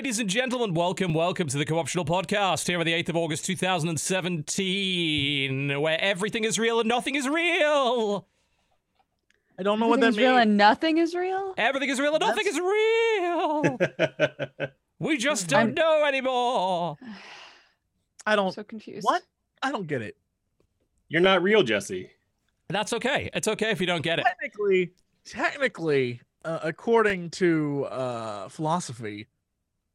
Ladies and gentlemen, welcome, welcome to the Co-optional Podcast here on the 8th of August 2017, where everything is real and nothing is real. I don't know what that Everything's real means. and nothing is real. Everything is real and nothing is real. we just don't I'm- know anymore. I I'm don't. so confused. What? I don't get it. You're not real, Jesse. That's okay. It's okay if you don't get it. Technically, technically, uh, according to uh, philosophy,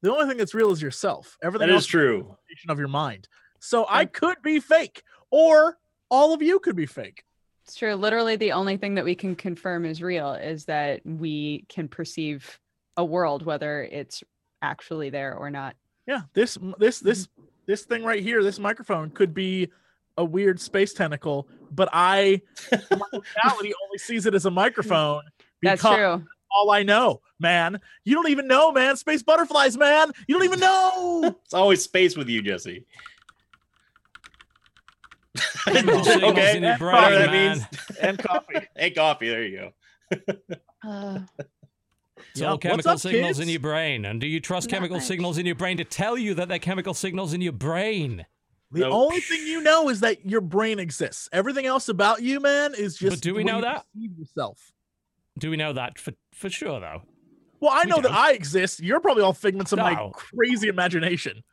the only thing that's real is yourself. Everything That else is true. a of your mind. So I could be fake, or all of you could be fake. It's true. Literally, the only thing that we can confirm is real is that we can perceive a world, whether it's actually there or not. Yeah, this this this mm-hmm. this thing right here, this microphone could be a weird space tentacle, but I my reality only sees it as a microphone That's true. All I know, man. You don't even know, man. Space butterflies, man. You don't even know. It's always space with you, Jesse. Okay. in your brain, that means. and coffee. Hey, coffee. There you go. Uh, It's Yeah. all chemical up, signals in your brain. And do you trust Not chemical much. signals in your brain to tell you that they're chemical signals in your brain? The Nope. only thing you know is that your brain exists. Everything else about you, man, is just. But do we know that? Yourself. Do we know that for, for sure, though? Well, I We know that don't. I exist. You're probably all figments of my crazy imagination.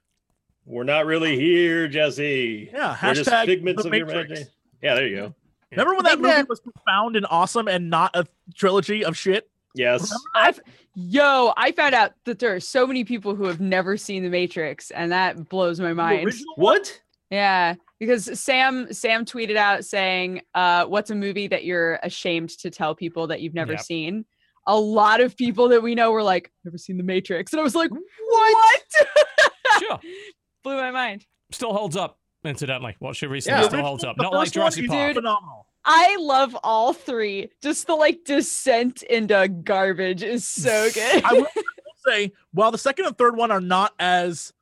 We're not really here, Jesse. Yeah. We're just Hashtag figments the of your imagination. Yeah, there you go. Remember when that movie that- was profound and awesome and not a trilogy of shit? Yes. I've yo, I found out that there are so many people who have never seen The Matrix, and that blows my mind. What? Yeah, because Sam Sam tweeted out saying, uh, "What's a movie that you're ashamed to tell people that you've never Yep. seen?" A lot of people that we know were like, "Never seen The Matrix," and I was like, "What?" Sure. Blew my mind. Still holds up, incidentally. Watch it recently. Yeah. Still holds up. the Not like first Jurassic is Park. Phenomenal. I love all three. Just the like descent into garbage is so good. I will say, while the second and third one are not as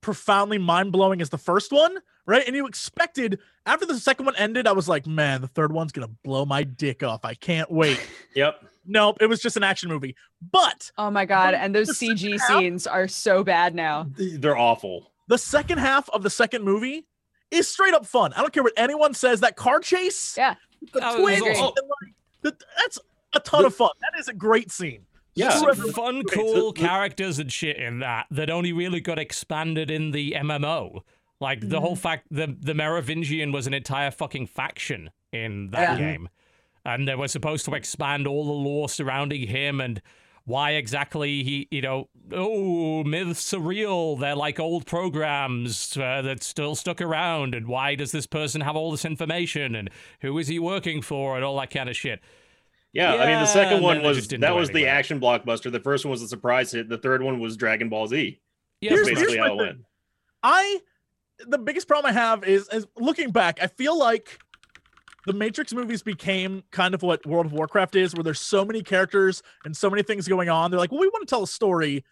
profoundly mind blowing as the first one, right? And you expected after the second one ended, I was like, man, the third one's gonna blow my dick off. I can't wait. Yep. Nope, it was just an action movie. But oh my god! And those CG half- scenes are so bad now. They're awful. the second half of the second movie is straight up fun. I don't care what anyone says. That car chase, Yeah. the That twins, awesome. and, like, the- that's a ton of fun. That is a great scene. Yeah. Some fun, cool characters and shit in that that only really got expanded in the MMO. Like the whole mm. fact the the Merovingian was an entire fucking faction in that Yeah. Mm-hmm. game, and they were supposed to expand all the lore surrounding him and why exactly he, you know, oh, myths are real. They're like old programs uh, that still stuck around, and why does this person have all this information, and who is he working for, and all that kind of shit. Yeah, I mean, the second one was that was anything the action blockbuster. The first one was a surprise hit. The third one was Dragon Ball Z. Yeah, Here's- That's basically much. how it went. I the biggest problem I have is, is looking back, I feel like the Matrix movies became kind of what World of Warcraft is, where there's so many characters and so many things going on. They're like, well, we want to tell a story.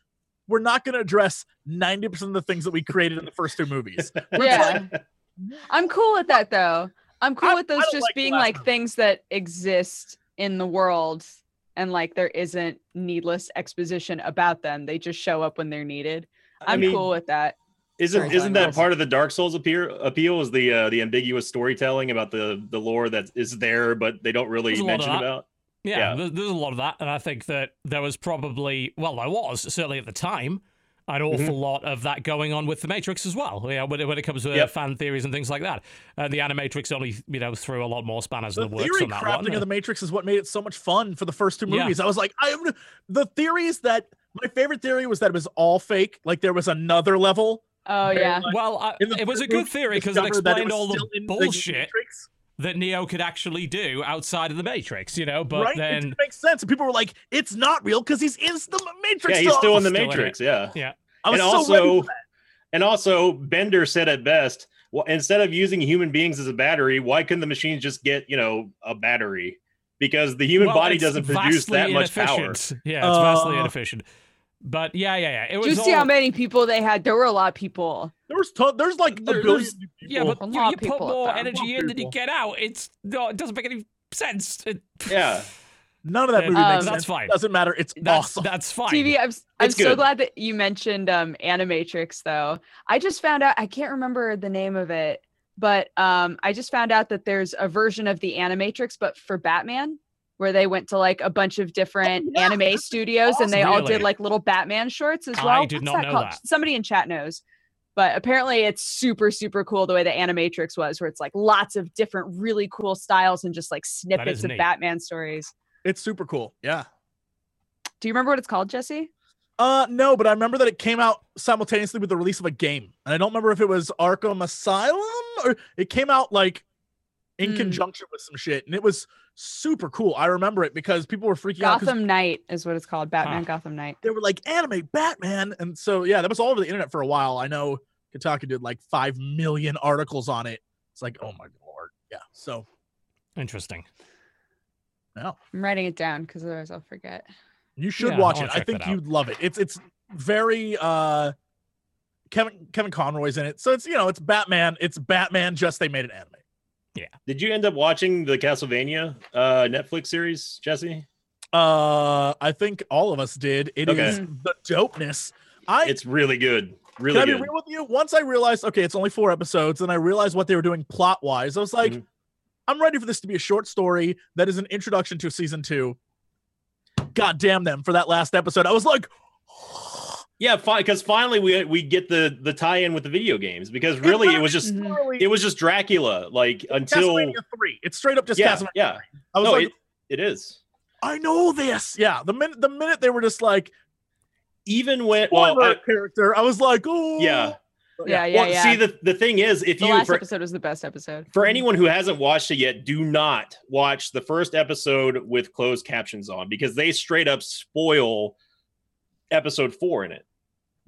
We're not going to address 90% of the things that we created in the first two movies. Yeah. I'm cool with that though. I'm cool I- with those just like being like movie. things that exist in the world and like there isn't needless exposition about them. They just show up when they're needed. I I'm mean, cool with that. Isn't isn't that part of the Dark Souls appeal? Appeal is the uh, the ambiguous storytelling about the the lore that is there, but they don't really There's a lot of mention about. Yeah, Yeah. there- there's a lot of that, and I think that there was probably, well, there was certainly at the time, an awful lot of that going on with the Matrix as well. Yeah, when, it- when it comes to Yep. fan theories and things like that, and the Animatrix only, you know, threw a lot more spanners the in the works theory on that crafting one. of the Matrix is what made it so much fun for the first two Yeah. movies. I was like, I am the theories that my favorite theory was that it was all fake, like there was another level. Oh yeah. much. well, I, the it was a good theory because it explained was all the still in the bullshit Matrix. that Neo could actually do outside of the Matrix, you know. But right? It then, didn't make sense. And people were like, it's not real because he's in the Matrix. Yeah, he's still in the Still in. Matrix. Yeah, yeah, I was and so ready also for that. and also Bender said at best, well, instead of using human beings as a battery, why couldn't the machines just get you know a battery? Because the human Well, body doesn't produce that much power. Yeah, it's vastly Uh, inefficient. But yeah, yeah, yeah. It was Do you see all- how many people they had? There were a lot of people. There was ton, there's like a billion there's- people. Yeah, but A you, lot you of put more energy in of than you get out. It's no, it doesn't make any sense. It, Yeah, None of that movie Um, makes that's sense. That's fine. Doesn't matter. It's That's awesome. that's fine. TV, I'm, s- I'm It's so good. glad that you mentioned um Animatrix though. I just found out I can't remember the name of it, but um I just found out that there's a version of the Animatrix but for Batman where they went to like a bunch of different yeah, anime that's studios and they all did like little Batman shorts as well. I well. did What's not know called? that. Somebody in chat knows. But apparently it's super super cool the way the Animatrix was where it's like lots of different really cool styles and just like snippets of neat. Batman stories. It's super cool. Yeah. Do you remember what it's called, Jesse? Uh no, but I remember that it came out simultaneously with the release of a game. And I don't remember if it was Arkham Asylum or it came out like in Hmm. conjunction with some shit. And it was super cool. I remember it because people were freaking out 'cause Gotham Knight is what it's called. Batman Huh. Gotham Knight. they were like anime Batman. And so yeah, that was all over the internet for a while. I know Kotaku did like five million articles on it. It's like, oh my lord. Yeah. So Interesting. no. I'm writing it down because otherwise I'll forget. You should Yeah, watch I'll it. I think you'd love it. It's it's very uh Kevin Kevin Conroy's in it. So it's you know, it's Batman. It's Batman just they made an anime. Did you end up watching the Castlevania uh, Netflix series, Jesse? Uh I think all of us did. It is Okay. the dopeness. I It's really good. can Really I be real with you? Once I realized, okay, it's only four episodes, and I realized what they were doing plot wise, I was like, Mhm. I'm ready for this to be a short story that is an introduction to season two. God damn them for that last episode. I was like, Yeah, fine. Because finally we we get the the tie-in with the video games. Because really, it was just literally it was just Dracula. Like until three. It's straight up just yeah, Castlevania. yeah. I was No, like, it, it is. I know this. Yeah. The minute the minute they were just like Even when spoiler well, I- character, I was like, oh yeah. Yeah, yeah, well, yeah. see the the thing is, if the you last for, episode was the best episode. for anyone who hasn't watched it yet, do not watch the first episode with closed captions on because they straight up spoil episode four in it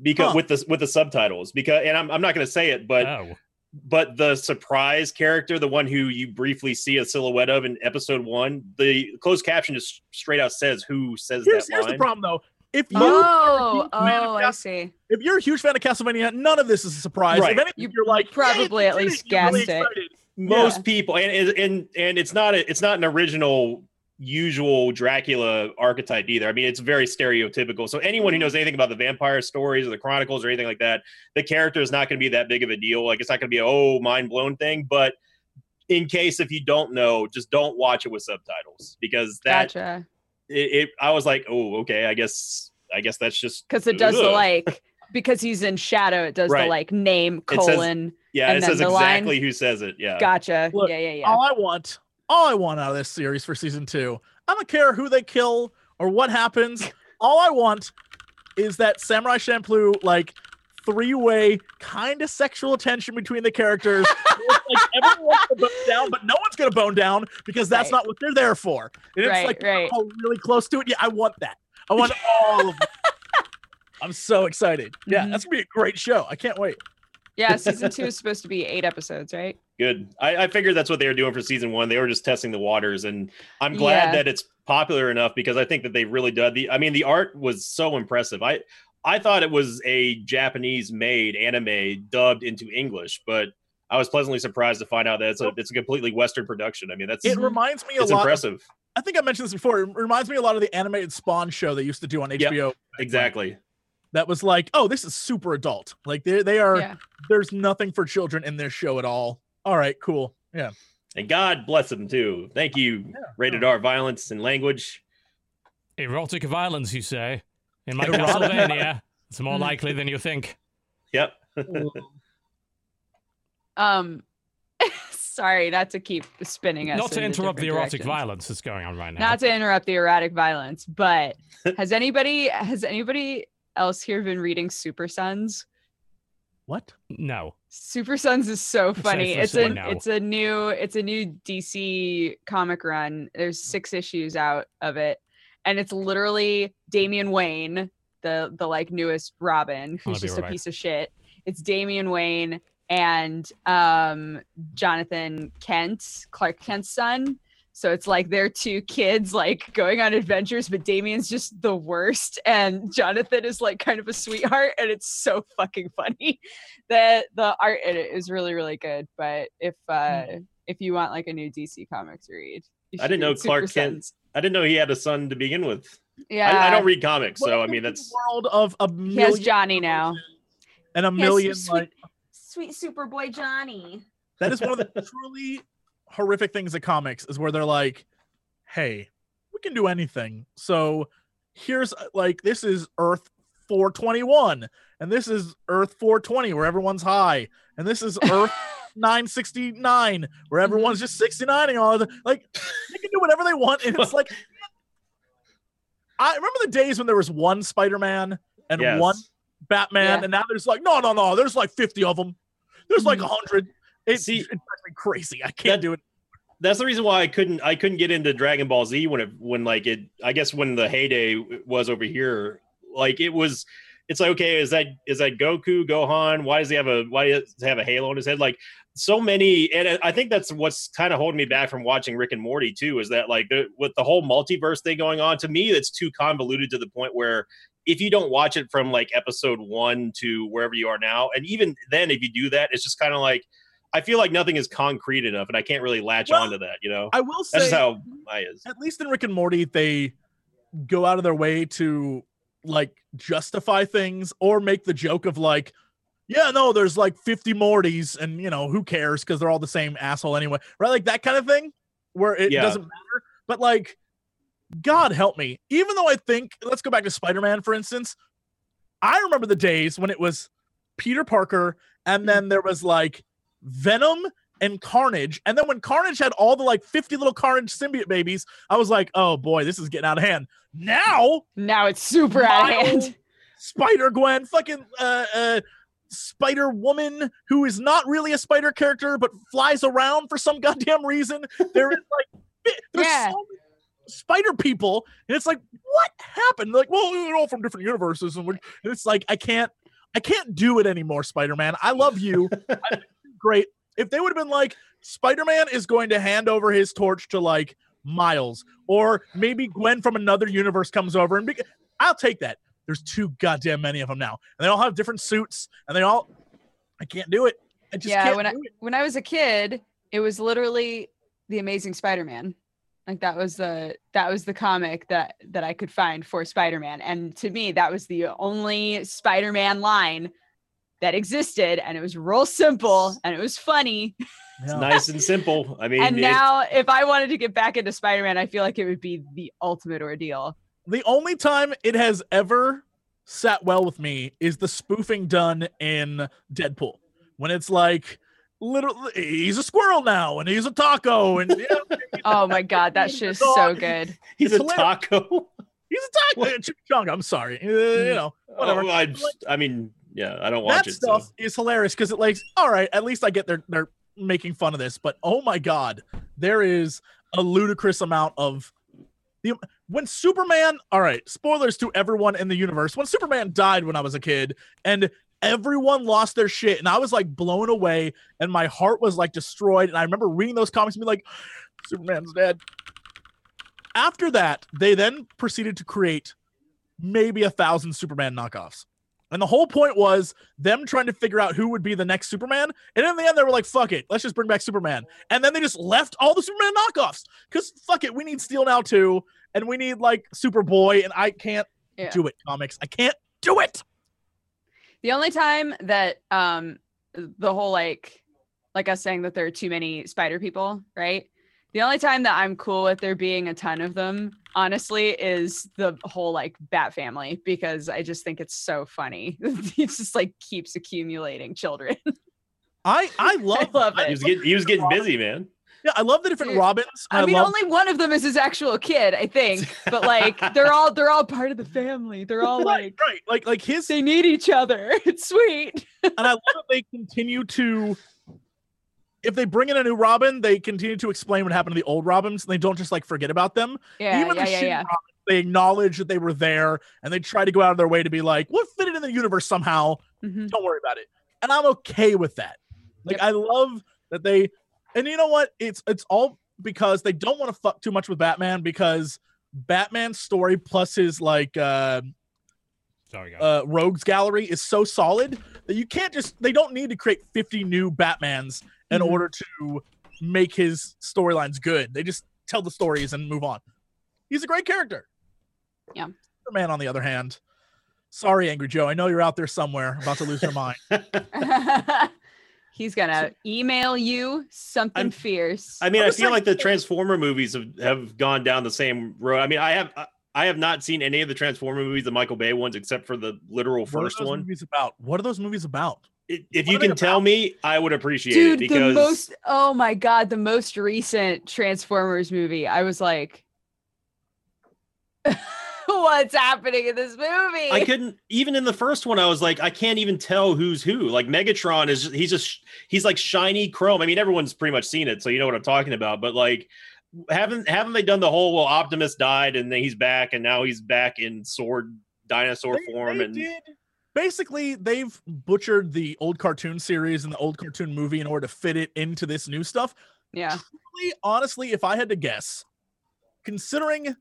because Huh. with the with the subtitles because and I'm I'm not going to say it, but oh, but the surprise character, the one who you briefly see a silhouette of in episode one, the closed caption just straight out says who says Here's, that here's line. the problem though. If you Oh, huge fan oh, of oh, I Cas- see. if you're a huge fan of Castlevania, none of this is a surprise. Right. If anything, You you're like probably "Yay, at least it," You're really guessed it. excited. Most Yeah. people, and and and and it's not a, it's not an original usual Dracula archetype either. I mean, it's very stereotypical. So anyone who knows anything about the vampire stories or the chronicles or anything like that, the character is not going to be that big of a deal. Like it's not going to be a oh mind blown thing. But in case if you don't know, just don't watch it with subtitles because that Gotcha. it, it I was like, oh okay, I guess I guess that's just Because it does the like because he's in shadow. It does the like name It says- colon. yeah. and It says the line- exactly who says it. Yeah. Gotcha. Look, yeah, yeah, yeah. All I want, all I want out of this series for season two, I don't care who they kill or what happens. All I want is that Samurai Champloo like three-way kind of sexual attention between the characters. Like everyone wants to bone down, but no one's gonna bone down because that's Right. not what they're there for. And it's like right. all really close to it. Yeah, I want that. I want all of it. I'm so excited. Yeah, Mhm. that's gonna be a great show. I can't wait. Yeah, season two is supposed to be eight episodes, right? Good. I, I figured that's what they were doing for season one. They were just testing the waters, and I'm glad Yeah. that it's popular enough because I think that they really did. The I mean, the art was so impressive. I I thought it was a Japanese made anime dubbed into English, but I was pleasantly surprised to find out that it's a it's a completely Western production. I mean, that's It reminds me a it's lot. Of, impressive. I think I mentioned this before. It reminds me a lot of the animated Spawn show they used to do on HBO. Exactly. That was like, oh, this is super adult. Like they they are. Yeah. There's nothing for children in this show at all. All right, cool. Yeah. And God bless them too. Thank you, rated R violence and language. erotic violence, you say? In my Pennsylvania, it's more likely than you think. Yep. Um, sorry, not to keep spinning us. Not to interrupt the erotic directions. violence that's going on right now. Not to interrupt the erratic violence, but has anybody has anybody else here have been reading Super Sons? What? no. Super Sons is so funny. for It's a no. it's a new it's a new DC comic run. There's six issues out of it, and it's literally Damian Wayne, the the like newest Robin, who's just a right back. piece of shit. It's Damian Wayne and um Jonathan Kent, Clark Kent's son. So it's like they're two kids like going on adventures, but Damian's just the worst, and Jonathan is like kind of a sweetheart, and it's so fucking funny. That the art in it is really really good. But if uh if you want like a new DC comic to read, I didn't know Super Clark Kent. I didn't know he had a son to begin with. Yeah, I, I don't read comics, so I mean to that's world of a He million has Johnny now. and a Yes, million sweet, like sweet Superboy Johnny. that is one of the truly horrific things at comics is where they're like, hey, we can do anything. So here's uh, like, this is Earth 421, and this is Earth 420, where everyone's high, and this is Earth 969, where mm-hmm. everyone's just 69 and all the Like, they can do whatever they want. And it's like, I remember the days when there was one Spider Man and yes. one Batman, yeah. and now there's like, no, no, no, there's like 50 of them. There's like 100. It's, See, it's crazy. I can't that, do it. That's the reason why I couldn't. I couldn't get into Dragon Ball Z when it when like it. I guess when the heyday was over here, like it was. It's like okay, is that is that Goku Gohan? Why does he have a why does he have a halo on his head? Like so many, and I think that's what's kind of holding me back from watching Rick and Morty too. Is that like the, with the whole multiverse thing going on? To me, that's too convoluted to the point where if you don't watch it from like episode one to wherever you are now, and even then, if you do that, it's just kind of like I feel like nothing is concrete enough, and I can't really latch Well, onto that. You know, I will say, that's how I is. at least in Rick and Morty, they go out of their way to like justify things or make the joke of like, yeah, no, there's like 50 Mortys, and you know, who cares because they're all the same asshole anyway, right? Like that kind of thing where it Yeah. doesn't matter. But like, God help me. Even though I think, let's go back to Spider Man, for instance. I remember the days when it was Peter Parker, and then there was like Venom and Carnage. And then when Carnage had all the like 50 little Carnage symbiote babies, I was like, oh boy, this is getting out of hand. Now, Now it's super out of hand. Spider Gwen, fucking uh, uh, Spider Woman, who is not really a spider character but flies around for some goddamn reason. There is like, there's Yeah. so many spider people, and it's like, what happened? Like, well, they're all from different universes, and, we're, and it's like, I can't, I can't do it anymore, Spider Man. I love you. I think you're great. If they would have been like, Spider Man is going to hand over his torch to like Miles, or maybe Gwen from another universe comes over and be- I'll take that. There's too goddamn many of them now, and they all have different suits, and they all. I can't do it. I just Yeah, when I- it. When I was a kid, it was literally the Amazing Spider-Man. Like that was the that was the comic that that I could find for Spider-Man, and to me, that was the only Spider-Man line that existed, and it was real simple and it was funny. It's nice and simple. I mean, and now, if I wanted to get back into Spider-Man, I feel like it would be the ultimate ordeal. The only time it has ever sat well with me is the spoofing done in Deadpool when it's like. Literally, he's a squirrel now, and he's a taco, and yeah, Oh my god, that shit is so good. he's it's a taco. he's a taco. Chimichanga, I'm sorry, uh, you know, whatever. Oh, I, I mean, yeah, I don't watch that it. stuff So. is hilarious because it like all right at least i get they're they're making fun of this but oh my god there is a ludicrous amount of the when superman all right spoilers to everyone in the universe when superman died when i was a kid and everyone lost their shit and i was like blown away and my heart was like destroyed and i remember reading those comics and be like superman's dead after that they then proceeded to create maybe a thousand superman knockoffs and the whole point was them trying to figure out who would be the next Superman. And in the end, they were like, fuck it, let's just bring back Superman. And then they just left all the Superman knockoffs. Because fuck it, we need Steel now too. And we need like Superboy. And I can't Yeah. do it, comics. I can't do it. The only time that um the whole like like us saying that there are too many spider people, right? The only time that I'm cool with there being a ton of them, honestly, is the whole like bat family because I just think it's so funny. it just like keeps accumulating children. I I love, love it. He was getting, he was getting busy, man. Yeah, I love the different Dude, Robins. I mean, love, only one of them is his actual kid, I think. But like they're all they're all part of the family. They're all right, like right. Like like his they need each other. It's sweet. and I love that they continue to. If they bring in a new Robin, they continue to explain what happened to the old Robins. And they don't just like forget about them. Yeah, Even yeah, the yeah, yeah. Robins, they acknowledge that they were there, and they try to go out of their way to be like, "We'll fit it in the universe somehow. Mhm. Don't worry about it." And I'm okay with that. Like Yep. I love that they, and you know what? It's it's all because they don't want to fuck too much with Batman because Batman's story plus his like uh Sorry, guys. uh, rogues gallery is so solid that you can't just they don't need to create 50 new batmans in Mhm. order to make his storylines good they just tell the stories and move on. He's a great character. Yeah. Superman, on the other hand, sorry, Angry Joe. I know you're out there somewhere about to lose your mind. He's gonna email you something I'm- fierce. I mean, I'm I feel saying- like the Transformer movies have, have gone down the same road. I mean, I have I have not seen any of the Transformer movies, the Michael Bay ones, except for the literal What are first those one. movies about? What are those movies about? I- If What you can tell about? me, I would appreciate Dude, it because the most oh my god, the most recent Transformers movie. I was like, what's happening in this movie? I couldn't even in the first one. I was like, I can't even tell who's who. Like Megatron is he's just he's like shiny chrome. I mean, everyone's pretty much seen it, so you know what I'm talking about. But like, haven't haven't they done the whole well? Optimus died and then he's back, and now he's back in sword dinosaur They- form. they and did- basically they've butchered the old cartoon series and the old cartoon movie in order to fit it into this new stuff. yeah. Truly, honestly, if I had to guess, considering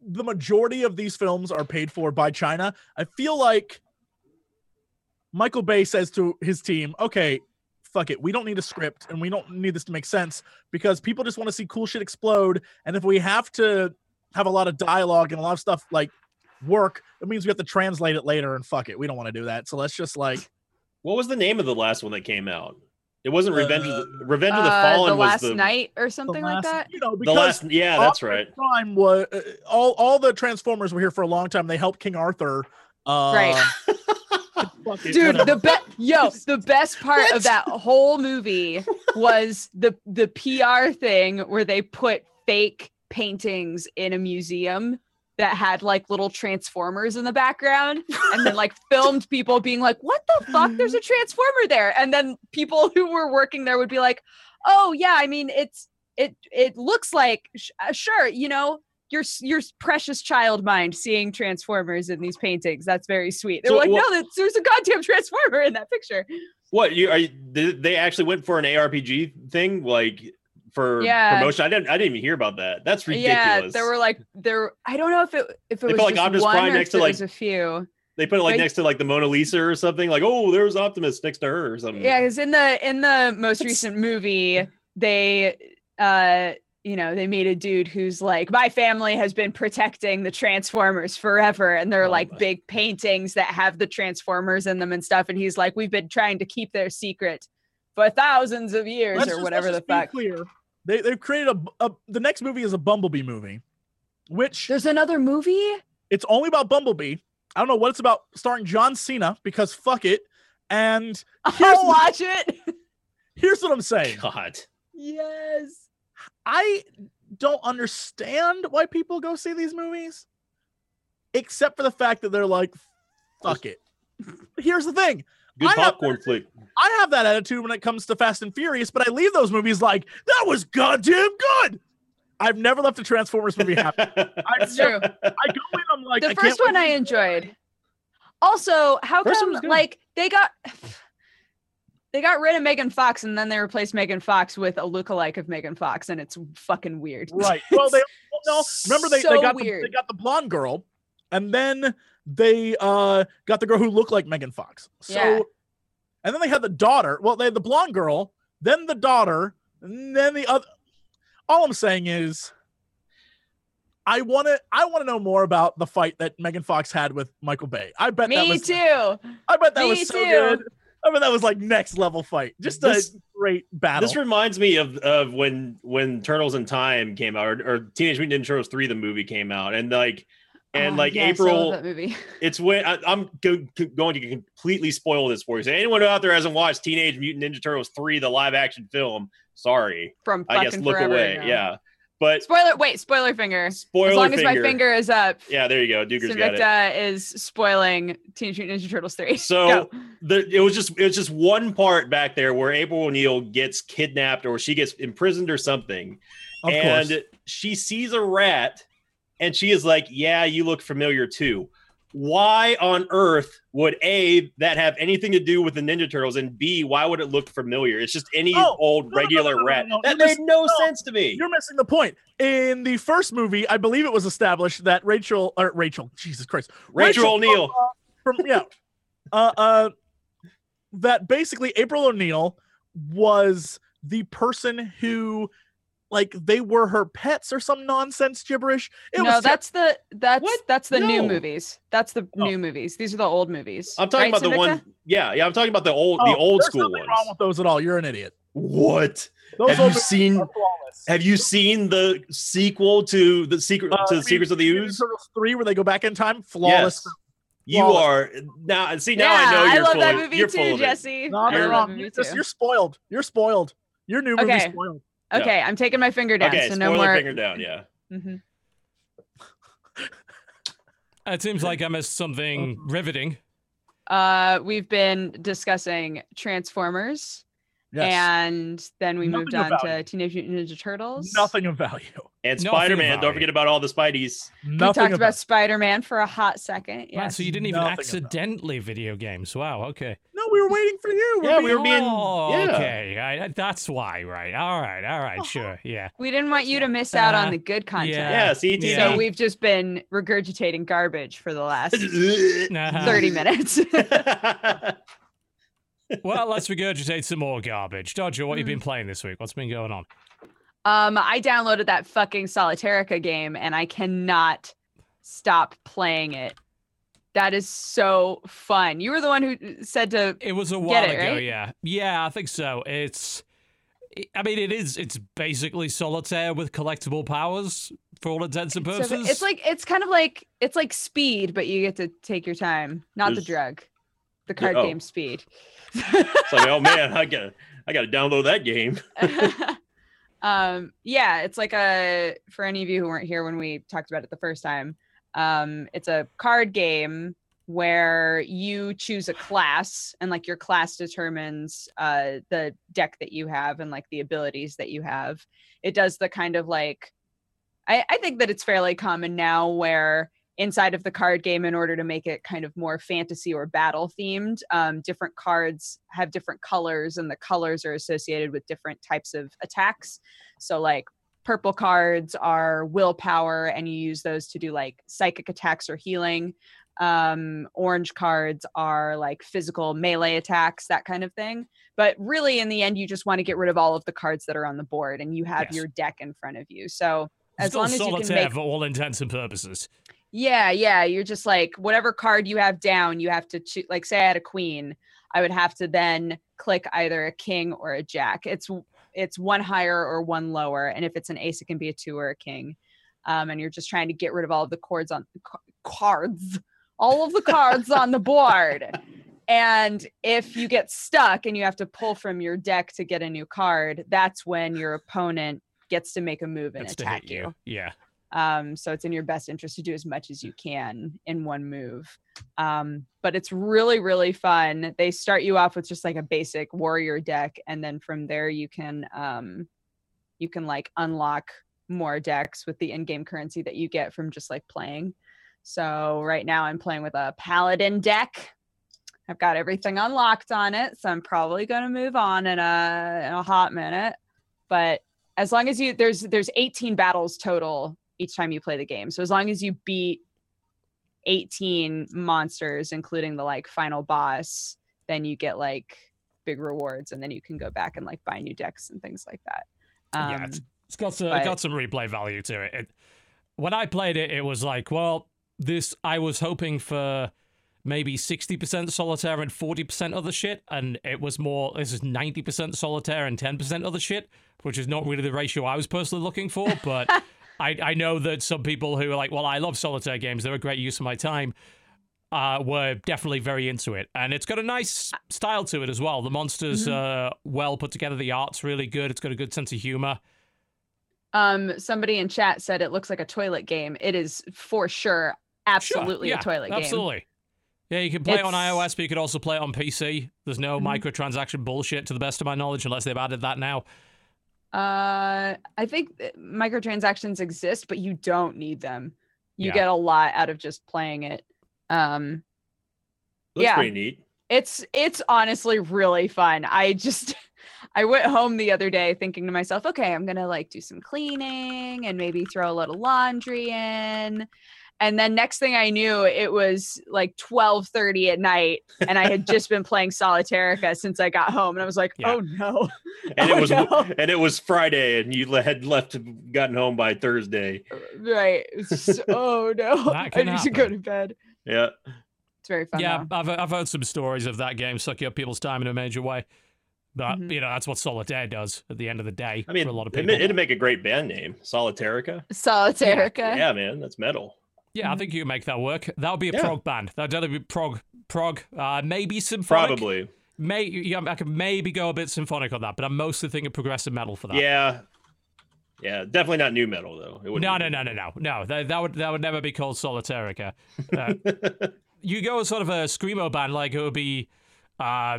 the majority of these films are paid for by China, I feel like Michael Bay says to his team, okay, fuck it. We don't need a script and we don't need this to make sense because people just want to see cool shit explode. And if we have to have a lot of dialogue and a lot of stuff like work, it means we have to translate it later and fuck it. We don't want to do that. So let's just like what was the name of the last one that came out? It wasn't Revenge of the Revenge of the Uh, Fallen the was last the night or something last- like that. You know, the because last. Yeah, that's Optimus right. Prime was uh, all all the Transformers were here for a long time. They helped King Arthur. Uh, Right. fuck it, Dude, whatever. the best yo, the best part What? of that whole movie was the the PR thing where they put fake paintings in a museum that had like little transformers in the background and then like filmed people being like what the fuck there's a transformer there and then people who were working there would be like oh yeah i mean it's it it looks like sh- uh, sure you know your your precious child mind seeing transformers in these paintings that's very sweet they're So like what- no that's, there's a goddamn transformer in that picture What you are? You, they actually went for an ARPG thing, like for Yeah. promotion? I didn't. I didn't even hear about that. That's ridiculous. yeah there were like there i don't know if it if it They was like, just Optimus one Prime next to, like, was a few They put it like next to like the Mona Lisa or something. Like, oh, there's Optimus next to her or something. Yeah, because in the in the most That's- recent movie, they uh you know, they meet a dude who's like, My family has been protecting the Transformers forever. And they're Oh like my- big paintings that have the Transformers in them and stuff. And he's like, We've been trying to keep their secret for thousands of years Let's or just- whatever let's the just fuck. Clear. They they've created a, a the next movie is a Bumblebee movie, which There's another movie? it's only about Bumblebee. I don't know what it's about, starring John Cena because fuck it. And I'll watch it. here's what I'm saying. God. yes. I don't understand why people go see these movies, except for the fact that they're like, fuck it. Here's the thing. Good I have- popcorn flick. I have that attitude when it comes to Fast and Furious, but I leave those movies like, that was goddamn good. I've never left a Transformers movie happy. I, That's true. I go in, I'm like, the I first can't one I enjoyed. Also, how First come like they got they got rid of Megan Fox and then they replaced Megan Fox with a lookalike of Megan Fox and it's fucking weird. Right. Well, they well, no. Remember they, they So got the, they got the blonde girl, and then they uh got the girl who looked like Megan Fox. So, Yeah. and then they had the daughter. Well, they had the blonde girl, then the daughter, and then the other. All I'm saying is, I want to. I want to know more about the fight that Megan Fox had with Michael Bay. I bet that Me was. too. I bet that Me was so too. good. I mean, that was like next level fight. Just This- a great battle. This reminds me of of when when Turtles in Time came out, or, or Teenage Mutant Ninja Turtles three, the movie came out, and like and Oh, like yes, I love April, that movie. it's when I, I'm go, go- going to completely spoil this for you. So anyone out there hasn't watched Teenage Mutant Ninja Turtles three, the live action film, sorry, From I guess look away. ago. Yeah, but Spoiler wait, spoiler finger. spoiler as long finger. as my finger is up. Yeah, there you go. Dodger's got it. Sinvicta is spoiling Teenage Mutant Ninja Turtles 3. So Go. the, it was just it was just one part back there where April O'Neil gets kidnapped or she gets imprisoned or something, of and course. she sees a rat, and she is like, "Yeah, you look familiar too." Why on earth would a that have anything to do with the Ninja Turtles, and b why would it look familiar? It's just any Oh, old no, regular no, no, rat. That you're made no, sense to me. You're missing the point. In the first movie, I believe it was established that Rachel or Rachel, Jesus Christ, Rachel O'Neil. from yeah, uh, uh, that basically April O'Neil was the person who like they were her pets or some nonsense gibberish. It no, was that's the that's What? that's the new movies. That's the Oh. new movies. These are the old movies. I'm talking Right, about the one. Yeah, yeah. I'm talking about the old, Oh, the old there's school nothing ones. wrong with those at all. You're an idiot. What? Those Have you seen? Have you seen the sequel to the secret Uh, to the Secrets of the Ninja Ooze? Turtles three, where they go back in time, flawless. Yes. You Flawless. are now. See now yeah, I know you're love full that of, movie you're too, it. Jesse. Not I You're love wrong. You're, just, you're spoiled. You're spoiled. Your new movie's Okay. spoiled. Yeah. Okay, I'm taking my finger down. Okay, so no more. finger down. Yeah. Mm-hmm. It seems like I missed something riveting. Uh, we've been discussing Transformers, Yes. and then we Nothing moved on to. Teenage Mutant Ninja Turtles. Nothing of value. And No, Spider Man. Don't forget about all the Spideys. We talked of about Spider Man for a hot second. Man, Yes. so you didn't even Nothing accidentally video games. Wow. Okay. No, we were waiting for you. Yeah, we were being- Oh, yeah. okay. I, I- that's why. Right. All right. All right. Sure. Yeah. we didn't want you to miss out Uh, on the good content. yeah. Yeah. See, Yeah. So we've just been regurgitating garbage for the last Uh-huh. 30 minutes. well, let's regurgitate some more garbage. Dodger, what you Hmm. been playing this week? What's been going on? Um, I downloaded that fucking Solitairica game and I cannot stop playing it. That is so fun. You were the one who said to It was a Get while it, ago. right? Yeah. Yeah, I think so. It's. I mean, it is. It's basically solitaire with collectible powers for all intents and so purposes. it's like it's kind of like it's like speed, but you get to take your time. Not the drug. The card oh. game speed. It's like, oh man, I got I got to download that game. um yeah it's like a for any of you who weren't here when we talked about it the first time um it's a card game where you choose a class and like your class determines uh the deck that you have and like the abilities that you have it does the kind of like i i think that it's fairly common now where inside of the card game in order to make it kind of more fantasy or battle themed. Um, different cards have different colors and the colors are associated with different types of attacks. So like purple cards are willpower and you use those to do like psychic attacks or healing. Um orange cards are like physical melee attacks that kind of thing. But really in the end you just want to get rid of all of the cards that are on the board and you have Yes. your deck in front of you. So as Still long as you can make for all intents and purposes. Yeah, yeah. You're just like whatever card you have down, you have to choose. Like, say I had a queen, I would have to then click either a king or a jack. It's it's one higher or one lower, and if it's an ace, it can be a two or a king. Um, and you're just trying to get rid of all of the cards on ca- cards, all of the cards on the board. And if you get stuck and you have to pull from your deck to get a new card, that's when your opponent gets to make a move and That's attack hit you. Yeah. Um, so it's in your best interest to do as much as you can in one move. Um, but it's really, really fun. They start you off with just like a basic warrior deck, and then from there you can um, you can like unlock more decks with the in-game currency that you get from just like playing. So right now I'm playing with a paladin deck. I've got everything unlocked on it, so I'm probably going to move on in a in a hot minute. But as long as you there's there's 18 battles total each time you play the game. So as long as you beat 18 monsters, including the like final boss, then you get like big rewards, and then you can go back and like buy new decks and things like that. Um, yeah. It's, it's got some, but- got some replay value to it. it. When I played it, it was like, well, this. I was hoping for maybe 60% solitaire and 40% other shit, and it was more. This is 90% solitaire and 10% other shit, which is not really the ratio I was personally looking for. But I, I know that some people who are like, well, I love solitaire games; they're a great use of my time. Uh, were definitely very into it, and it's got a nice style to it as well. The monsters are well put together. The art's really good. It's got a good sense of humor. um, somebody in chat said it looks like a toilet game. It is for sure, absolutely Sure, yeah, a toilet game. Absolutely. Yeah, you can play it on iOS, but you could also play it on PC. There's no Mhm. microtransaction bullshit, to the best of my knowledge, unless they've added that now. Uh, I think microtransactions exist, but you don't need them. You Yeah. get a lot out of just playing it. Um, Looks Yeah. pretty neat. it's it's honestly really fun. I just I went home the other day thinking to myself, okay, I'm gonna like do some cleaning and maybe throw a little laundry in. And then next thing I knew, it was like twelve thirty at night, and I had just been playing Solitairica since I got home, and I was like, Yeah. "Oh no!" And Oh, it was no. and it was Friday, and you had left, gotten home by Thursday. Right? It's just, oh no! That I can need to go to bed. Yeah, It's very fun. Yeah, though. I've I've heard some stories of that game sucking up people's time in a major way. But Mhm. you know that's what Solitaire does at the end of the day I mean, for a lot of people. it'd make a great band name, Solitairica. Solitairica. Yeah, man, that's metal. Yeah, I think you can make that work. That would be a Yeah. prog band. That'd definitely be prog, prog, uh, maybe symphonic. Probably. May yeah, I could maybe go a bit symphonic on that, but I'm mostly thinking progressive metal for that. Yeah, yeah, definitely not new metal though. It wouldn't No, no, no, no, no, no. That, that would that would never be called Solitairica. Uh, you go with sort of a screamo band, like it would be. Uh,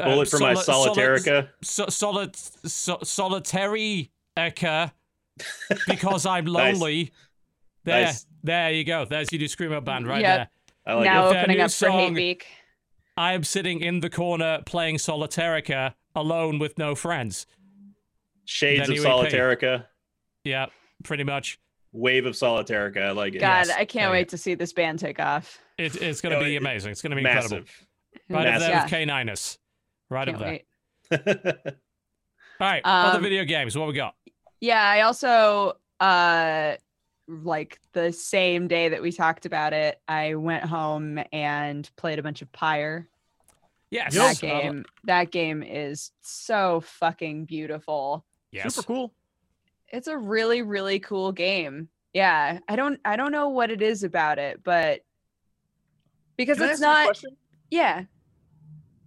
uh, Bullet for my soli- soli- Solitairica. so, solid, so, solitary Eka because I'm Nice. lonely. There, Nice. There you go. There's your new screamo band right Yep. there. I like now With their opening new up for Hate Week. I am sitting in the corner playing Solitairica alone with no friends. Shades of Then you would pay. Solitairica. Yeah, pretty much. Wave of Solitairica. I like it. God, Yes. I can't There you wait to see this band take off. It, it's going to No, be amazing. It's going to be incredible. Massive. Right up there Yeah. with K9us. Right Can't up there. wait. All right, other Um, video games. What we got? Yeah, I also uh like the same day that we talked about it, I went home and played a bunch of Pyre. Yes. Yep. That game, that game is so fucking beautiful. Yes. Super cool. It's a really really cool game. Yeah, I don't I don't know what it is about it, but because Can I it's ask you a not yeah.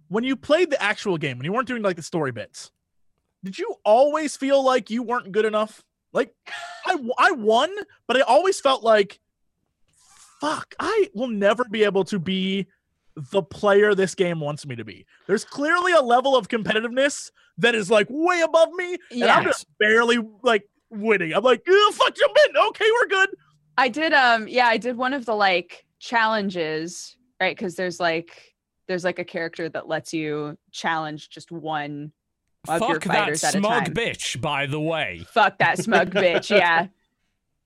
When you played the actual game, when you weren't doing like the story bits, did you always feel like you weren't good enough? Like, I, I won, but I always felt like, fuck, I will never be able to be the player this game wants me to be. There's clearly a level of competitiveness that is like way above me, and I'm just barely like winning. I'm like, fuck, jump in. Okay, we're good. I did um yeah, I did one of the like challenges, right? Cuz there's like there's like a character that lets you challenge just one Fuck that fighters at a smug bitch, by the way. Fuck that smug bitch, yeah.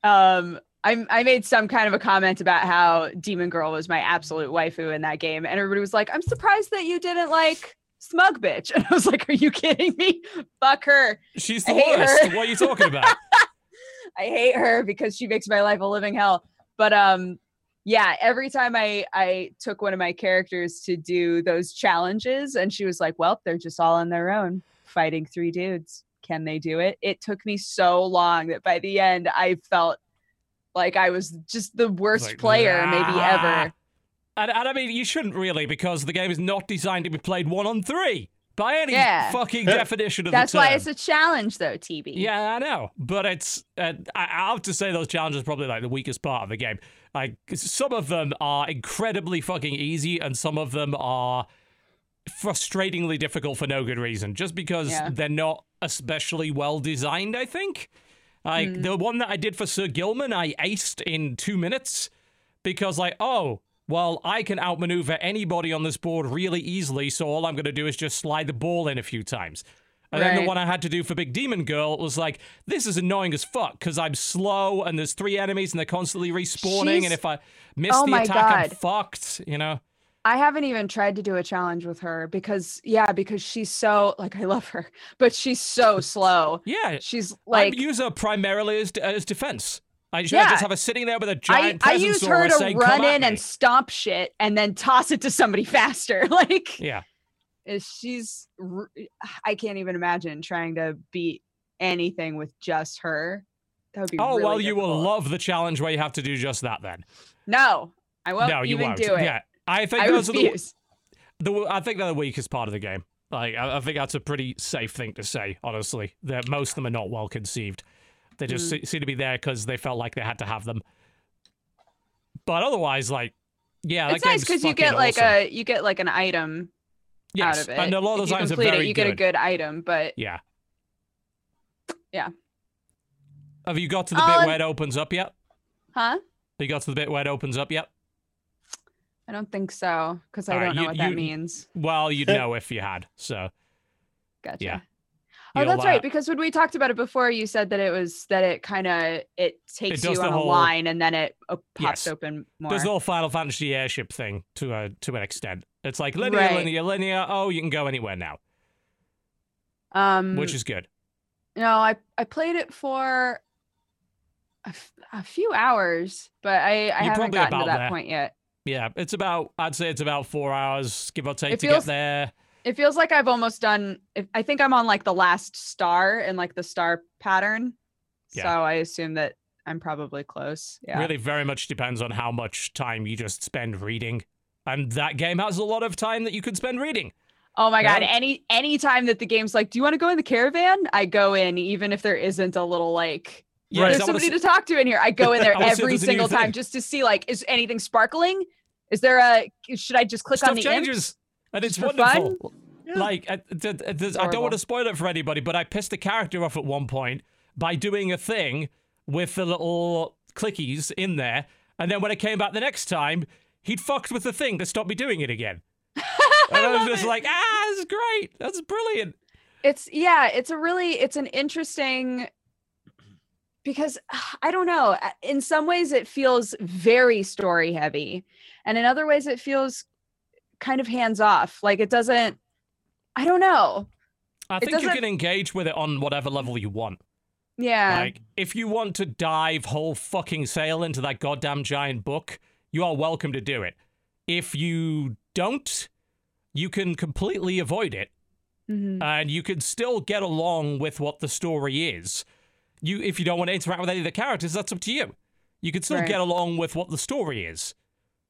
Um I I made some kind of a comment about how Demon Girl was my absolute waifu in that game and everybody was like, "I'm surprised that you didn't like smug bitch." And I was like, "Are you kidding me? Fuck her." She's the worst. her. What are you talking about? I hate her because she makes my life a living hell. But um yeah, every time I I took one of my characters to do those challenges and she was like, "Well, they're just all on their own fighting three dudes. Can they do it?" It took me so long that by the end I felt like I was just the worst Like, player maybe "Ah." ever. And, and I mean, you shouldn't really because the game is not designed to be played one on three by any Yeah. fucking definition of That's the term. why it's a challenge though, TB. Yeah, I know, but it's. Uh, I, I have to say those challenges are probably like the weakest part of the game. Like 'cause some of them are incredibly fucking easy, and some of them are frustratingly difficult for no good reason, just because Yeah. they're not especially well designed. I think. Like Mm. the one that I did for Sir Gilman, I aced in two minutes because, like, oh. Well, I can outmaneuver anybody on this board really easily, so all I'm going to do is just slide the ball in a few times. And then the one I had to do for Big Demon Girl was like, this is annoying as fuck because I'm slow and there's three enemies and they're constantly respawning. She's- And if I miss Oh the attack, I'm fucked, you know? I haven't even tried to do a challenge with her because yeah, because she's so like I love her, but she's so slow. Yeah. She's like I use her primarily as, as defense. I just, I Yeah. just have her sitting there with a giant I use her to saying, run in me." and stomp shit and then toss it to somebody faster. Like Yeah. Eh, she's I can't even imagine trying to beat anything with just her. That would be Oh, really well, you will love the challenge where you have to do just that then. No, I won't no, you even won't. do it. Yeah. I think I those are the, the I think they're the weakest part of the game. Like I, I think that's a pretty safe thing to say, honestly. That most of them are not well conceived. They just Mm. se- seem to be there because they felt like they had to have them. But otherwise, like, yeah, it's nice because you get like awesome. a you get like an item yes, out of it. and a lot of those you items are very it, you get a good item, but Yeah. Yeah. Have you got to the Um, bit where it opens up yet? huh? Have you got to the bit where it opens up yet? I don't think so because I Alright, don't know you- what that you- means. Well, you'd know if you had. So Gotcha. yeah. Oh, You'll, that's right. uh, Because when we talked about it before, you said that it was that it kind of it takes does you the on a line and then it uh, pops Yes. open more. There's the whole Final Fantasy airship thing to a to an extent. It's like linear, Right. linear, linear. Oh, you can go anywhere now, um, which is good. no, I I played it for a, f- a few hours, but I I haven't probably gotten to about that there. point yet. Yeah, it's about. I'd say it's about four hours, give or take, It to feels- get there. It feels like I've almost done. I think I'm on like the last star in like the star pattern, Yeah. so I assume that I'm probably close. Yeah. Really, very much depends on how much time you just spend reading, and that game has a lot of time that you could spend reading. Oh my god! Yeah. Any any time that the game's like, "Do you want to go in the caravan?" I go in, even if there isn't a little like, Yeah, "There's somebody to talk to in here." I go in there I wanna see if every there's a new single time thing. just to see like, is anything sparkling? Is there a? Should I just click stuff on the changes, imps? and it's just for fun? wonderful. Yeah. Like, I, th- th- th- I don't want to spoil it for anybody, but I pissed the character off at one point by doing a thing with the little clickies in there, and then when it came back the next time, he'd fucked with the thing to stop me doing it again. And I was just it. like, ah, that's great. That's brilliant. It's yeah, it's a really it's an interesting because I don't know. In some ways, it feels very story heavy, and in other ways, it feels kind of hands off. Like it doesn't. I don't know. I think you can engage with it on whatever level you want. Yeah. Like, if you want to dive whole fucking sail into that goddamn giant book, you are welcome to do it. If you don't, you can completely avoid it, Mhm. and you can still get along with what the story is. You, if you don't want to interact with any of the characters, that's up to you. You can still Right. get along with what the story is,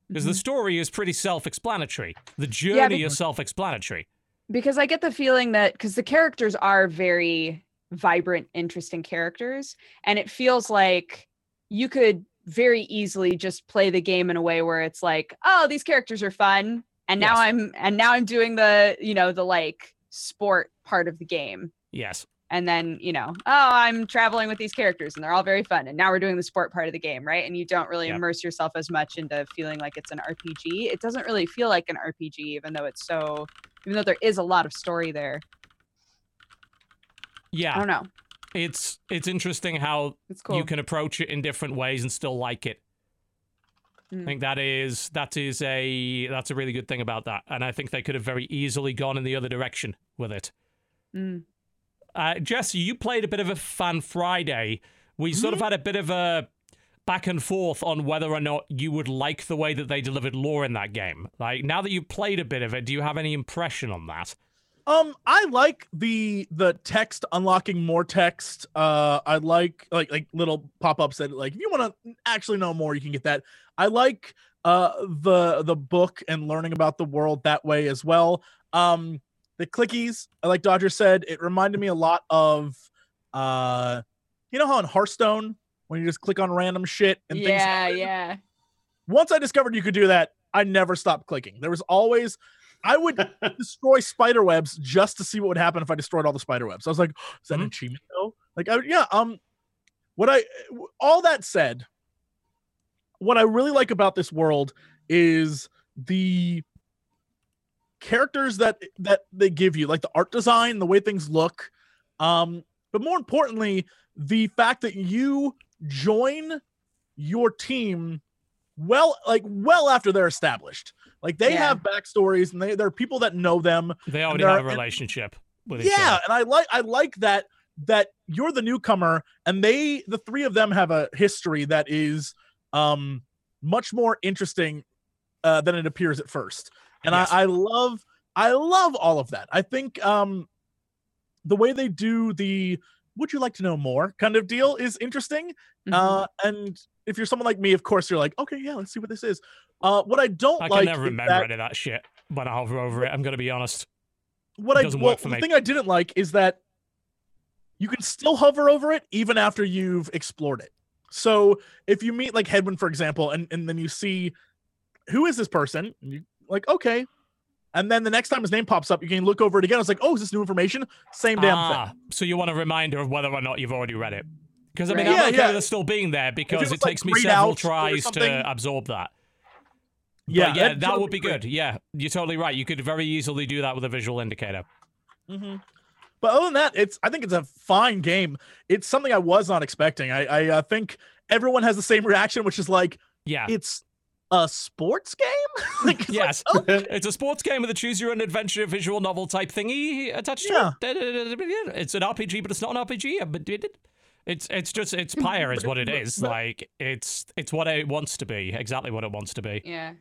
because the Mhm. story is pretty self-explanatory. The journey be- is self-explanatory. because I get the feeling that because the characters are very vibrant, interesting characters, and it feels like you could very easily just play the game in a way where it's like, oh, these characters are fun, and now Yes. I'm and now I'm doing the you know the like sport part of the game. Yes. And then, you know, oh, I'm traveling with these characters and they're all very fun. And now we're doing the sport part of the game, right? And you don't really Yep. immerse yourself as much into feeling like it's an RPG. It doesn't really feel like an RPG, even though it's so, even though there is a lot of story there. Yeah. I don't know. It's it's interesting how It's cool. you can approach it in different ways and still like it. I Mm. think that is that is a that's a really good thing about that, and I think they could have very easily gone in the other direction with it. Mm. Uh, Jesse, you played a bit of a Fan Friday. We sort of had a bit of a back and forth on whether or not you would like the way that they delivered lore in that game. Like now that you've played a bit of it, do you have any impression on that? Um, I like the the text unlocking more text. Uh, I like like like little pop ups that like if you want to actually know more, you can get that. I like uh the the book and learning about the world that way as well. Um, the clickies, like Dodger said, it reminded me a lot of uh, you know how in Hearthstone when you just click on random shit and things. Yeah, happen? yeah. Once I discovered you could do that, I never stopped clicking. There was always I would destroy spider webs just to see what would happen if I destroyed all the spider webs. I was like, is that an Mhm. achievement though? Like, I, yeah. Um, what I all that said, what I really like about this world is the characters that that they give you, like the art design, the way things look. Um, but more importantly, the fact that you join your team well like well after they're established like they Yeah. have backstories and they there are people that know them They already have a are- and- relationship with each yeah other. and i like i like that that you're the newcomer and they the three of them have a history that is um much more interesting uh, than it appears at first and Yes. I, I love i love all of that i think um the way they do the would you like to know more kind of deal is interesting Mhm. uh and if you're someone like me of course you're like okay yeah let's see what this is uh what i don't I like can never remember that- any of that shit when I hover over it. I'm gonna be honest. what It I doesn't well, work for the me. thing I didn't like is that you can still hover over it even after you've explored it. So if you meet like Hedwyn, for example, and, and then you see who is this person, and you like, okay. And then the next time his name pops up, you can look over it again. It's like, oh, is this new information? Same damn ah, thing. so you want a reminder of whether or not you've already read it? Because I mean, Right. I'm Yeah, okay yeah. with it still being there because was, it like, takes me several tries to absorb that. Yeah, But yeah, that that would be totally good. Yeah, you're totally right. You could very easily do that with a visual indicator. hmm But other than that, it's I think it's a fine game. It's something I was not expecting. I I uh, think everyone has the same reaction, which is like Yeah. it's a sports game. like, it's like, Yes. oh, It's a sports game with a choose your own adventure visual novel type thingy attached to it. It's an RPG, but it's not an RPG. It's it's just it's Pyre is what it is. Like it's it's what it wants to be. Exactly what it wants to be. Yeah.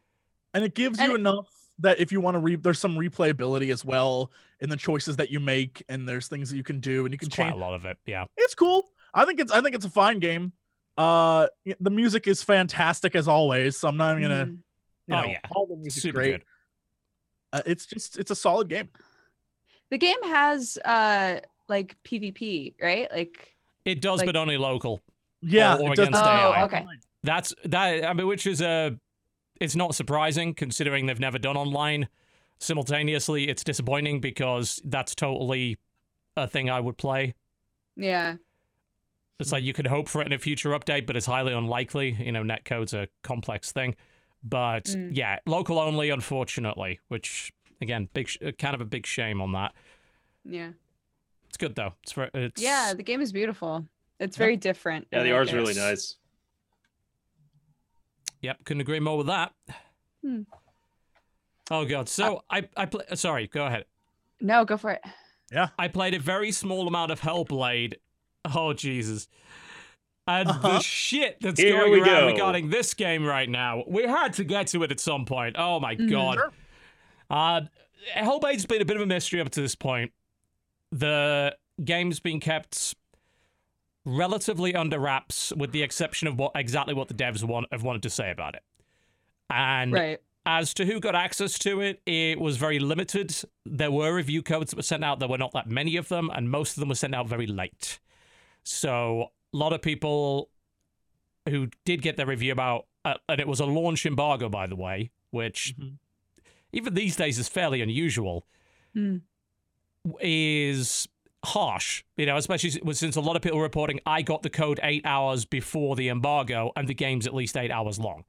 and it gives And you it- enough that if you want to re there's some replayability as well in the choices that you make and there's things that you can do and you can It's change quite a lot of it. Yeah. it's cool i think it's i think it's a fine game uh the music is fantastic as always so i'm not even gonna Mhm. you Oh, yeah. all the music's Super great good. uh, it's just it's a solid game The game has uh like PvP, right? Like It does, Like- but only local. yeah or it does against Oh, okay. That's that. I mean, which is a. It's not surprising considering they've never done online. Simultaneously, it's disappointing because that's totally a thing I would play. yeah. It's like you could hope for it in a future update, but it's highly unlikely. You know, netcode's a complex thing. But Mm. yeah, local only, unfortunately. Which again, big, sh- uh, kind of a big shame on that. Yeah. It's good though. It's very, it's Yeah, the game is beautiful. It's Yeah. very different. Yeah, the like art's really nice. Yep, couldn't agree more with that. Hmm. Oh god. So I I play. Sorry, go ahead. No, go for it. Yeah. I played a very small amount of Hellblade. Oh Jesus. And Uh-huh. the shit that's Here going we around go. regarding this game right now. We had to get to it at some point. Oh my Mhm. god. Sure. Uh Hellblade's been a bit of a mystery up to this point. The game's been kept relatively under wraps with the exception of what exactly what the devs want have wanted to say about it. And Right. as to who got access to it, it was very limited. There were review codes that were sent out. There were not that many of them, and most of them were sent out very late. So a lot of people who did get their review about, uh, and it was a launch embargo, by the way, which Mhm. even these days is fairly unusual, Hmm. is harsh. You know, especially since a lot of people were reporting I got the code eight hours before the embargo, and the game's at least eight hours long.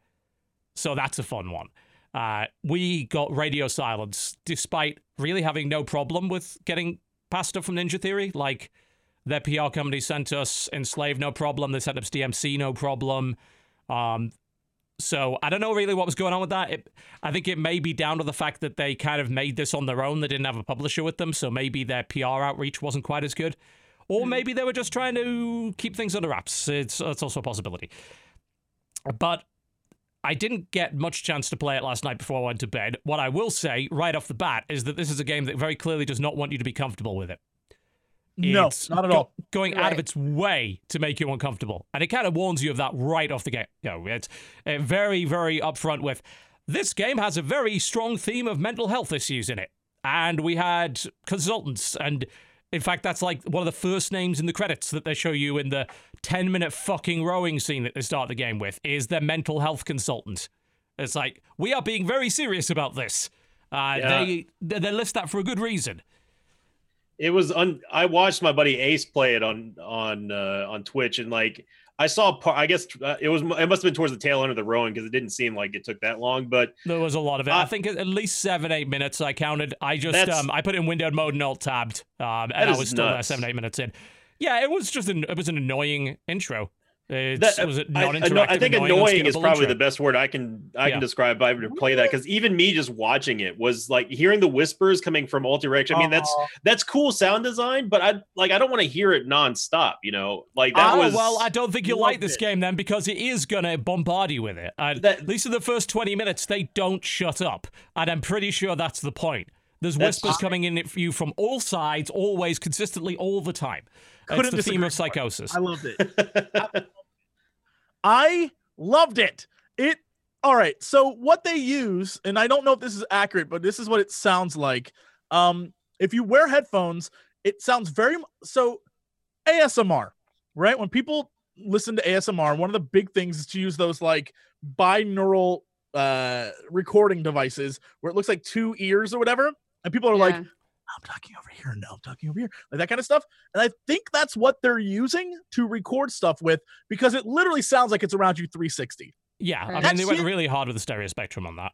So that's a fun one. Uh, we got radio silence despite really having no problem with getting past stuff from Ninja Theory. Like their PR company sent us Enslave, no problem. They sent us DMC, no problem. Um, so I don't know really what was going on with that. It, I think it may be down to the fact that they kind of made this on their own. They didn't have a publisher with them, so maybe their PR outreach wasn't quite as good. Or maybe they were just trying to keep things under wraps. It's, it's also a possibility. But I didn't get much chance to play it last night before I went to bed. What I will say right off the bat is that this is a game that very clearly does not want you to be comfortable with it. No It's not at go- all Going out of its way to make you uncomfortable. And it kind of warns you of that right off the get. Know, it's uh, very, very upfront with this game has a very strong theme of mental health issues in it. And we had consultants. And in fact, that's like one of the first names in the credits that they show you in the 10 minute fucking rowing scene that they start the game with is their mental health consultant. It's like, we are being very serious about this. Uh, Yeah. they they list that for a good reason. It was un. I watched my buddy Ace play it on on uh, on Twitch, and like I saw. Part, I guess uh, it was. It must have been towards the tail end of the rowing because it didn't seem like it took that long. But There was a lot of it. I Uh, think at least seven, eight minutes I counted. I just um I put in windowed mode and alt tabbed. Um and I was still there seven, eight minutes in. Yeah, it was just an it was an annoying intro. It's, That- uh, was it I, uh, I, know- I think annoying is probably the best word I can I Yeah. can describe. If I were to play that because even me just watching it was like hearing the whispers coming from all directions. I mean, that's Aw. that's cool sound design, but I like I don't want to hear it nonstop. You know, like that oh was well, I don't think you'll like this it. game then because it is gonna bombard you with it. And That- at least in the first twenty minutes, they don't shut up, and I'm pretty sure that's the point. There's whispers coming in at you from all sides, always, consistently, all the time. Couldn't it's the theme of psychosis. i loved it I loved it. It all right. So what they use, and I don't know if this is accurate, but this is what it sounds like. Um, if you wear headphones, it sounds very so ASMR, right? When people listen to ASMR, one of the big things is to use those like binaural uh recording devices where it looks like two ears or whatever, and people are like, Yeah. I'm talking over here. No, I'm talking over here. Like that kind of stuff. And I think that's what they're using to record stuff with because it literally sounds like it's around you 360. Yeah, I mean, That's they went really hard with the stereo spectrum on that.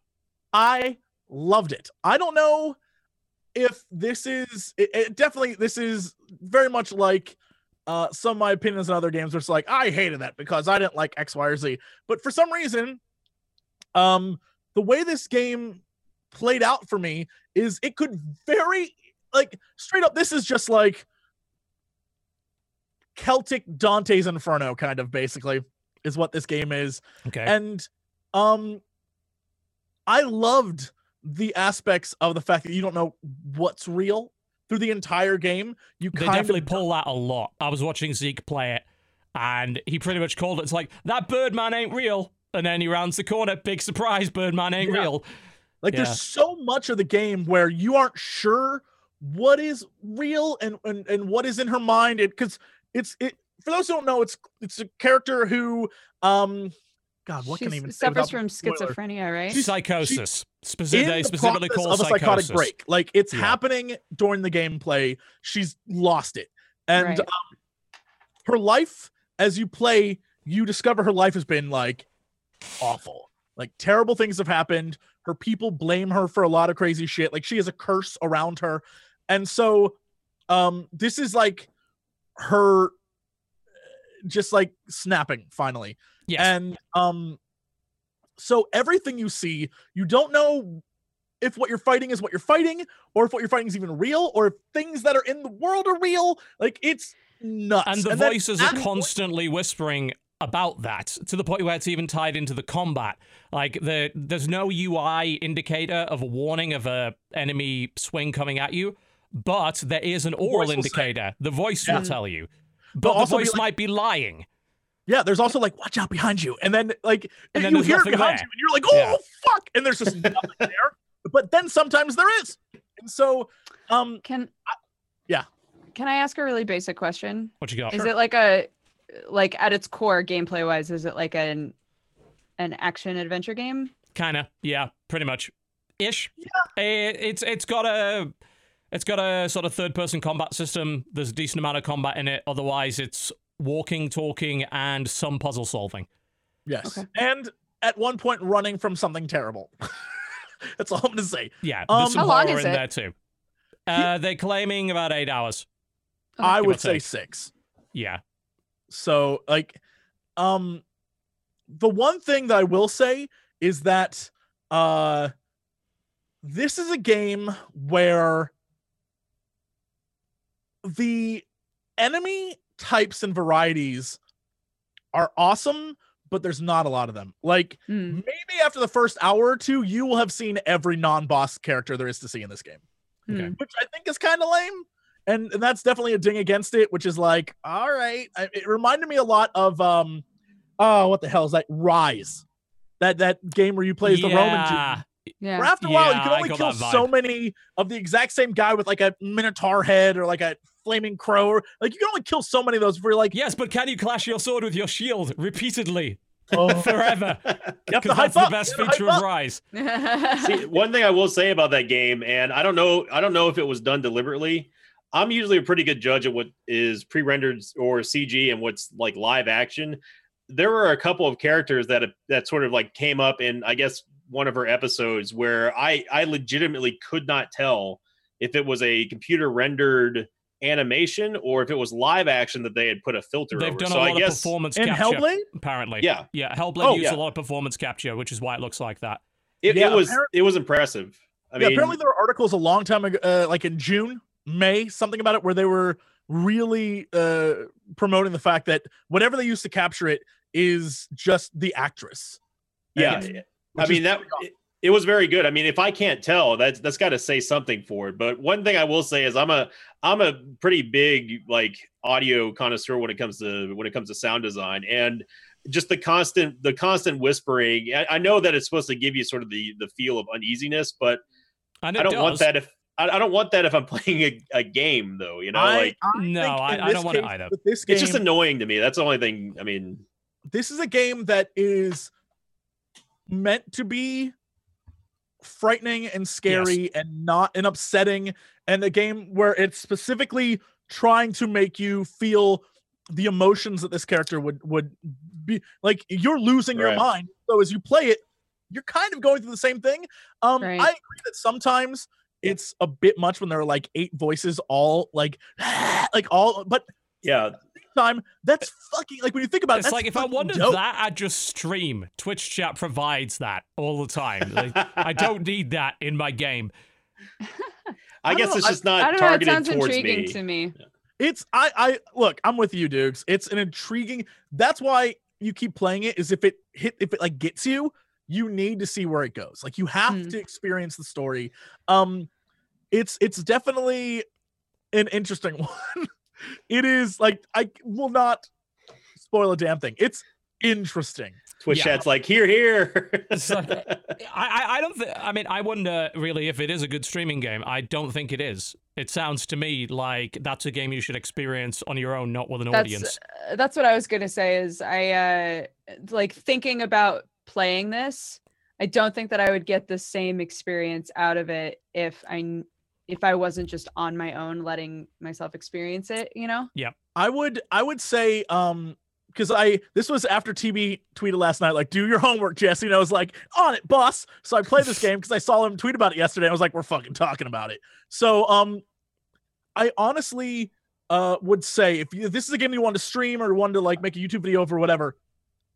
I loved it. I don't know. if this is it, it definitely this is very much like uh some of my opinions on other games where it's like I hated that because I didn't like X, Y, or Z. But for some reason, um the way this game played out for me is it could very like straight up, this is just like Celtic Dante's Inferno, kind of basically, is what this game is Okay. and um i loved the aspects of the fact that you don't know what's real through the entire game you they kind definitely of pull that a lot. I was watching Zeke play it, and he pretty much called it. It's like that Birdman ain't real, and then he rounds the corner. Big surprise, Birdman ain't Yeah. real. like yeah. there's so much of the game where you aren't sure what is real and and, and what is in her mind it because it's it for those who don't know it's it's a character who um god what can I even suffers without from schizophrenia, right? She's- Psychosis. in Specific, they the specifically process call of a psychotic psychosis. break. Like it's Yeah. happening during the gameplay. She's lost it, and Right. um, her life as you play, you discover her life has been like awful. Like terrible things have happened. Her people blame her for a lot of crazy shit. Like she has a curse around her, and so um, this is like her just like snapping finally Yes. and um so everything you see you don't know if what you're fighting is what you're fighting or if what you're fighting is even real or if things that are in the world are real like it's nuts and the then voices are constantly whispering about that to the point where it's even tied into the combat. Like the there's no UI indicator of a warning of a enemy swing coming at you, but there is an oral voice will say. indicator. The voice Yeah. will tell you. But, the also be voice like- might be lying. yeah there's also like watch out behind you and then like And then you hear it behind there. you and you're like oh Yeah. fuck and there's just nothing there but then sometimes there is and so um Can yeah. Can I ask a really basic question? What you got? Is it like a like at its core gameplay wise, is it like an an action adventure game? Kinda, yeah, pretty much, ish. Yeah. it's it's got a it's got a sort of third person combat system. There's a decent amount of combat in it. Otherwise, it's walking, talking, and some puzzle solving. yes Okay. and at one point running from something terrible that's all i'm gonna say Yeah, Um, there's some How long horror is in it? there too. Uh, they're claiming about eight hours. Okay. i would say six Yeah, So like um the one thing that I will say is that uh this is a game where the enemy types and varieties are awesome but there's not a lot of them. Like Hmm. maybe after the first hour or two you will have seen every non-boss character there is to see in this game Okay. Hmm. which I think is kind of lame. And, and that's definitely a ding against it, which is like, all right. I, it reminded me a lot of um, oh, what the hell is that? Ryse, that that game where you play as the Roman yeah. dude. Yeah. Where after a while you can only kill so many of the exact same guy with like a minotaur head or like a flaming crow. Or, like you can only kill so many of those. For like, Yes, but can you clash your sword with your shield repeatedly oh, forever? you have Because to hype that's the best you have to feature of. Ryse. See, one thing I will say about that game, and I don't know, I don't know if it was done deliberately. I'm usually a pretty good judge of what is pre-rendered or CG and what's like live action. There were a couple of characters that that sort of like came up in, I guess, one of her episodes where I I legitimately could not tell if it was a computer rendered animation or if it was live action that they had put a filter They've over. done so a lot I of guess performance In capture, Hellblade? apparently. Yeah. yeah. Hellblade Oh, used yeah. a lot of performance capture, which is why it looks like that. it, Yeah, it was apparent- it was impressive. I yeah, mean, apparently there were articles a long time ago, uh, like in June, May, something about it, where they were really uh, promoting the fact that whatever they used to capture it is just the actress. yeah, And- I mean that pretty awesome. It, it was very good. I mean, if I can't tell, that's that's got to say something for it. But one thing I will say is I'm a I'm a pretty big like audio connoisseur when it comes to when it comes to sound design and just the constant the constant whispering. I, I know that it's supposed to give you sort of the the feel of uneasiness, but And I don't want that if I, I don't want that if I'm playing a, a game though. You know, I, like I No, I- I don't want it either. This game, it's just annoying to me. That's the only thing. I mean, this is a game that is meant to be frightening and scary and not and upsetting and a game where it's specifically trying to make you feel the emotions that this character would would be like you're losing your mind. So as you play it you're kind of going through the same thing. Um Right. i agree that sometimes it's a bit much when there are like eight voices all like like all but Yeah, time that's fucking like when you think about it It's like if I fucking wanted dope. that, I'd just stream. Twitch chat provides that all the time. Like, I don't need that in my game. I, I guess don't it's just I not don't know. It targeted sounds towards intriguing me. to me. It's I I look, I'm with you, Dukes. It's an intriguing. That's why you keep playing it. Is if it hit if it like gets you, you need to see where it goes. Like you have Hmm. to experience the story. Um, it's it's definitely an interesting one. It is like I will not spoil a damn thing. It's interesting. Twitch Yeah. chat's like here, here. It's like- I, I, I don't. Th- I mean, I wonder really if it is a good streaming game. I don't think it is. It sounds to me like that's a game you should experience on your own, not with an That's audience. uh, that's what I was gonna say. Is I uh like thinking about playing this. I don't think that I would get the same experience out of it if I kn- if I wasn't just on my own, letting myself experience it. You know. Yeah. I would I would say um because I this was after TB tweeted last night like do your homework Jesse and I was like on it boss so I played this game because I saw him tweet about it yesterday I was like we're fucking talking about it so um I honestly uh would say if, you, if this is a game you want to stream or want to like make a YouTube video of or whatever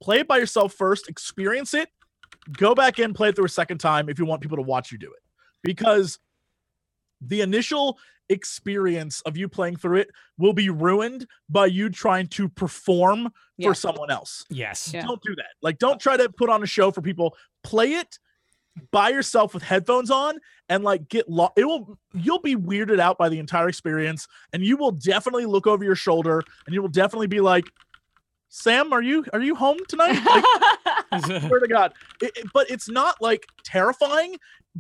play it by yourself first experience it go back in play it through a second time if you want people to watch you do it because the initial experience of you playing through it will be ruined by you trying to perform Yeah. for someone else. yes. Yeah. Don't do that. Like, don't try to put on a show for people. Play it by yourself with headphones on and like get lost. It will, you'll be weirded out by the entire experience and you will definitely look over your shoulder and you will definitely be like, Sam, are you, are you home tonight? Like, swear to God. It, it- but it's not like terrifying,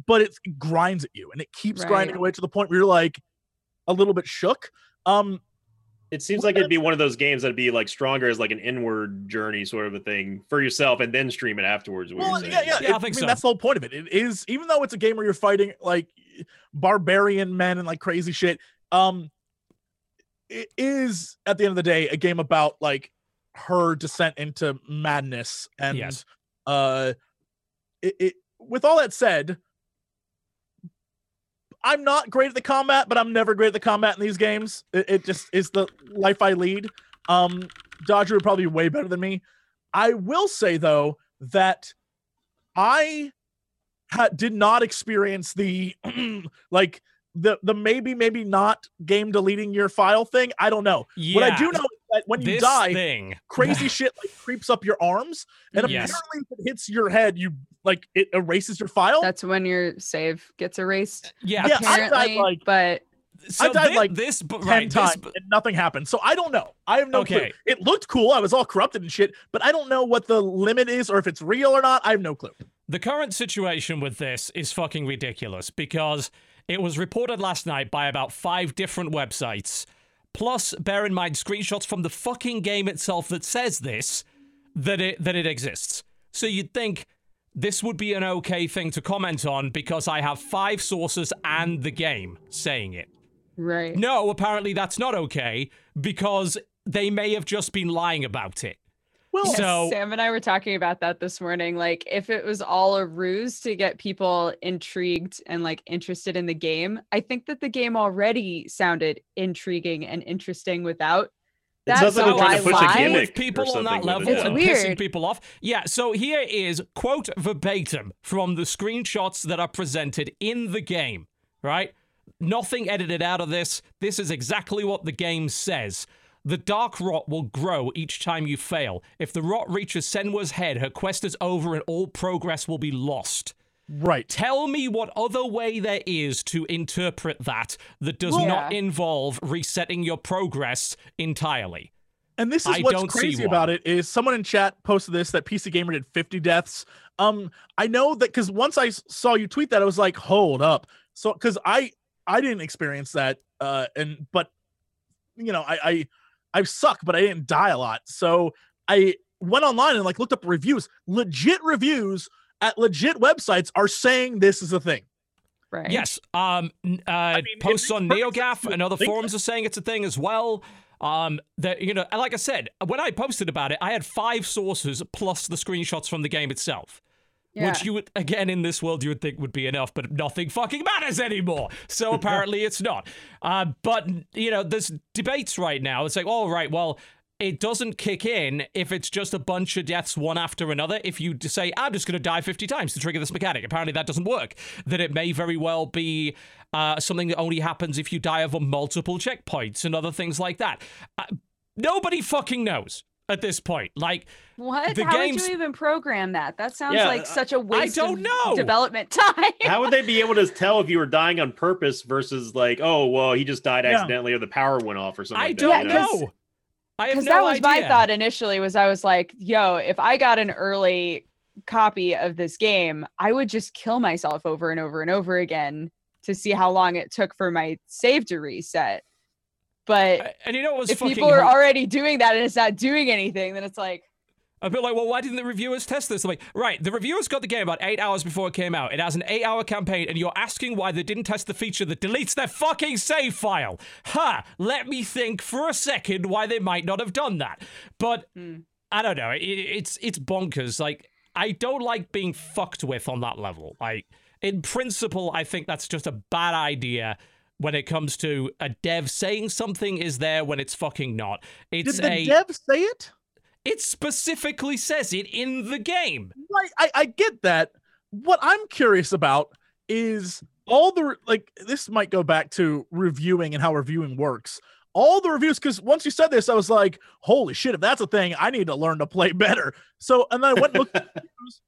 but it grinds at you and it keeps grinding away to the point where you're like a little bit shook. Um, It seems like it'd be one of those games that'd be like stronger as like an inward journey sort of a thing for yourself, and then stream it afterwards. what well, saying. yeah, yeah, Yeah, I it- think mean, so. that's the whole point of it. It is, even though it's a game where you're fighting like barbarian men and like crazy shit. Um, it is at the end of the day a game about like her descent into madness and Yes. uh, it, it. With all that said, I'm not great at the combat, but I'm never great at the combat in these games. It, it just is the life I lead. Um, Dodger would probably be way better than me. I will say though that I ha- did not experience the like the the maybe maybe not game deleting your file thing. I don't know. What I do know that when you die, thing, crazy shit like creeps up your arms, and Yes. apparently if it hits your head, you like it erases your file. That's when your save gets erased. Uh, yeah. Yeah, I died, Apparently, like, but So died, thi- like, this, but ten right, times this, and nothing happened. So I don't know. I have no clue. It looked cool. I was all corrupted and shit, but I don't know what the limit is or if it's real or not. I have no clue. The current situation with this is fucking ridiculous because it was reported last night by about five different websites. Plus, bear in mind screenshots from the fucking game itself that says this that it that it exists. So you'd think this would be an okay thing to comment on because I have five sources and the game saying it. right. No, apparently that's not okay because they may have just been lying about it. Well, Yes, So- Sam and I were talking about that this morning. Like, if it was all a ruse to get people intrigued and like interested in the game, I think that the game already sounded intriguing and interesting without. It that, sounds like so they're trying to why push lie? with people on that level it, It's and yeah. pissing weird. people off. Yeah, so here is quote verbatim from the screenshots that are presented in the game, right? Nothing edited out of this. This is exactly what the game says. The dark rot will grow each time you fail. If the rot reaches Senua's head, her quest is over and all progress will be lost. right. Tell me what other way there is to interpret that that does Well- not involve resetting your progress entirely. And this is I what's crazy about it is someone in chat posted this that PC Gamer did 50 deaths. Um, I know that because once I saw you tweet that, I was like, hold up. So because I I didn't experience that, uh, and but you know, I I I suck, but I didn't die a lot. So I went online and like looked up reviews. Legit reviews at legit websites are saying this is a thing. Right. Yes. Um. n- Uh. mean, posts on NeoGaf and other think forums are saying it's a thing as well. Um. That you know, like I said, when I posted about it, I had five sources plus the screenshots from the game itself. Yeah. which you would again in this world you would think would be enough, but nothing fucking matters anymore. So apparently it's not. Uh, but you know, there's debates right now. It's like, all right, well. It doesn't kick in if it's just a bunch of deaths one after another. If you say, I'm just going to die 50 times to trigger this mechanic, apparently that doesn't work. That it may very well be uh, something that only happens if you die over multiple checkpoints and other things like that. Uh, nobody fucking knows at this point. Like, what? the How game's- would you even program that? That sounds Yeah, like uh, such a waste don't of know. development time. How would they be able to tell if you were dying on purpose versus like, oh well, he just died Yeah. accidentally or the power went off or something? I like don't that, you know? know. I have because no that was my thought initially was i was like yo if i got an early copy of this game i would just kill myself over and over and over again to see how long it took for my save to reset but And you know if people are hor- already doing that and it's not doing anything then it's like I'd be like, well, why didn't the reviewers test this? I'm like, right, the reviewers got the game about eight hours before it came out. It has an eight hour campaign, and you're asking why they didn't test the feature that deletes their fucking save file. Ha! Let me think for a second why they might not have done that. But Hmm. I don't know. It, it's it's bonkers. Like, I don't like being fucked with on that level. Like, in principle, I think that's just a bad idea. When it comes to a dev saying something is there when it's fucking not. Did It's the a dev say it? it specifically says it in the game. Right, I, I get that. What I'm curious about is all the like. This might go back to reviewing and how reviewing works. All the reviews, because once you said this, I was like, "Holy shit! If that's a thing, I need to learn to play better." So, and then I went and looked. at the reviews.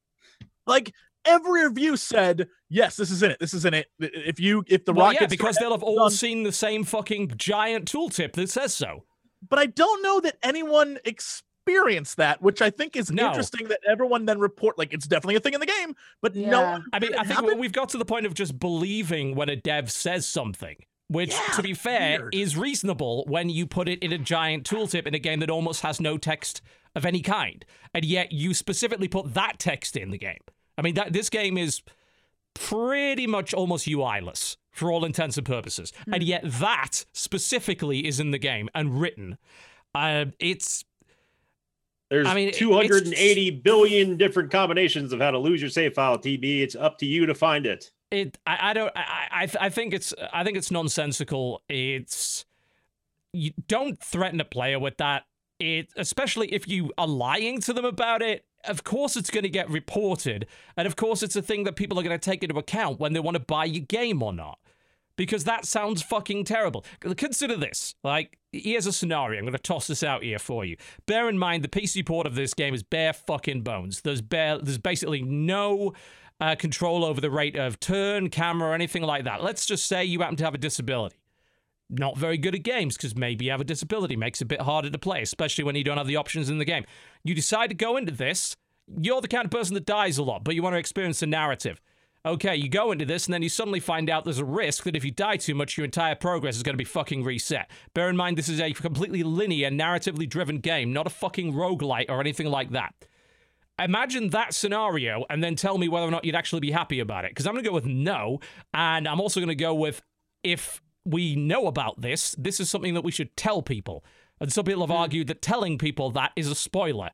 Like every review said, "Yes, this is in it. This is in it." If you, if the well, rocket, yeah, because they'll have all done- seen the same fucking giant tooltip that says so. but I don't know that anyone experienced that, which I think is No. interesting that everyone then report like it's definitely a thing in the game, but no Yeah. one. I mean, I think happened? we've got to the point of just believing when a dev says something, which, Yeah, to be fair, weird. is reasonable when you put it in a giant tooltip in a game that almost has no text of any kind, and yet you specifically put that text in the game. I mean, that this game is pretty much almost UI-less for all intents and purposes, and yet that specifically is in the game and written. Uh, it's There's I mean, it's 280 billion different combinations of how to lose your save file. TB, it's up to you to find it. it I, I don't I, I I think it's I think it's nonsensical. It's you don't threaten a player with that. It especially if you are lying to them about it. Of course, it's going to get reported, and of course, it's a thing that people are going to take into account when they want to buy your game or not. Because that sounds fucking terrible. Consider this. Like, here's a scenario. I'm going to toss this out here for you. Bear in mind, the PC port of this game is bare fucking bones. There's bare, there's basically no uh, control over the rate of turn, camera, or anything like that. Let's just say you happen to have a disability. Not very good at games because maybe you have a disability, makes it a bit harder to play, especially when you don't have the options in the game. You decide to go into this. You're the kind of person that dies a lot, but you want to experience the narrative. Okay, you go into this, and then you suddenly find out there's a risk that if you die too much, your entire progress is going to be fucking reset. Bear in mind, this is a completely linear, narratively driven game, not a fucking roguelite or anything like that imagine that scenario and then tell me whether or not you'd actually be happy about it. Because I'm going to go with no. And I'm also going to go with if we know about this, this is something that we should tell people. And some people have hmm. argued that telling people that is a spoiler.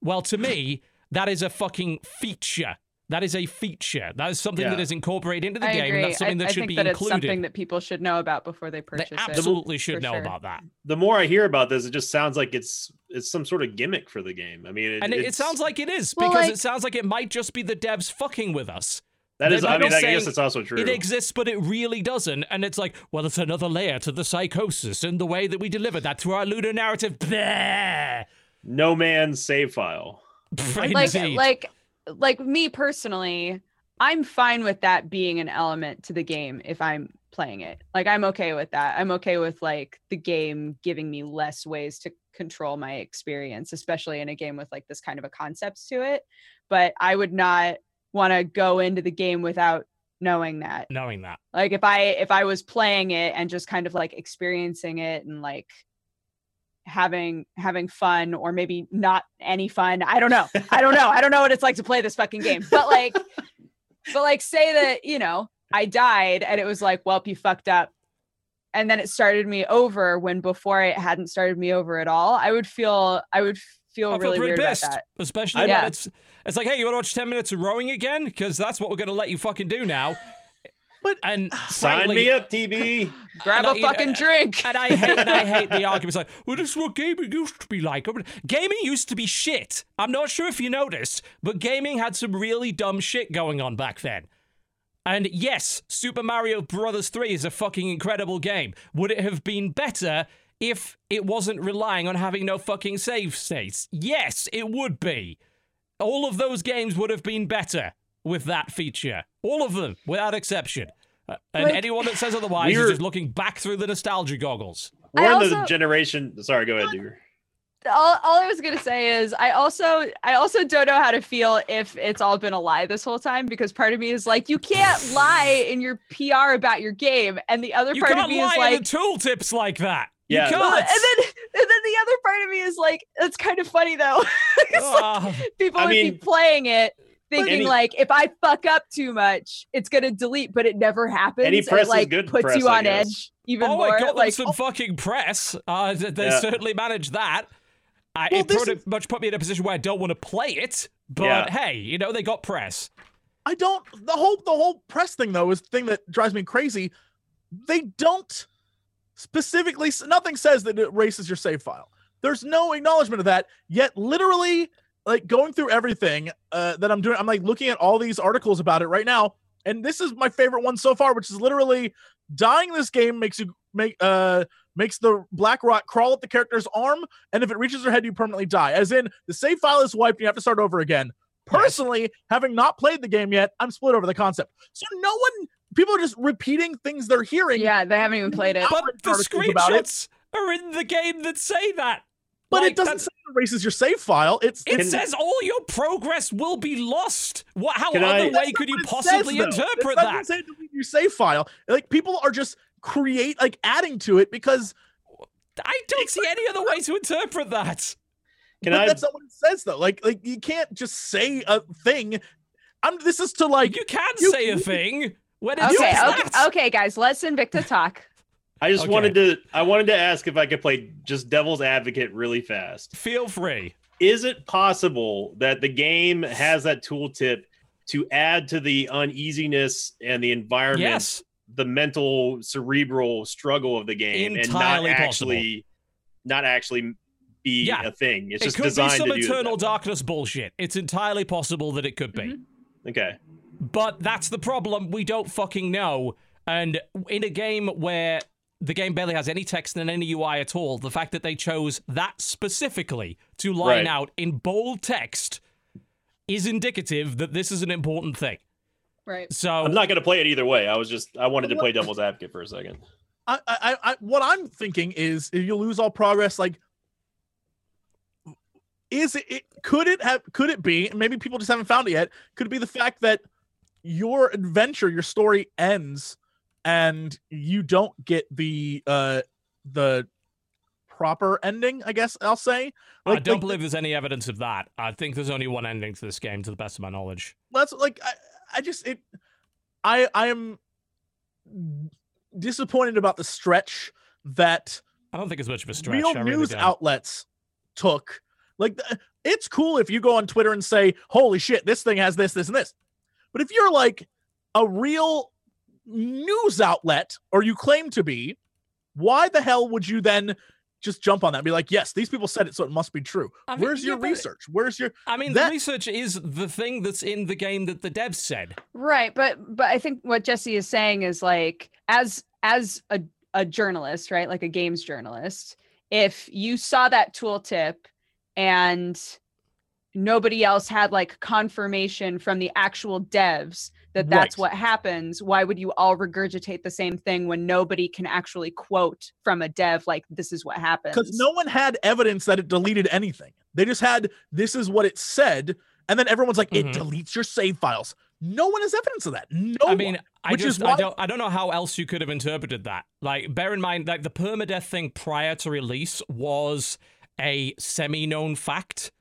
Well, to me, that is a fucking feature. That is a feature. That is something Yeah. that is incorporated into the I game. agree. And that's something I, that I should think be that it's included. something that people should know about before they they purchase it. absolutely should know sure. about that. The more I hear about this, it just sounds like it's it's some sort of gimmick for the game. I mean, it, And it, it sounds like it is Well, because like- it sounds like it might just be the devs fucking with us. That is. I mean, not I guess it's also true. It exists, but it really doesn't. And it's like, well, it's another layer to the psychosis and the way that we deliver that through our linear narrative. Bleh. no man's save file. like like like me personally i'm fine with that being an element to the game if i'm playing it like i'm okay with that i'm okay with like the game giving me less ways to control my experience especially in a game with like this kind of a concept to it but i would not want to go into the game without knowing that knowing that. like if i if i was playing it and just kind of like experiencing it and like having having fun or maybe not any fun i don't know i don't know i don't know what it's like to play this fucking game but like but like say that you know i died and it was like well you fucked up and then it started me over when before it hadn't started me over at all i would feel i would feel I really pretty weird pissed, about that. especially Yeah. when it's it's like, hey, you want to watch ten minutes of rowing again? Because that's what we're going to let you fucking do now. But And Sign frankly, me up, TB. Grab And a I- you know, fucking drink. And I hate, and I hate the arguments like, well, this is what gaming used to be like. Gaming used to be shit. I'm not sure if you noticed, but gaming had some really dumb shit going on back then. And yes, Super Mario Brothers 3 is a fucking incredible game. Would it have been better if it wasn't relying on having no fucking save states? Yes, it would be. All of those games would have been better with that feature. All of them, without exception. Uh, and Like- anyone that says otherwise We're- is just looking back through the nostalgia goggles. We're in the generation. Sorry, go ahead, Dodger. all, all I was gonna say is I also I also don't know how to feel if it's all been a lie this whole time because part of me is like you can't lie in your PR about your game and the other You part of me lie is like the tooltips like that. Yeah. You Well, can't. and then and then the other part of me is like it's kind of funny though. It's like, Ah, people I would mean- be playing it thinking Any- like if I fuck up too much, it's gonna delete, but it never happens. Any and press it, is like good puts press, you on edge even oh, more. I got them like some fucking press. Uh, they Yeah. certainly managed that. I, Well, it this pretty much put me in a position where I don't want to play it. But Yeah. hey, you know they got press. I don't the whole the whole press thing though is the thing that drives me crazy. They don't specifically nothing says that it erases your save file. There's no acknowledgement of that. Yet literally like going through everything uh, that I'm doing, I'm like looking at all these articles about it right now, and this is my favorite one so far, which is literally dying. This game makes you make uh makes the black rot crawl up the character's arm, and if it reaches their head, you permanently die. As in, the save file is wiped, and you have to start over again. Personally, having not played the game yet, I'm split over the concept. So no one, people are just repeating things they're hearing. yeah, they haven't even played it. But the articles about it. screenshots are in the game that say that. but Like, it doesn't that's- say it erases your save file. It's It it's- says all your progress will be lost. What? How Can I- other way could you what it says, possibly though. interpret it doesn't that? say delete your save file. Like people are just create like adding to it because I don't see any other way to interpret that. Can but I? that's not what it says though. Like like you can't just say a thing. I'm this is to like You can you- say a you- thing. When it Okay, says okay, okay, guys, let's Invicta talk. I just Okay. wanted to. I wanted to ask if I could play just devil's advocate really fast. Feel free. Is it possible that the game has that tooltip to add to the uneasiness and the environment, Yes. the mental cerebral struggle of the game, and not Entirely possible. actually, not actually be Yeah. a thing? It's it just could be designed some to do eternal darkness bullshit. It's entirely possible that it could be. Mhm. Okay. But that's the problem. We don't fucking know. And in a game where the game barely has any text and any UI at all, the fact that they chose that specifically to line Right. out in bold text is indicative that this is an important thing. Right. So I'm not going to play it either way. I was just I wanted to play devil's advocate for a second. I, I, I, what I'm thinking is if you lose all progress, like, is it, it could it have could it be maybe people just haven't found it yet could it be the fact that your adventure your story ends and you don't get the uh the proper ending i guess i'll say I don't like, believe there's any evidence of that. I think there's only one ending to this game, to the best of my knowledge. that's like I, I just it i i am disappointed about the stretch that I don't think it's much of a stretch. real I really news don't. outlets took. Like, it's cool if you go on Twitter and say, "Holy shit, this thing has this, this, and this." But if you're like a real news outlet, or you claim to be, why the hell would you then just jump on that and be like, "Yes, these people said it, so it must be true"? I mean, Where's yeah, your but- research? Where's your I mean, That- the research is the thing that's in the game that the devs said. Right, but but I think what Jesse is saying is like as as a a journalist, right? Like a games journalist, if you saw that tooltip and nobody else had like confirmation from the actual devs that that's Right. what happens, why would you all regurgitate the same thing when nobody can actually quote from a dev like this is what happens? because no one had evidence that it deleted anything. They just had this is what it said, and then everyone's like, Mhm. "It deletes your save files." No one has evidence of that. No I mean, one. I which just why- I don't I don't know how else you could have interpreted that. Like, bear in mind, like the permadeath thing prior to release was a semi-known fact.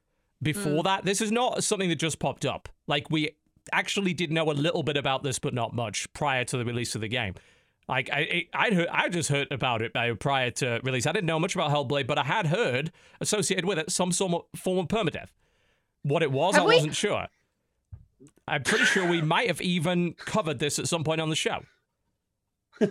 Before that, this is not something that just popped up. Like we actually did know a little bit about this, but not much prior to the release of the game. Like I, I, I'd heard, I just heard about it uh, prior to release. I didn't know much about Hellblade, but I had heard associated with it some sort of form of permadeath. What it was, Have I we- wasn't sure. I'm pretty sure we might have even covered this at some point on the show.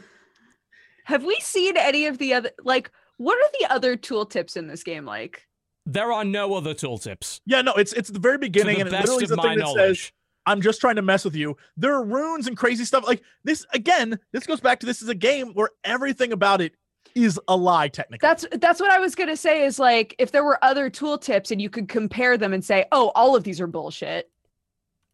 Have we seen any of the other like what are the other tooltips in this game like? There are no other tooltips. Yeah, no, it's it's the very beginning, the and it literally of is the my thing that says, "I'm just trying to mess with you." There are runes and crazy stuff. Like this again. This goes back to this is a game where everything about it is a lie. Technically, That's that's what I was gonna say is like if there were other tooltips and you could compare them and say, oh, all of these are bullshit.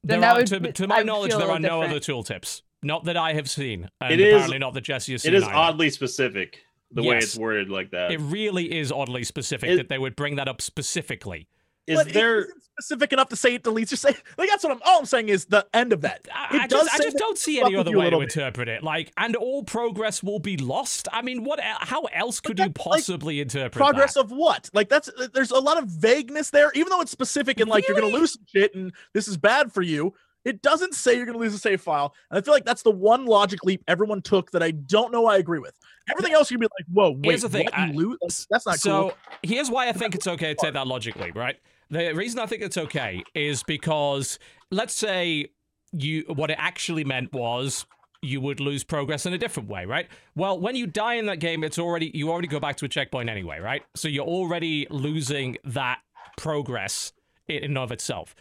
There Then that are, would to, to my I'd knowledge, there a are no other tooltips. Not that I have seen. And It is- apparently not that Jesse has seen It is either. oddly specific the way it's worded like that. It really is oddly specific It- that they would bring that up specifically. Is but it there? isn't specific enough to say it deletes your save. Like that's what I'm. All I'm saying is the end of that. I, It I does just, I just don't see any other way to bit. interpret it. Like, and all progress will be lost. I mean, what? How else could you that's, like, possibly interpret Progress that? of what? Like that's there's a lot of vagueness there, even though it's specific and like you're gonna lose some shit and this is bad for you. It doesn't say you're gonna lose a save file, and I feel like that's the one logic leap everyone took that I don't know I agree with. Everything else you'd be like, whoa, wait, Here's the thing, what, you I-? Like, that's not cool. so cool. here's why I think it's okay to take that logically, right? The reason I think it's okay is because let's say you what it actually meant was you would lose progress in a different way, right? Well, when you die in that game, it's already you already go back to a checkpoint anyway, right? So you're already losing that progress in and of itself.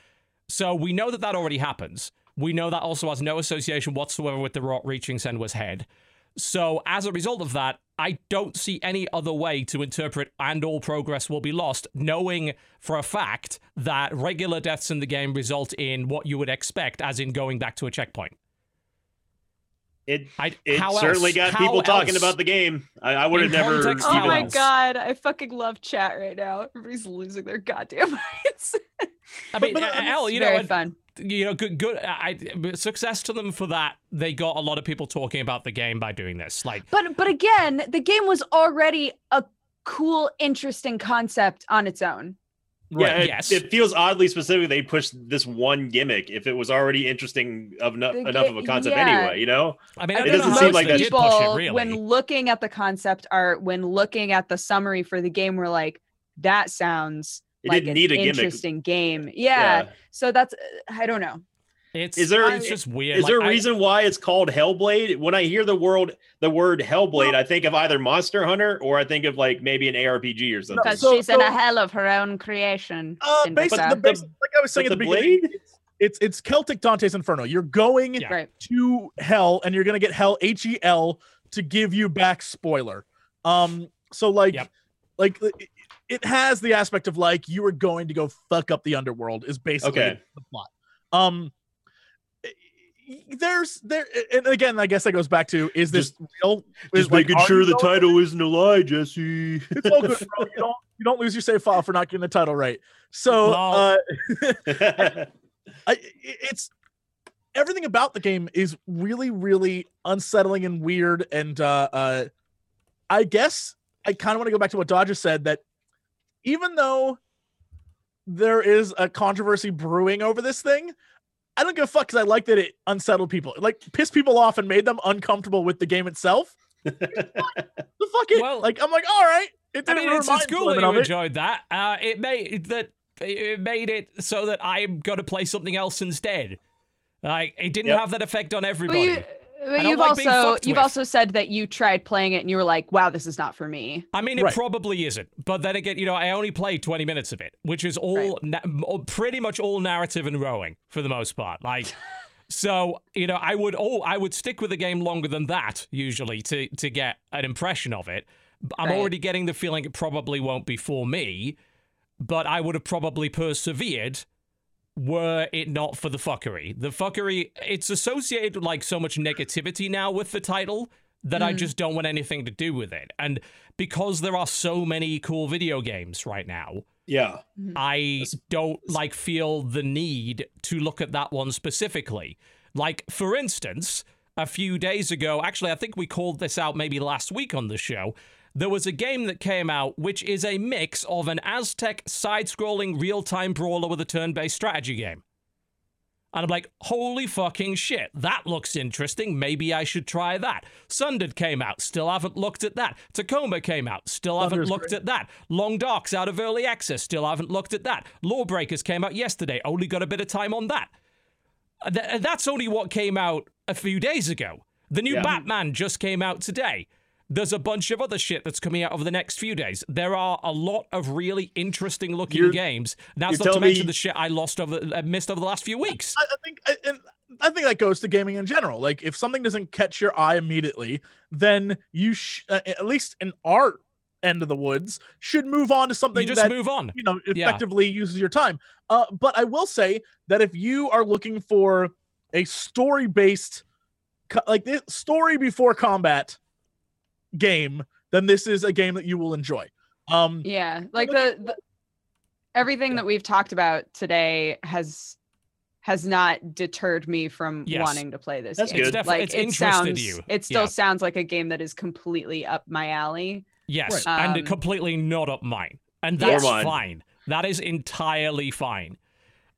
So we know that that already happens. We know that also has no association whatsoever with the rock reaching Senua's head. So as a result of that, I don't see any other way to interpret and all progress will be lost, knowing for a fact that regular deaths in the game result in what you would expect, as in going back to a checkpoint. It I, it how certainly else? got How people talking about the game. I, I would have never. context, Oh my else? god, I fucking love chat right now. Everybody's losing their goddamn minds. I mean, but, uh, uh, hell, you know, very and- fun. you know, good, good. I, I- success to them for that. They got a lot of people talking about the game by doing this. Like, But but again, the game was already a cool, interesting concept on its own. Yeah, it, yes. it feels oddly specific. They pushed this one gimmick if it was already interesting of no, The enough of a concept yeah. anyway. You know, I mean, I I It don't know doesn't seem like they that- people, push it, really. when looking at the concept art, when looking at the summary for the game, we're like, that sounds it like didn't an need a gimmick. interesting game. Yeah. So that's uh, I don't know. It's Is there- it's just weird. Is Like, there a reason why it's called Hellblade? When I hear the word the word Hellblade, I think of either Monster Hunter or I think of like maybe an ARPG or something. Because so- she's in so- a hell of her own creation. Uh, basically, the the- basic, like I was saying at the, the beginning, blade? it's, it's it's Celtic Dante's Inferno. You're going Yeah. To hell, and you're gonna get hell H E L to give you back spoiler. Um, so like, Yep. like it, has the aspect of like you are going to go fuck up the underworld is basically Okay. the plot. Um, there's there, and again, I guess that goes back to is this real? Is, like, are you going- title isn't a lie, Jesse. It's all good, bro. You don't you don't lose your save file for not getting the title right. So No. uh, I, it's everything about the game is really really unsettling and weird and uh uh i guess i kind of want to go back to what dodger said that even though there is a controversy brewing over this thing i don't give a fuck because i like that it unsettled people It, like pissed people off and made them uncomfortable with the game itself the fuck it Well, like i'm like all right it I didn't mean, it's, my it's cool that you of it. enjoyed that. Uh, it made that it made it so that I'm gonna play something else instead. Like it didn't Yep. have that effect on But, everybody. you, but you've like also you've with. also said that you tried playing it and you were like, wow, this is not for me. I mean, it Right. probably isn't. But then again, you know, I only played 20 minutes of it, which is all na- pretty much all narrative and rowing for the most part. Like, so you know, I would oh, I would stick with the game longer than that usually to to get an impression of it. I'm Right. already getting the feeling it probably won't be for me, but I would have probably persevered were it not for the fuckery. The fuckery, it's associated with like so much negativity now with the title that I Mm. just don't want anything to do with it. And because there are so many cool video games right now, yeah. I don't like feel the need to look at that one specifically. Like, for instance, a few days ago, actually, I think we called this out maybe last week on the show. There was a game that came out which is a mix of an Aztec side scrolling real time brawler with a turn based strategy game. And I'm like, holy fucking shit, that looks interesting. Maybe I should try that. Sundered came out, still haven't looked at that. Tacoma came out, still haven't Sunder's looked great. at that. Long Dark's out of early access, still haven't looked at that. Lawbreakers came out yesterday, only got a bit of time on that. Th- that's only what came out a few days ago. The new Yeah. Batman just came out today. There's a bunch of other shit that's coming out over the next few days. There are a lot of really interesting looking You're- games. That's not to mention me- the shit I lost over, uh, missed over the last few weeks. I, I think I, and I think that goes to gaming in general. Like if something doesn't catch your eye immediately, then you sh- uh, at least in our end of the woods should move on to something You just that move on. you know Yeah. effectively uses your time. Uh, but I will say that if you are looking for a story based, like this story before combat game, then this is a game that you will enjoy. Um, Yeah, like the, the everything that we've talked about today has has not deterred me from Yes. wanting to play this That's game. good. It's Like it's it sounds, you. it still Yeah. sounds like a game that is completely up my alley. Yes, Right. and Um, completely not up mine, and that's Or fine. That is entirely fine.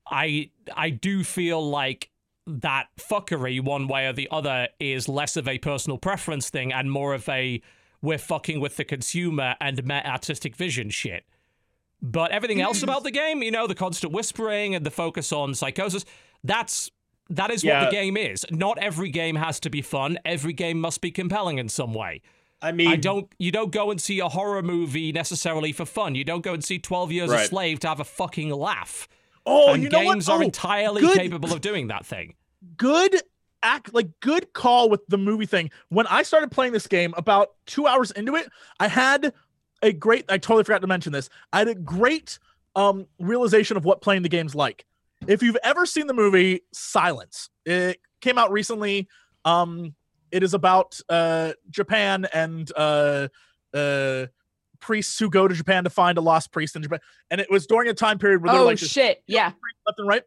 I I do feel like that fuckery, one way or the other, is less of a personal preference thing and more of a we're fucking with the consumer and meta artistic vision shit. But everything else hmm. about the game, you know, the constant whispering and the focus on psychosis, that's that is what the game is. Not every game has to be fun. Every game must be compelling in some way. I mean, I don't. You don't go and see a horror movie necessarily for fun. You don't go and see Twelve Years a Slave to have a fucking laugh. Oh, and you know what? games are Oh, entirely good. capable of doing that thing. good act like good call with the movie thing when i started playing this game about two hours into it i had a great i totally forgot to mention this i had a great um realization of what playing the game's like if you've ever seen the movie silence it came out recently um it is about uh japan and uh uh priests who go to japan to find a lost priest in japan and it was during a time period where they're Oh like this shit! Yeah, left and right.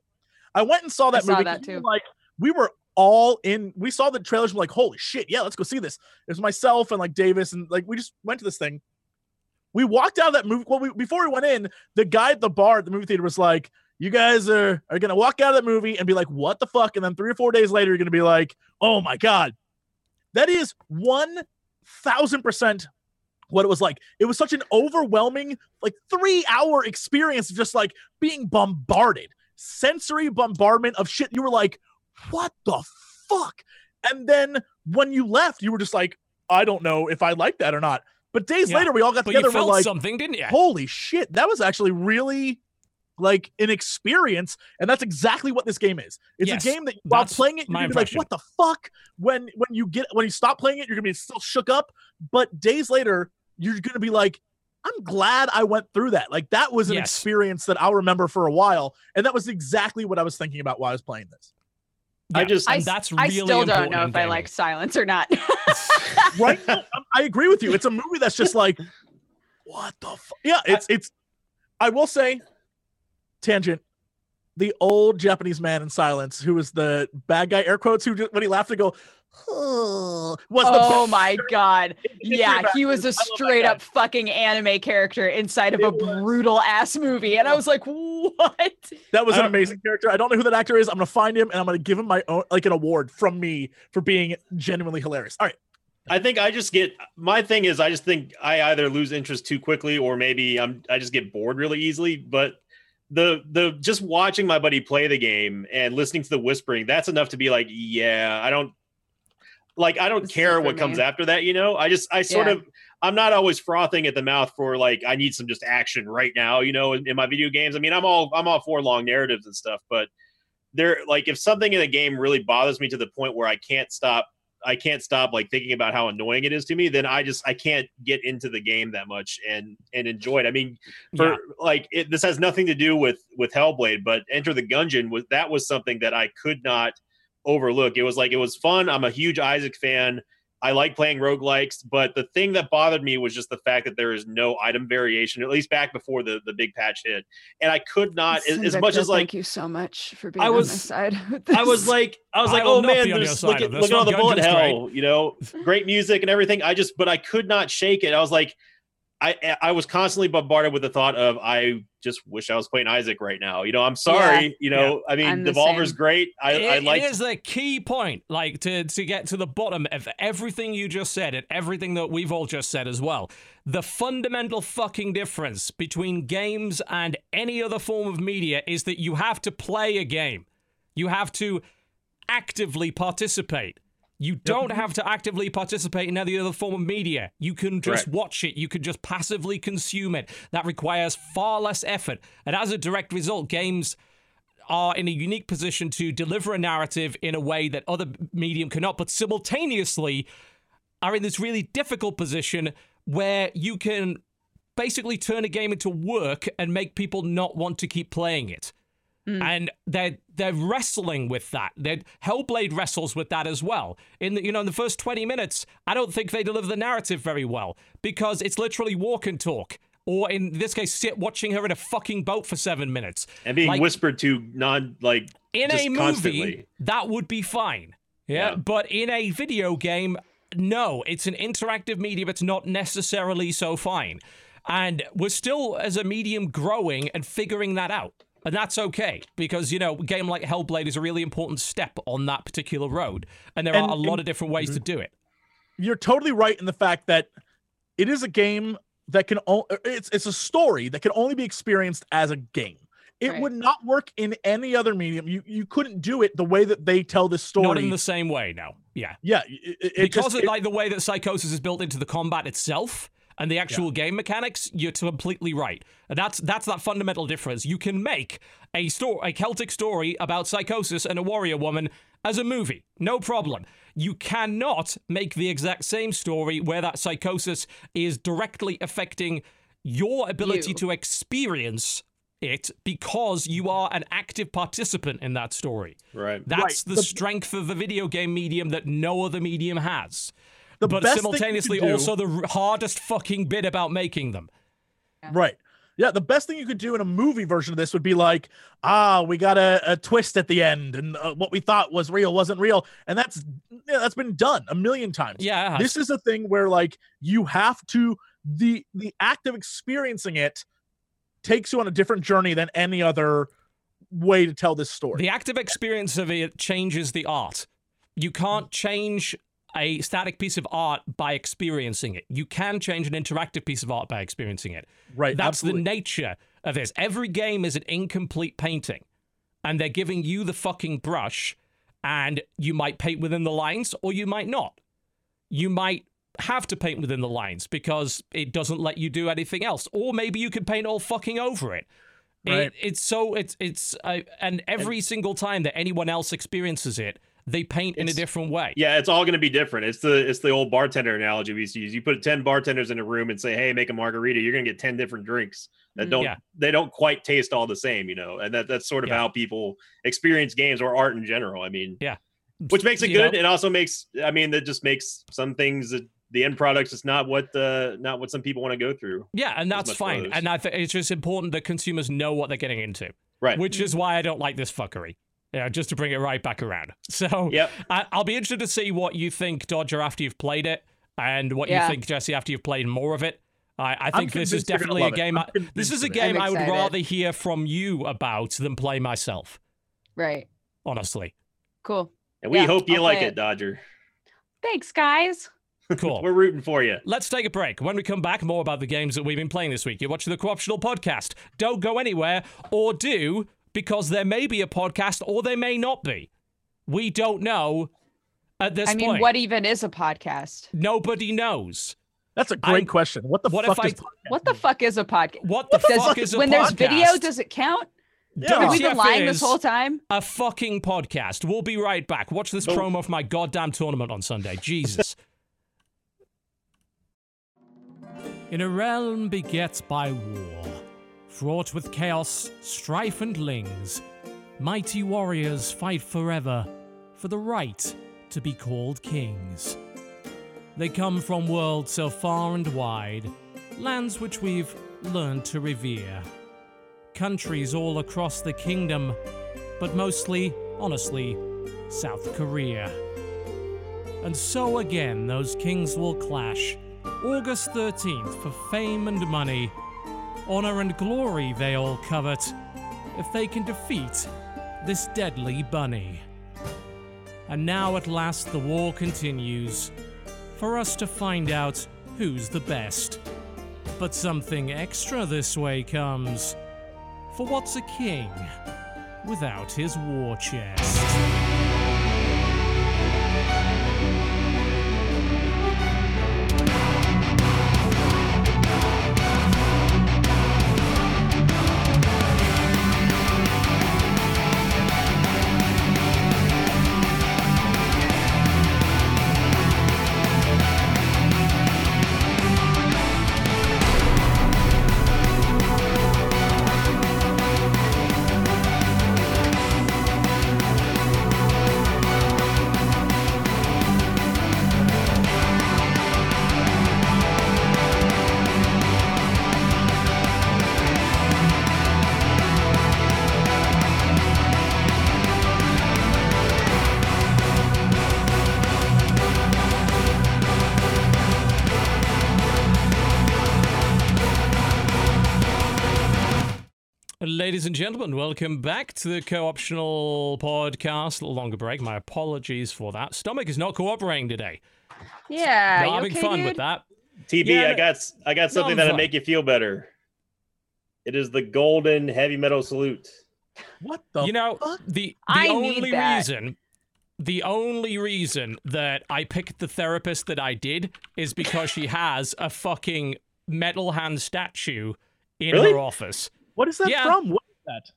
I went and saw that saw movie. that we were too. Like we were all in. We saw the trailers. We're like, holy shit, yeah, let's go see this. It was myself and like Davis and like we just went to this thing. We walked out of that movie. Well, we, before we went in, the guy at the bar at the movie theater was like, "You guys are are gonna walk out of that movie and be like, what the fuck?" And then three or four days later, you're gonna be like, "Oh my god." That is one thousand percent what it was like. It was such an overwhelming, like three hour experience, of just like being bombarded, sensory bombardment of shit. You were like, what the fuck? And then when you left, you were just like, I don't know if I like that or not. But days Yeah, later, we all got But together. We're like, something, didn't you? holy shit, that was actually really like an experience, and that's exactly what this game is. It's Yes, a game that while that's playing it, you're gonna be like, "What the fuck?" When when you get when you stop playing it, you're gonna be still shook up. But days later, you're gonna be like, "I'm glad I went through that." Like that was an Yes. experience that I'll remember for a while, and that was exactly what I was thinking about while I was playing this. I just- I, that's I still don't know in if I like Silence or not. right now, I'm- agree with you. It's a movie that's just like, what the fuck? Yeah, it's it's. I will say, tangent. The old Japanese man in Silence, who was the bad guy, air quotes, who just, when he laughed to go, "Huh," was the oh my god! Yeah, he was a actors. I love that straight guy. up fucking anime character inside of It a was. brutal ass movie, and I was like, what? That was an uh, amazing character. I don't know who that actor is. I'm gonna find him and I'm gonna give him my own like an award from me for being genuinely hilarious. All right, I think I just get my thing is I just think I either lose interest too quickly or maybe I'm I just get bored really easily. But the the just watching my buddy play the game and listening to the whispering, that's enough to be like, yeah, I don't like I don't This care what comes after that, you know. I just I sort Yeah. of I'm not always frothing at the mouth for like I need some just action right now, you know, in, in my video games. I mean, I'm all I'm all for long narratives and stuff, but there like if something in a game really bothers me to the point where I can't stop I can't stop like thinking about how annoying it is to me, then I just I can't get into the game that much and and enjoy it. I mean, for Yeah. like it, this has nothing to do with with Hellblade, but Enter the Gungeon was that was something that I could not overlook. It was like it was fun. I'm a huge Isaac fan. I like playing roguelikes, but the thing that bothered me was just the fact that there is no item variation, at least back before the, the big patch hit. And I could not, as, as much as like, thank you so much for being I on was- my side. with I was like, I was I like, oh man, be on your there's look at this look at all the one. bullet Gungeon's hell, you know, great music and everything. I just, but I could not shake it. I was like, I I was constantly bombarded with the thought of I just wish I was playing Isaac right now. You know, I'm sorry. You know, I mean, I'm the Devolver's same. great. I It- I like it is the key point, like to to get to the bottom of everything you just said and everything that we've all just said as well. The fundamental fucking difference between games and any other form of media is that you have to play a game. You have to actively participate. You don't have to actively participate in any other form of media. You can just watch it. You can just passively consume it. That requires far less effort. And as a direct result, games are in a unique position to deliver a narrative in a way that other medium cannot, but simultaneously are in this really difficult position where you can basically turn a game into work and make people not want to keep playing it. Mm. And they're they're wrestling with that. They're, Hellblade wrestles with that as well. In the, you know in the first twenty minutes, I don't think they deliver the narrative very well because it's literally walk and talk, or in this case, sit watching her in a fucking boat for seven minutes. and being like- whispered to non like in just a movie constantly. that would be fine yeah? Yeah. but in a video game no it's an interactive medium it's not necessarily so fine and we're still as a medium growing and figuring that out and that's okay because you know a game like hellblade is a really important step on that particular road and there And- are a lot and- of different ways to mm-hmm. do it you're totally right in the fact that it is a game that can o- it's it's a story that can only be experienced as a game. It Right. would not work in any other medium. You you couldn't do it the way that they tell this story. not in the same way no yeah yeah, it, it because just, of it- like the way that psychosis is built into the combat itself and the actual game mechanics you're completely right that's that's that fundamental difference you can make a story a celtic story about psychosis and a warrior woman as a movie no problem you cannot make the exact same story where that psychosis is directly affecting your ability You. to experience it because you are an active participant in that story right. that's Right. the The- strength of the video game medium that no other medium has. The but best thing simultaneously, do- also the hardest fucking bit about making them. Right. Yeah, the best thing you could do in a movie version of this would be like, ah, we got a, a twist at the end, and uh, what we thought was real wasn't real, and that's yeah, that's been done a million times. Yeah, this is a thing where like you have to the the act of experiencing it takes you on a different journey than any other way to tell this story. the active experience of it changes the art. You can't change a static piece of art by experiencing it. You can change an interactive piece of art by experiencing it. right. That's absolutely. the nature of this. Every game is an incomplete painting, and they're giving you the fucking brush, and you might paint within the lines or you might not. You might have to paint within the lines because it doesn't let you do anything else, or maybe you can paint all fucking over it. It- Right. it's so it's it's uh, and every single time that anyone else experiences it, they paint in a different way. Yeah, it's all going to be different. It's the it's the old bartender analogy we used to use. You put ten bartenders in a room and say, "Hey, make a margarita." You're going to get ten different drinks that Mm. don't Yeah. they don't quite taste all the same, you know. And that that's sort of Yeah. how people experience games or art in general. I mean, Yeah. which makes it You good. know? It also makes I mean that just makes some things that the end product's just not what the not what some people want to go through. Yeah, and that's fine. And I think it's just important that consumers know what they're getting into. Right. which is why I don't like this fuckery. Yeah, just to bring it right back around. So Yep. I, I'll be interested to see what you think, Dodger, after you've played it, and what Yeah. you think, Jesse, after you've played more of it. I, I think this is convinced you're gonna definitely a game. I'm this is a game I'm would rather hear from you about than play myself. Right. Honestly, Cool. And we Yeah, hope you I'll like it, it. Dodger. Thanks, guys. cool. We're rooting for you. Let's take a break. When we come back, more about the games that we've been playing this week. You're watching the Co-optional Podcast. Don't go anywhere, or do, because there may be a podcast or there may not be. We don't know at this point. I mean, point. what even is a podcast? Nobody knows. That's a great I'm- question. What the What fuck if I- is What the fuck is a podcast? What the Does- fuck is a podcast? when there's video, does it count? Yeah. Have we been lying this whole time? a fucking podcast. We'll be right back. Watch this Oh. promo for my goddamn tournament on Sunday. Jesus. In a realm begets by war, fraught with chaos, strife, and lings, mighty warriors fight forever for the right to be called kings. They come from worlds so far and wide, lands which we've learned to revere countries all across the kingdom, but mostly, honestly, South Korea. And so again, those kings will clash August 13th for fame and money. Honor and glory they all covet if they can defeat this deadly bunny. And now at last the war continues for us to find out who's the best. But something extra this way comes. For what's a king without his war chest? Gentlemen, welcome back to the co-optional podcast. A little longer break. My apologies for that. Stomach is not cooperating today. Yeah. Not you having okay, fun dude? with that. TB, Yeah, I got I got something I'm that'll fine. make you feel better. It is the golden heavy metal salute. What the? you know, fuck? the the I only reason the only reason that I picked the therapist that I did is because she has a fucking metal hand statue in Really? her office. what is that yeah. from? What is that?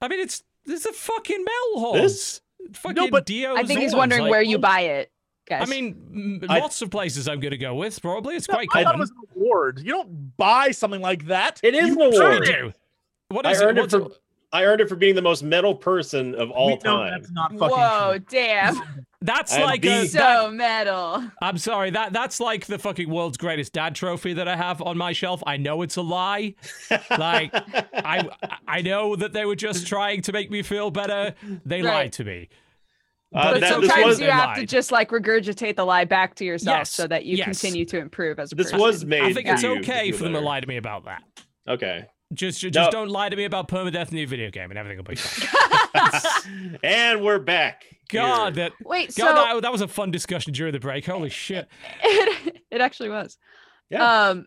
I mean, it's there's a fucking metal horns. This? Fucking no, but Dio's I think he's wondering like- where you buy it, guys. I mean, m- I- lots of places I'm gonna go with. Probably it's No, quite I thought it common. was an award. You don't buy something like that. It is You an award. I do. What I is earned it? it What's for I earned it for being the most metal person of all We know time. That's not fucking Whoa, true. damn. That's I'm like the- a, so that- metal. I'm sorry. That that's like the fucking world's greatest dad trophy that I have on my shelf. I know it's a lie. Like I I know that they were just trying to make me feel better. They Right. lied to me. Uh, But But that- sometimes was- you they have to just like regurgitate the lie back to yourself Yes, so that you yes. continue to improve as a this person. was made. I think for it's you okay feel for them to lie to me about that. Okay. Just just No. don't lie to me about permadeath in your video game and everything will be fine. and we're back. God, here. that Wait, so that, that was a fun discussion during the break. Holy shit. it, it actually was. Yeah. Um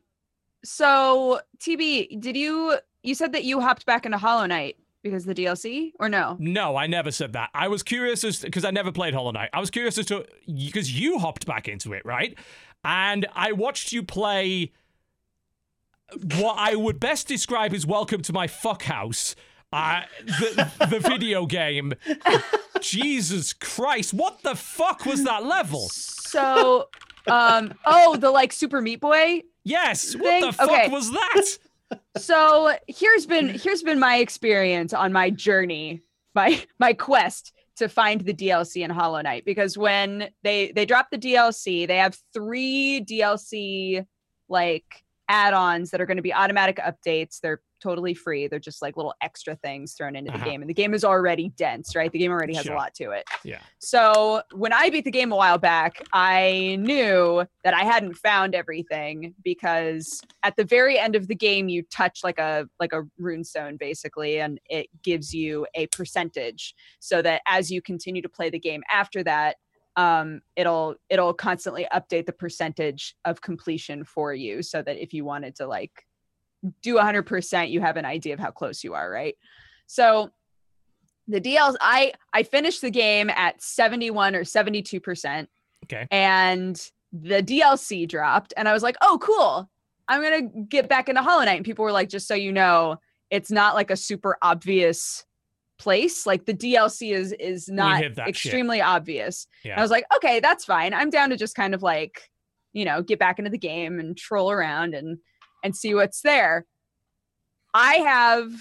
so TB, did you you said that you hopped back into Hollow Knight because of the DLC or no? No, I never said that. I was curious as because I never played Hollow Knight. I was curious as to because you hopped back into it, right? And I watched you play what I would best describe as "Welcome to my fuck house." Uh, the the video game. Jesus Christ! What the fuck was that level? So um oh the like Super Meat Boy Yes, what the fuck okay. was that? so here's been here's been my experience on my journey my my quest to find the DLC in Hollow Knight because when they they drop the DLC they have three DLC like add-ons that are going to be automatic updates they're totally free they're just like little extra things thrown into the Uh-huh. game and the game is already dense right the game already has Sure. a lot to it Yeah. so when I beat the game a while back, I knew that I hadn't found everything because at the very end of the game, you touch like a like a runestone basically, and it gives you a percentage. So that as you continue to play the game after that, um, it'll it'll constantly update the percentage of completion for you, so that if you wanted to like do 100%, you have an idea of how close you are, right? So the DLs I I finished the game at 71 or 72%. Okay. And the DLC dropped and I was like, "Oh, cool. I'm going to get back into Hollow Knight." And people were like, "Just so you know, it's not like a super obvious place. Like the DLC is is not that shit. extremely obvious." Yeah. I was like, "Okay, that's fine. I'm down to just kind of like, you know, get back into the game and troll around and and see what's there." I have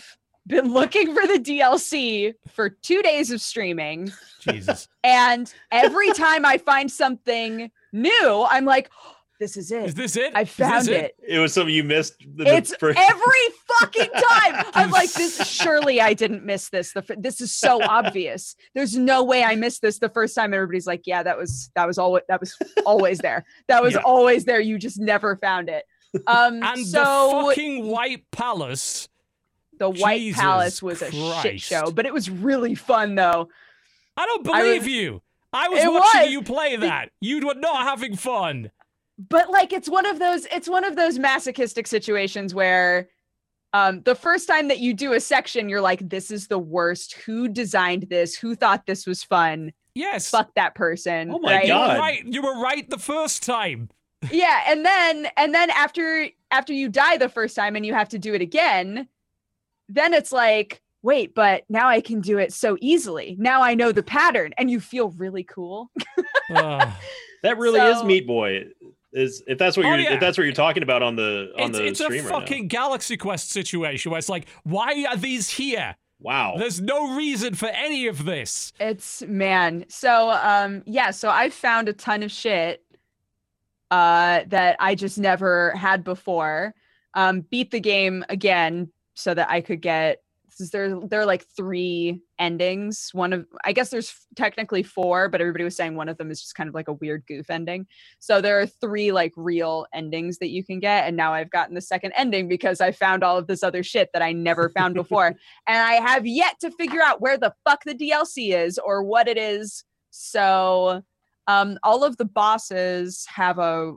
been looking for the DLC for 2 days of streaming Jesus. and every time I find something new, I'm like, this is it. Is this it? I found it. It was something you missed. The, the It's first- every fucking time. I'm like, this. Surely I didn't miss this. The this is so obvious. There's no way I missed this the first time. Everybody's like, yeah, that was that was always that was always there. That was Yeah. always there. You just never found it. Um, And so the fucking White Palace. the White Jesus Palace was a shit show, but it was really fun though. I don't I believe was- you. I was watching was. you play that. You were not having fun. But like it's one of those it's one of those masochistic situations where um the first time that you do a section you're like this is the worst who designed this who thought this was fun Yes. fuck that person Oh my right? you were God. right. You were right the first time. yeah and then and then after after you die the first time and you have to do it again then it's like wait but now i can do it so easily now i know the pattern and you feel really cool Ugh. that really is Meat Boy. Is if that's what Oh, you're yeah. if that's what you're talking about on the on it's the it's a stream right now. fucking Galaxy Quest situation where it's like, why are these here? Wow. There's no reason for any of this. It's man. So um yeah, so I found a ton of shit uh that I just never had before. Um beat the game again so that I could get since there there are like three endings. One of I guess there's technically four, but everybody was saying one of them is just kind of like a weird goof ending. So there are three like real endings that you can get and now I've gotten the second ending because I found all of this other shit that I never found before and I have yet to figure out where the fuck the DLC is or what it is. So, um, all of the bosses have a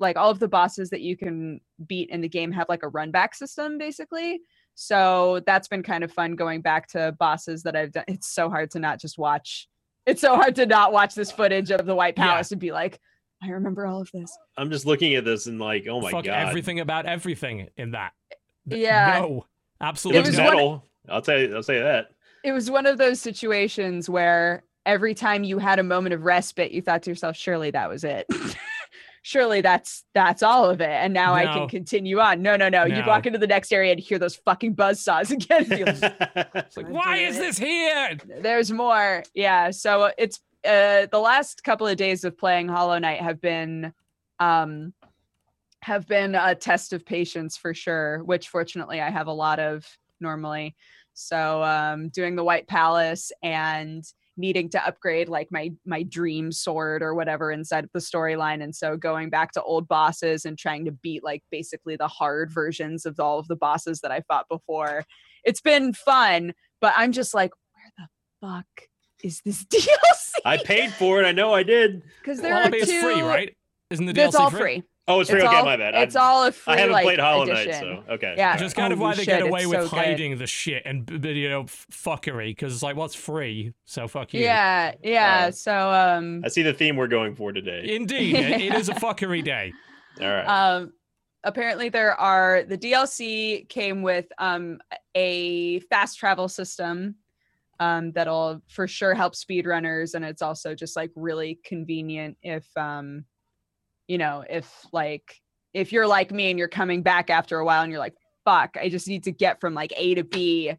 like all of the bosses that you can beat in the game have like a run back system basically. So that's been kind of fun going back to bosses that I've done. It's so hard to not just watch. It's so hard to not watch this footage of the White Yeah. Palace and be like, I remember all of this. I'm just looking at this and like, oh my Fuck god. everything about everything in that. Yeah. No. It Absolutely was looks not. one- metal. I'll tell you. I'll say that. it was one of those situations where every time you had a moment of respite you thought to yourself surely that was it surely that's that's all of it. And now i can continue on. No no no. You'd walk into the next area and hear those fucking buzz saws again. Like, It's like, why is this here? there's more. Yeah. So it's uh the last couple of days of playing hollow knight have been um have been a test of patience for sure which fortunately i have a lot of normally. So um doing the white palace and needing to upgrade like my my dream sword or whatever inside of the storyline and so going back to old bosses and trying to beat like basically the hard versions of all of the bosses that i fought before it's been fun but i'm just like where the fuck is this DLC? I paid for it. I know I did. because there Well, are I mean, it's two. free, right? Isn't the DLC It's all free? free. Oh, it's free. It's okay, all, my bad. It's I, all a free I haven't like, played Hollow edition. Knight, so okay. Yeah. just is kind of Oh, why you they get away it's with so good. hiding the shit and b- b- you know fuckery because it's like what's free, so fuck you. Yeah, yeah. Uh, so um I see the theme we're going for today. Indeed, it- it is a fuckery day. All right. um apparently there are the DLC came with um a fast travel system um that'll for sure help speedrunners and it's also just like really convenient if um you know if like if you're like me and you're coming back after a while and you're like fuck I just need to get from like A to B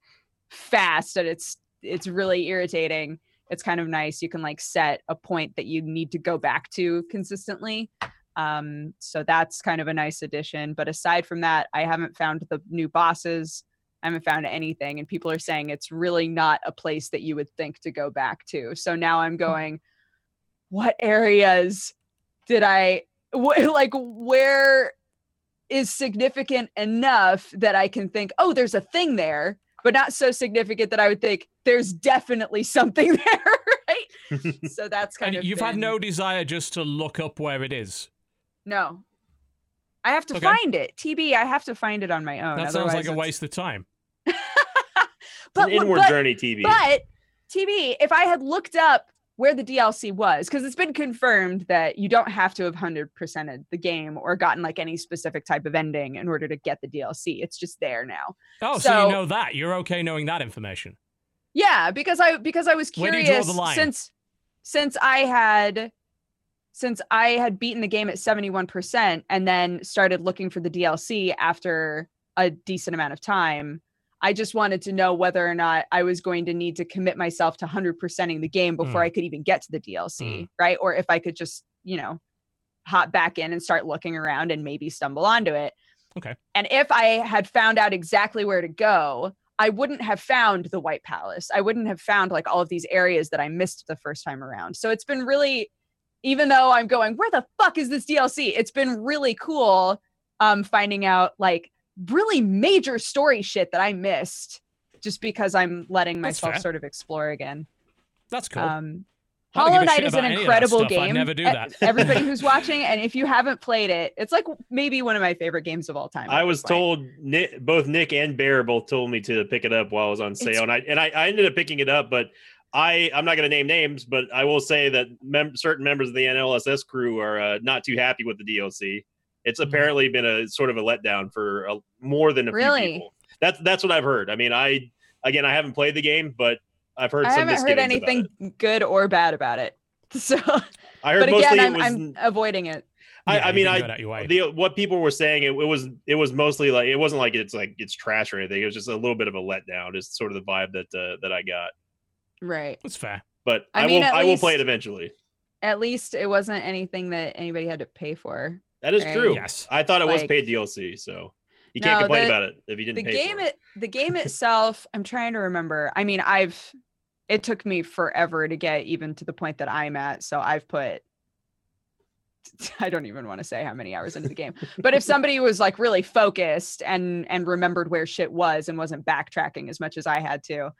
fast and it's it's really irritating. It's kind of nice. You can like set a point that you need to go back to consistently. Um so that's kind of a nice addition. But aside from that i haven't found the new bosses. I haven't found anything. And people are saying it's really not a place that you would think to go back to. So now i'm going what areas did i wh- like where is significant enough that i can think oh there's a thing there but not so significant that i would think there's definitely something there right so that's kind And of you've had no desire just to look up where it is. no. I have to Okay. find it. TB, I have to find it on my own. That sounds like otherwise a it's- waste of time. it's but, an inward but, journey TB. but TB, if I had looked up where the DLC was, because it's been confirmed that you don't have to have 100%ed the game or gotten like any specific type of ending in order to get the DLC. It's just there now. Oh, so, So- you know that. You're okay knowing that information. Yeah, because I because I was Where do you curious draw the line? since since I had since I had beaten the game at 71% and then started looking for the DLC after a decent amount of time, I just wanted to know whether or not I was going to need to commit myself to 100%ing the game before Mm. I could even get to the DLC, Mm. right? Or if I could just, you know, hop back in and start looking around and maybe stumble onto it. Okay. And if I had found out exactly where to go, I wouldn't have found the White Palace. I wouldn't have found like all of these areas that I missed the first time around. So it's been really, even though I'm going, where the fuck is this DLC? It's been really cool um, finding out like really major story shit that I missed just because I'm letting That's myself fair. sort of explore again. That's cool. Um, Hollow Knight is an about any of that incredible stuff. I'd game. never do that. Everybody who's watching, and if you haven't played it, it's like maybe one of my favorite games of all time. I was told Nick, both Nick and Bear both told me to pick it up while it was on sale, It's- and I and I, I ended up picking it up. But I I'm not going to name names, but I will say that mem- certain members of the NLSS crew are uh, not too happy with the DLC. It's Mm-hmm. apparently been a sort of a letdown for a, more than a Really? few people. That's that's what I've heard. I mean, I again I haven't played the game, but I've heard I some haven't heard anything good or bad about it. So, I heard but mostly again, I'm, was. I'm avoiding it. I, Yeah, I mean, I go that your way. the what people were saying it, it was it was mostly like it wasn't like it's like it's trash or anything. It was just a little bit of a letdown. Is sort of the vibe that uh, that I got. Right. That's fair. But I I, mean, will at I will play it eventually. At least it wasn't anything that anybody had to pay for. That is Right. true. Yes. I thought it was Like- paid DLC, so you can't No, complain the- about it if you didn't the pay game for it. it, the game itself i'm trying to remember i mean i've it took me forever to get even to the point that i'm at so i've put i don't even want to say how many hours into the game but if somebody was like really focused and and remembered where shit was and wasn't backtracking as much as i had to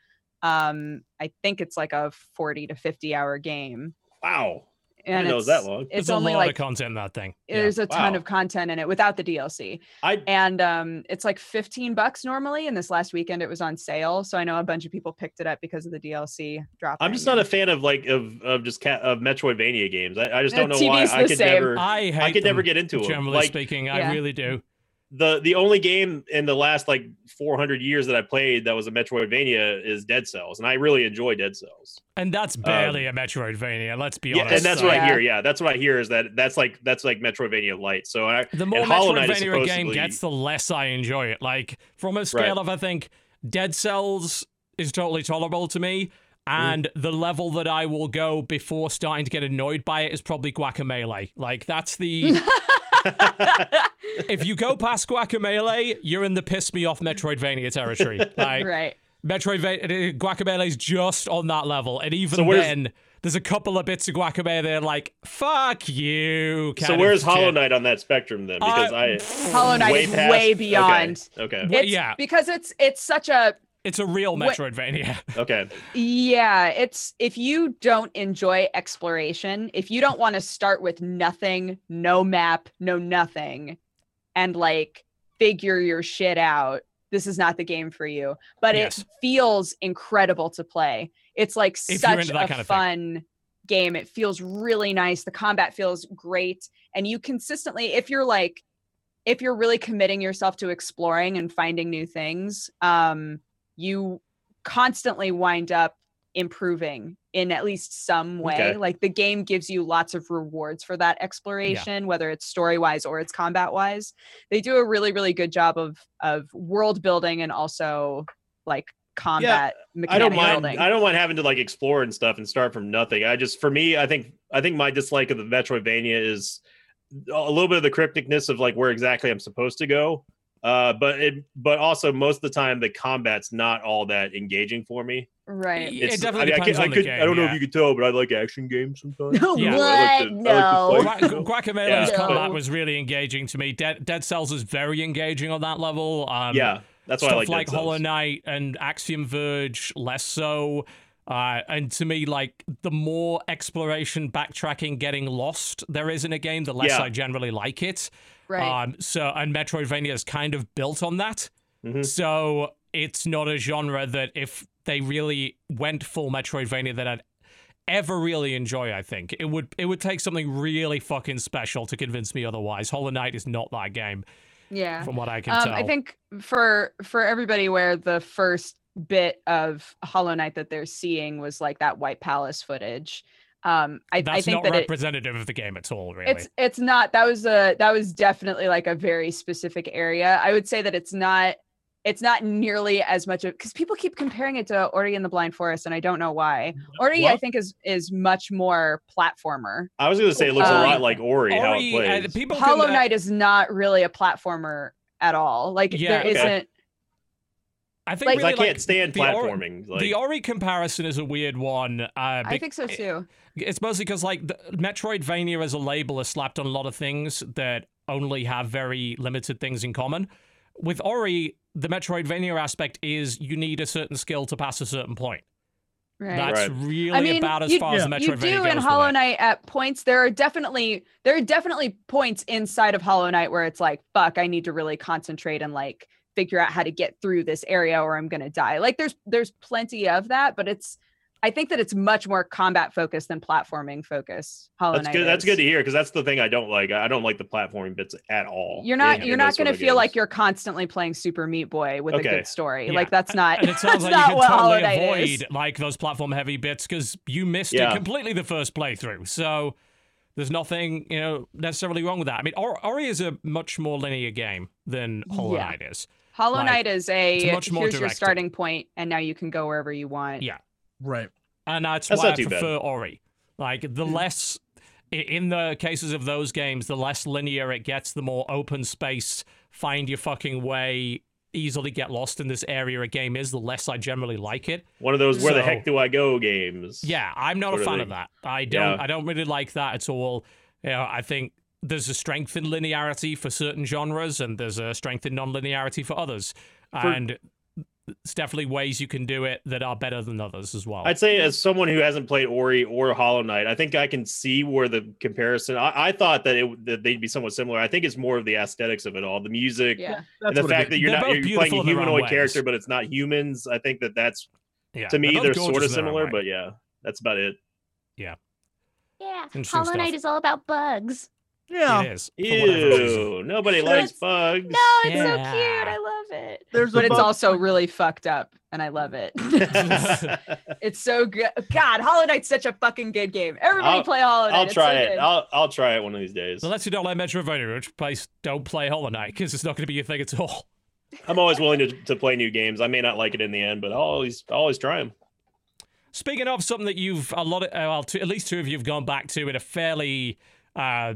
um i think it's like a 40 to 50 hour game Wow, I and didn't know it was it's, that long. it's There's a only lot like of content in that thing. Yeah. there's a ton Wow. of content in it without the dlc I and um it's like 15 bucks normally and this last weekend it was on sale so i know a bunch of people picked it up because of the dlc drop I'm just not a fan of like of of just cat of Metroidvania games. I, I just don't know why TV's I could same. never I hate I could never get into them. Generally Like speaking, Yeah. I really do. The the only game in the last like 400 years that I played that was a Metroidvania is Dead Cells, and I really enjoy Dead Cells. And that's barely a Metroidvania. Let's be Um, Yeah, honest. and that's So what Yeah. I hear. Yeah, that's what I hear is that that's like that's like Metroidvania light. So I the more and Hollow Metroidvania a game gets, the less I enjoy it. Like from a scale Right. of, I think Dead Cells is totally tolerable to me, Mm-hmm. and the level that I will go before starting to get annoyed by it is probably Guacamelee. Like that's the if you go past Guacamelee, you're in the piss me off Metroidvania territory. Like right Metroidvania, Guacamelee's just on that level, and even So then, there's a couple of bits of Guacamelee that are like, "Fuck you." so where's Hollow. Knight on that spectrum then? Because Uh, I hollow knight way is past- way beyond Okay. Well, it's yeah. because it's it's such a It's a real What- Metroidvania. Okay. yeah it's if you don't enjoy exploration if you don't want to start with nothing no map no nothing and like figure your shit out this is not the game for you but Yes. it feels incredible to play it's like you're such a kind of thing. fun game it feels really nice the combat feels great and you consistently if you're like if you're really committing yourself to exploring and finding new things um you constantly wind up improving in at least some way Okay. like the game gives you lots of rewards for that exploration whether it's story wise or it's combat wise they do a really really good job of of world building and also like combat I don't mind. building I don't mind having to like explore and stuff and start from nothing. I just, for me, I think, I think my dislike of the Metroidvania is a little bit of the crypticness of like where exactly I'm supposed to go. Uh, but it, but also most of the time the combat's not all that engaging for me. right It definitely I, mean, depends could, I, on the could, game. I don't know yeah. if you could tell, but I like action games sometimes. No, Yeah. I like to- I like to no. fight. Yeah. combat was really engaging to me. Dead, Dead Cells is very engaging on that level. Um, yeah, that's why I like, like Dead Cells. Hollow Knight and Axiom Verge less so. Uh, and to me, like the more exploration, backtracking, getting lost there is in a game, the less Yeah. I generally like it. Right Um, so and Metroidvania is kind of built on that. Mhm. So it's not a genre that if they really went full Metroidvania that I'd ever really enjoy. I think it would it would take something really fucking special to convince me otherwise. Hollow Knight is not that game, yeah from what I can um, tell. I think for for everybody where the first bit of Hollow Knight that they're seeing was like that White Palace footage. Um, I, that's I think not that it, representative of the game at all. Really, it's it's not. That was a that was definitely like a very specific area. I would say that it's not it's not nearly as much of because people keep comparing it to Ori and the Blind Forest, and I don't know why. Ori, I think, is is much more platformer. I was gonna say it looks a Um, lot like Ori, how it Ori, uh, plays. people can, Hollow uh, Knight is not really a platformer at all. Like Yeah, there okay. not I think like- really, I can't like, stand the Ori- platforming. like, the Ori comparison is a weird one. Uh, I think so too. It's mostly because like the, Metroidvania as a label is slapped on a lot of things that only have very limited things in common. With Ori, the Metroidvania aspect is you need a certain skill to pass a certain point. Right. That's Right. really I mean, about as you- far as the yeah. Metroidvania you do goes. in Hollow. Knight at points. There are definitely there are definitely points inside of Hollow Knight where it's like, fuck, I need to really concentrate and like figure out how to get through this area or I'm gonna die. Like there's there's plenty of that, but it's I think that it's much more combat focused than platforming focused. Hollow that's Knight. good. That's good to hear because that's the thing I don't like. I don't like the platforming bits at all. You're not in- you're in not gonna of feel like you're constantly playing Super Meat Boy with Okay. a good story. Yeah. Like that's not And it sounds that's like not you can totally Knight avoid is. like those platform heavy bits because you missed Yeah. it completely the first playthrough. So there's nothing you know necessarily wrong with that. I mean, Ori is a much more linear game than Hollow Yeah. Knight is. Hollow Like, Knight is a much more here's your starting point and now you can go wherever you want. Yeah. Right. and that's, That's why I too bad. prefer Ori. Like the Hmm. less, in the cases of those games, the less linear it gets, the more open space, find your fucking way, easily get lost in this area a game is, the less I generally like it. one of those "Where the heck do I go?" games. Yeah, I'm not a Sort of fan of that. I don't. Yeah. I don't really like that at all. You know, I think there's a strength in linearity for certain genres, and there's a strength in non-linearity for others, and it's definitely ways you can do it that are better than others as well. I'd say as someone who hasn't played Ori or Hollow Knight, I think I can see where the comparison. I, I thought that it that they'd be somewhat similar. I think it's more of the aesthetics of it all, the music, Yeah. And the fact that you're They're not you're playing a in their own humanoid character, but it's not humans. I think that that's yeah, to me they're they're sort of in their own similar, but yeah, that's about it. Yeah. Interesting Hollow stuff. Knight is all about bugs. Yeah. it is. for. Ew, nobody likes bugs. No, it's so cute. I love it. There's But it's bug- also really fucked up and I love it. it's so good. God, Hollow Knight's such a fucking good game. Everybody I'll- play Hollow Knight. I'll It's try so it. good. I'll I'll try it one of these days. Unless you don't like Metroidvania, which place don't play Hollow Knight because it's not going to be your thing at all. I'm always willing to, to play new games. I may not like it in the end, but I'll always I'll always try them. Speaking of something that you've a lot of, uh, well, two, at least two of you have gone back to in a fairly uh,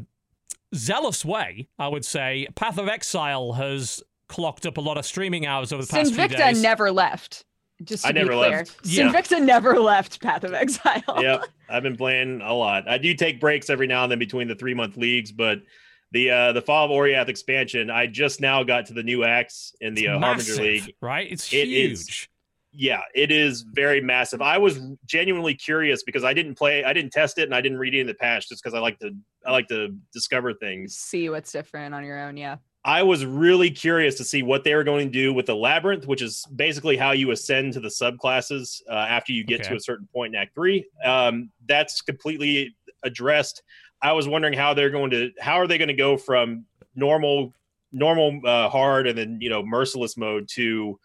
zealous way, I would say. Path of Exile has clocked up a lot of streaming hours over the past few Sinvicta days. never left. Just to I be never clear. left. Yeah. Sinvicta never left Path of Exile. yep, I've been playing a lot. I do take breaks every now and then between the three month leagues, but the uh the Fall of Oriath expansion, I just now got to the new acts in the It's uh, Harbinger League. right? It's It huge. is. Yeah, it is very massive. I was genuinely curious because I didn't play, I didn't test it, and I didn't read any of the patch just because I like to I like to discover things. See what's different on your own. Yeah. I was really curious to see what they were going to do with the labyrinth, which is basically how you ascend to the subclasses uh, after you get Okay. to a certain point in Act Three. Um, that's completely addressed. I was wondering how they're going to how are they going to go from normal, normal, uh, hard, and then you know merciless mode to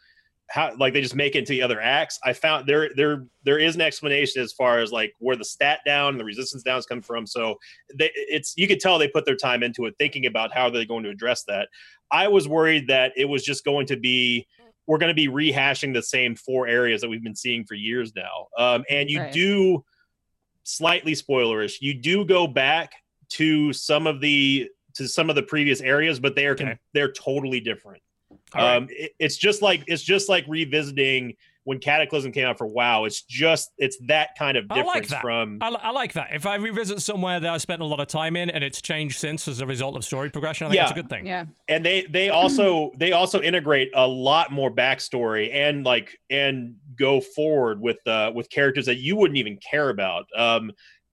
how like they just make it into the other acts. I found there there there is an explanation as far as like where the stat down and the resistance downs come from. So they, it's you could tell they put their time into it, thinking about how they're going to address that. I was worried that it was just going to be we're going to be rehashing the same four areas that we've been seeing for years now. Um, and you Right. do slightly spoilerish. You do go back to some of the to some of the previous areas, but they are con- Okay. they're totally different. All right. Um, it- it's just like it's just like revisiting when Cataclysm came out for WoW. It's just it's that kind of I like difference that. from I, I like that. If I revisit somewhere that I spent a lot of time in and it's changed since as a result of story progression, I think it's a good thing. Yeah. and they they also they also integrate a lot more backstory and like and go forward with uh with characters that you wouldn't even care about um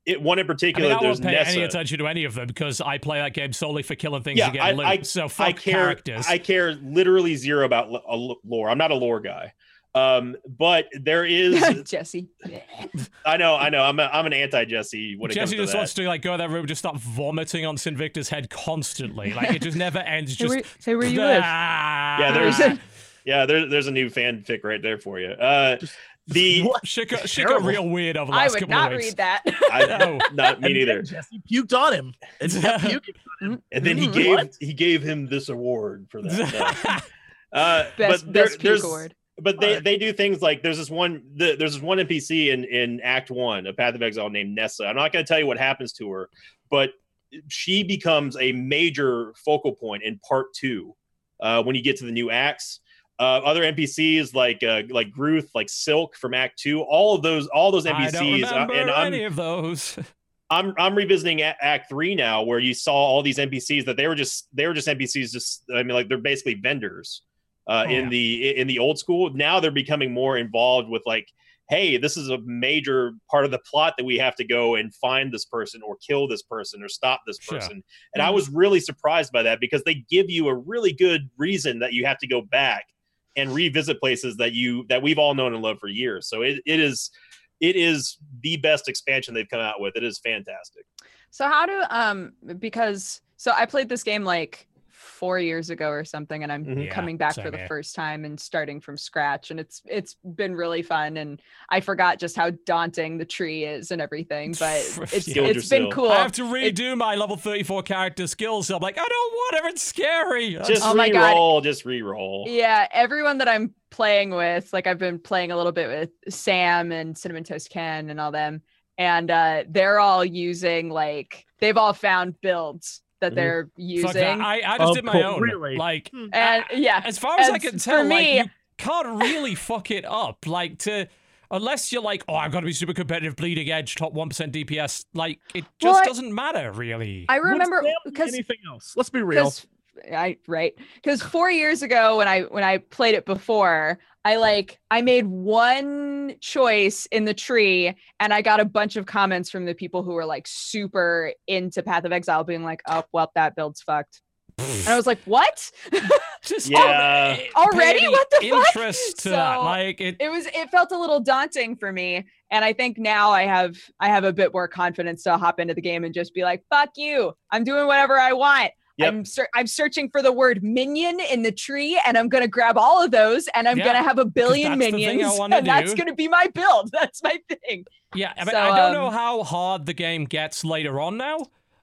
it one in I particular mean, I there's won't pay any attention to any of them because I play that game solely for killing things Yeah, and I- loot. I- so fuck I care characters. I care literally zero about lore. I'm not a lore guy. Um but there is Jesse. I know I know I'm a, I'm an anti Jesse when it Jesse comes to just that. wants to like go in that room and just start vomiting on Sinvicta's head constantly. Like it just never ends. Say Just where, say where you live. Ah. Yeah, there's- There's- yeah, there, there's a new fanfic right there for you. Uh the What? Shit got, shit got real weird over the I last would couple not of weeks. read that. I No. not me And neither. Jesse puked on him. And he kept puking. And then he Mm, gave what? he gave him this award for that. Uh, Best but there, best puke award. but they they do things like there's this one the, there's this one NPC in in Act One of Path of Exile named Nessa. I'm not going to tell you what happens to her, but she becomes a major focal point in Part Two uh, when you get to the new acts. Uh, other NPCs like uh, like Greust, like Silk from Act Two, all of those all those NPCs, I don't uh, remember and I'm any of those. I'm I'm revisiting Act Three now, where you saw all these NPCs that they were just they were just NPCs. Just I mean, like they're basically vendors uh, Oh, in yeah. the in the old school. Now they're becoming more involved with like, hey, this is a major part of the plot that we have to go and find this person or kill this person or stop this Sure. person. And I was really surprised by that because they give you a really good reason that you have to go back and revisit places that you that we've all known and loved for years. So it, it is it is the best expansion they've come out with. It is fantastic. So how do um because so I played this game like four years ago or something, and I'm Mhm. Yeah, coming back for the here. first time and starting from scratch, and it's it's been really fun, and I forgot just how daunting the tree is and everything, but it's Skilled it's been cool. I have to redo my level 34 character skills. So I'm like, I don't want it. It's scary. Just Oh my God. re-roll, just re-roll. Yeah, everyone that I'm playing with, like I've been playing a little bit with Sam and Cinnamon Toast Ken and all them, and uh, they're all using like they've all found builds that Mhm. they're using. that. I, I just Oh, did my cool. own. Really? Like, and yeah, as far as I and can for tell, me- like, you can't really fuck it up. Like, to unless you're like, oh, I've got to be super competitive, bleeding edge, top one percent DPS. Like, it just Well, I- doesn't matter really. I remember because anything else. Let's be real. I right because four years ago when I when I played it before, I like I made one choice in the tree, and I got a bunch of comments from the people who were like super into Path of Exile, being like, "Oh, well, that build's fucked," and I was like, "What?" just Yeah. Already? What the fuck? interest to that. Like, it. it was it felt a little daunting for me and i think now i have i have a bit more confidence to hop into the game and just be like fuck you i'm doing whatever i want Yep. i'm ser- i'm searching for the word minion in the tree and i'm going to grab all of those and i'm Yeah, going to have a billion that's the thing I minions and that's going to be my build that's my thing Yeah, I, mean, So, I don't know um, how hard the game gets later on now,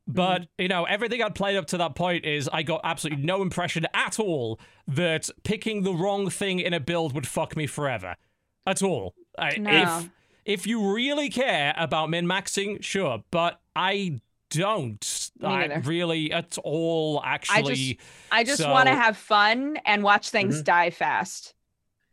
but Mm-hmm. you know, everything I'd played up to that point is I got absolutely no impression at all that picking the wrong thing in a build would fuck me forever. At all. No. If if you really care about min maxing, sure, but I don't. Me I really at all actually. i just want to have fun and watch things die fast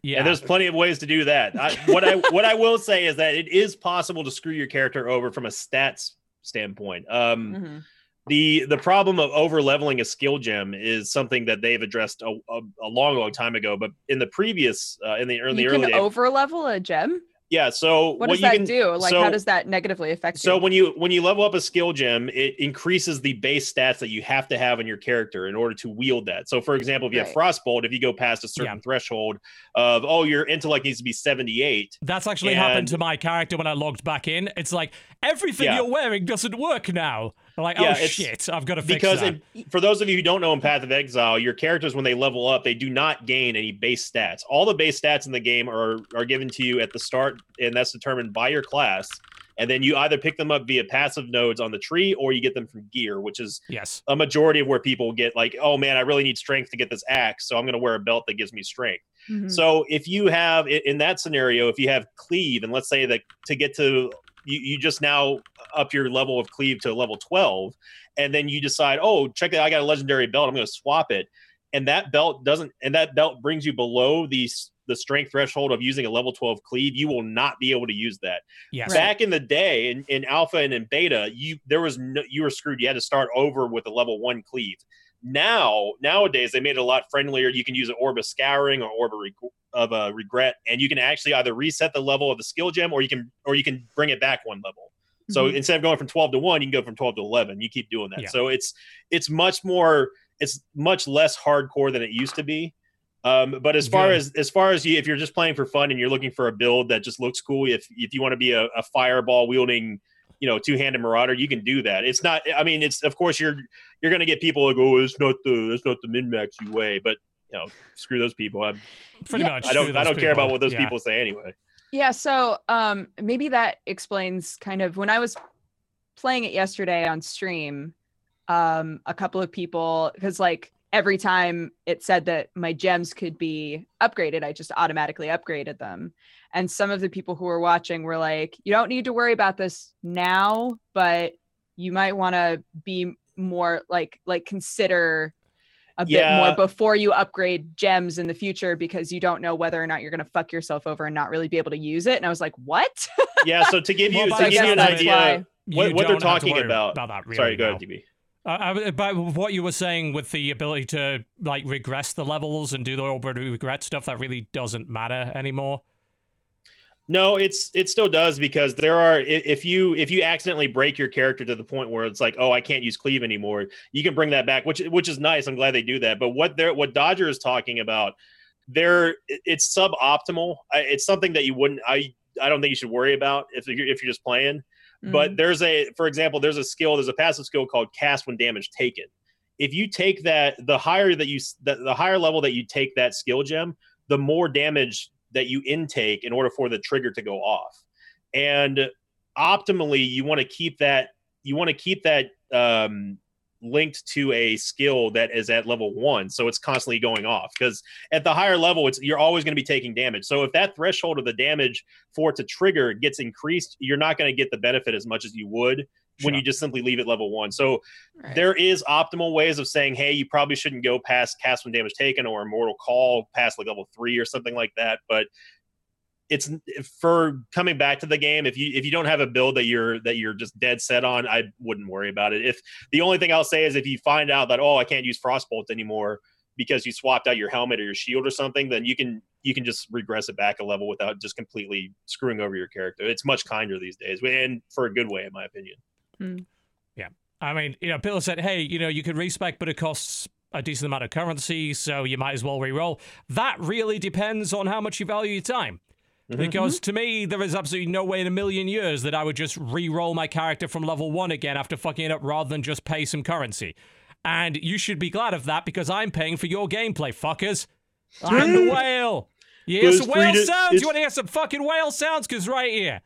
yeah. And there's plenty of ways to do that. I, what I what I will say is that it is possible to screw your character over from a stats standpoint. Um, Mhm. the the problem of over leveling a skill gem is something that they've addressed a, a, a long, long time ago. But in the previous, uh, in the in the you early, can over level a gem yeah. So what does you that can, do like so- how does that negatively affect So you when you when you level up a skill gem, it increases the base stats that you have to have in your character in order to wield that. So for example, if you have Frostbolt, if you go past a certain Yeah. threshold of oh your intellect needs to be 78, That's actually happened to my character when I logged back in. It's like everything Yeah. you're wearing doesn't work now. Like, Yeah, oh shit, I've got to fix because that. in, for those of you who don't know in Path of Exile, your characters when they level up, they do not gain any base stats. All the base stats in the game are are given to you at the start, and that's determined by your class. And then you either pick them up via passive nodes on the tree, or you get them from gear, which is yes. a majority of where people get like, oh man, I really need strength to get this axe, so I'm going to wear a belt that gives me strength. Mhm. So if you have in that scenario, if you have cleave, and let's say that to get to you, you just now up your level of cleave to level 12, and then you decide, oh, check it, I got a legendary belt, I'm going to swap it, and that belt doesn't, and that belt brings you below the the strength threshold of using a level 12 cleave, you will not be able to use that Yes. Right. back in the day in, in alpha and in beta you there was no you were screwed you had to start over with a level one cleave now nowadays they made it a lot friendlier you can use an orb of scouring or orb of, reg- of uh, regret and you can actually either reset the level of the skill gem or you can or you can bring it back one level so Mhm. instead of going from 12 to 1 you can go from 12 to 11 you keep doing that Yeah. so it's it's much more it's much less hardcore than it used to be um, but as far Good. as as far as you if you're just playing for fun and you're looking for a build that just looks cool if if you want to be a, a fireball wielding you know two-handed marauder you can do that it's not i mean it's of course you're you're going to get people who go it's not the it's not the min-max you way but you know screw those people i, Pretty Yeah. much. I don't i don't care about what those Yeah. people say anyway Yeah, so um maybe that explains kind of when I was playing it yesterday on stream, um a couple of people cuz like every time it said that my gems could be upgraded, I just automatically upgraded them. And some of the people who were watching were like, you don't need to worry about this now, but you might want to be more like like consider a bit more before you upgrade gems in the future because you don't know whether or not you're going to fuck yourself over and not really be able to use it. And I was like, what? Yeah, so to give you Well, to give you an the sounds idea, You what, what they're don't have to talking about. about that really Sorry, go now. ahead, DB. Uh, but what you were saying with the ability to like regress the levels and do the over regret stuff, that really doesn't matter anymore. No, it's it still does because there are if you if you accidentally break your character to the point where it's like, oh, I can't use cleave anymore, you can bring that back, which which is nice. I'm glad they do that. But what they're what Dodger is talking about, there it- it's suboptimal. It's something that you wouldn't. I I don't think you should worry about if you're if you're just playing. But there's a, for example, there's a skill, there's a passive skill called cast when damage taken. If you take that, the higher that you, the, the higher level that you take that skill gem, the more damage that you intake in order for the trigger to go off. And optimally, you want to keep that, you want to keep that um, linked to a skill that is at level one, so it's constantly going off. Because at the higher level, it's you're always going to be taking damage. So if that threshold of the damage for it to trigger gets increased, you're not going to get the benefit as much as you would when Sure. you just simply leave it level one. So Right. there is optimal ways of saying, hey, you probably shouldn't go past cast when damage taken or immortal call past like level three or something like that. But it's for coming back to the game. If you if you don't have a build that you're that you're just dead set on, I wouldn't worry about it. If the only thing I'll say is if you find out that oh I can't use frostbolt anymore because you swapped out your helmet or your shield or something, then you can you can just regress it back a level without just completely screwing over your character. It's much kinder these days, and for a good way, in my opinion. Hmm. Yeah. I mean, you know, Bill said, hey, you know, you can respec, but it costs a decent amount of currency, so you might as well re-roll. That really depends on how much you value your time. Mhm. Because to me, there is absolutely no way in a million years that I would just re-roll my character from level one again after fucking it up rather than just pay some currency. And you should be glad of that because I'm paying for your gameplay, fuckers. I'm the whale. You hear some whale sounds? You want to hear some fucking whale sounds? Because right here.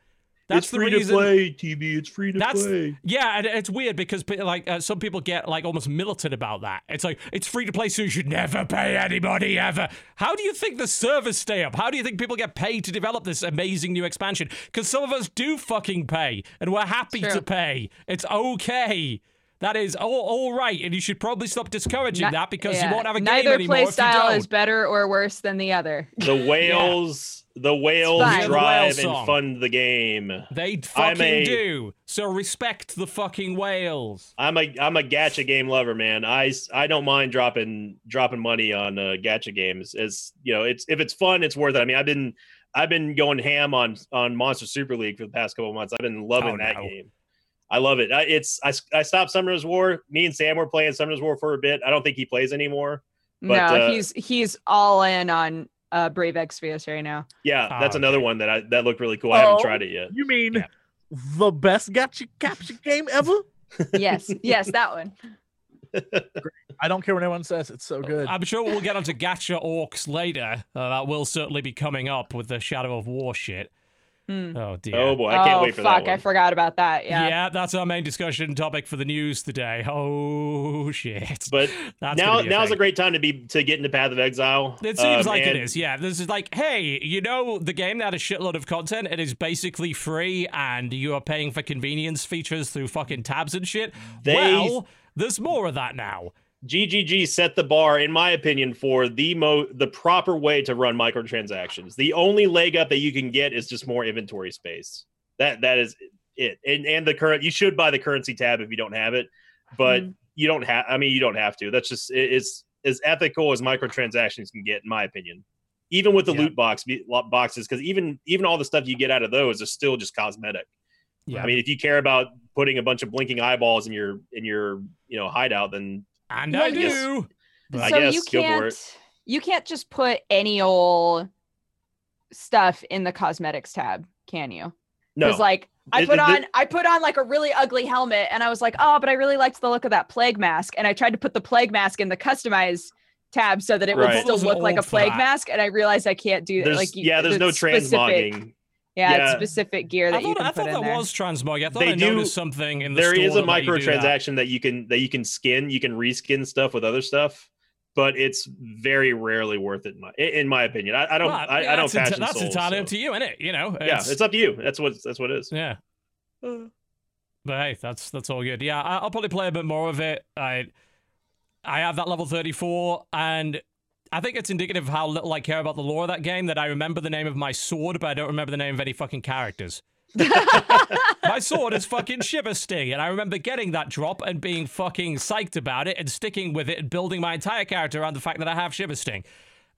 That's it's the free reason. to play, TB. It's free to That's play. yeah, and it's weird because like uh, some people get like almost militant about that. It's like it's free to play, so you should never pay anybody ever. How do you think the servers stay up? How do you think people get paid to develop this amazing new expansion? Because some of us do fucking pay, and we're happy True. to pay. It's okay. That is all, all right, and you should probably stop discouraging Ni- that because yeah. you won't have a Neither game anymore play if you style is better or worse than the other. The whales, the whales fine. The drive whale and fund the game. They I'm fucking a- do. So respect the fucking whales. I'm a I'm a gacha game lover, man. I, I don't mind dropping dropping money on uh, gacha games. As you know, it's if it's fun, it's worth it. I mean, I've been I've been going ham on on Monster Super League for the past couple of months. I've been loving Oh, that no. game. I love it. I, it's I, s- I stopped Summoner's War. Me and Sam were playing Summoner's War for a bit. I don't think he plays anymore. But, no, uh, he's he's all in on uh, Brave Exvius right now. Yeah, Oh, that's another okay. one that I that looked really cool. I haven't Oh. tried it yet. You mean Yeah. the best gotcha capture game ever? Yes, yes, that one. I don't care what anyone says. It's so good. I'm sure we'll get onto gacha orcs later. Uh, that will certainly be coming up with the Shadow of War shit. Hmm. Oh dear. Oh boy, I can't oh wait for fuck! that I forgot about that. yeah. Yeah. that's our main discussion topic for the news today. Oh shit. But That's now gonna be now's a great time to be to get into Path of Exile. It seems Um, like it and- is, yeah. This is like, hey, you know, the game that had a shitload of content, it is basically free, and you are paying for convenience features through fucking tabs and shit. They- Well, there's more of that now. GGG set the bar, in my opinion, for the mo the proper way to run microtransactions. The only leg up that you can get is just more inventory space. That that is it. And and the current you should buy the currency tab if you don't have it, but Mhm. you don't have. I mean, you don't have to. That's just it- it's as ethical as microtransactions can get, in my opinion. Even with the Yeah. loot box boxes, because even even all the stuff you get out of those is still just cosmetic. Yeah. I mean, if you care about putting a bunch of blinking eyeballs in your in your you know hideout, then and Yeah, I you- do. But- I so guess, you can't you can't just put any old stuff in the cosmetics tab, can you? no. Because like I put it- on I put on like a really ugly helmet and I was like, oh, but I really liked the look of that plague mask. And I tried to put the plague mask in the customize tab so that it would still look like a plague that. mask. And I realized I can't do that. There's, Like yeah, there's no specific- transmogging. Yeah, it's Yeah. specific gear I that you thought, can I put thought in that there. was transmog. I thought They I do- noticed something in the There store is a that let that. microtransaction that you can that you can skin. You can reskin stuff with other stuff. but it's very rarely worth it in my in my opinion. I, I don't Well, I, yeah, I don't that's, enti- fashion that's souls, entirely so- up to you, isn't it? You know, Yeah, it's up to you. That's what that's what it is. yeah. But hey, that's that's all good. Yeah, I'll probably play a bit more of it. I I have that level 34, and I think it's indicative of how little I care about the lore of that game that I remember the name of my sword, but I don't remember the name of any fucking characters. my sword is fucking Shiversting, and I remember getting that drop and being fucking psyched about it and sticking with it and building my entire character around the fact that I have Shiversting.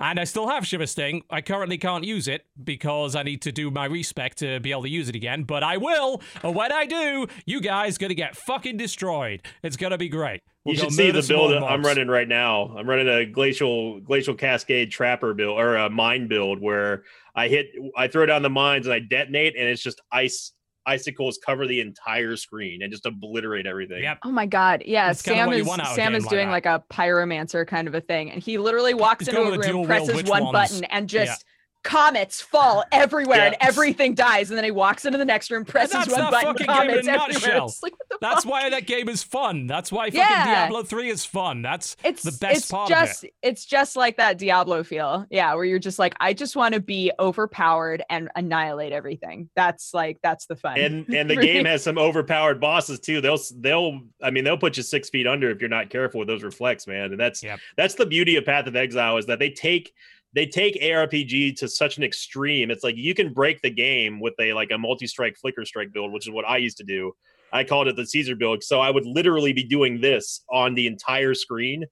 And I still have Shiversting. I currently can't use it because I need to do my respec to be able to use it again, but I will. And when I do, you guys gonna get fucking destroyed. It's gonna be great. We'll you should see the build I'm running right now. I'm running a glacial glacial cascade trapper build or a mine build where I hit I throw down the mines and I detonate and it's just ice icicles cover the entire screen and just obliterate everything. Yep. Oh my god. Yeah, That's Sam is want out of a Sam is like doing that. like a pyromancer kind of a thing. And he literally walks He's into a room, presses one button, and Yeah. Just comets fall everywhere and everything dies. And then he walks into the next room, presses that's one that button, fucking game in comets a everywhere. nutshell. Like, That's fuck? why that game is fun. That's why fucking Yeah. Diablo 3 is fun. That's it's the best it's part of it. just it's just like that Diablo feel. Yeah, where you're just like, I just want to be overpowered and annihilate everything. That's like that's the fun. And and the game has some overpowered bosses too. They'll they'll I mean they'll put you six feet under if you're not careful with those reflex, man. And that's Yep. that's the beauty of Path of Exile is that they take they take ARPG to such an extreme. It's like you can break the game with a like a multi-strike flicker strike build, which is what I used to do. I called it the Caesar build. So I would literally be doing this on the entire screen.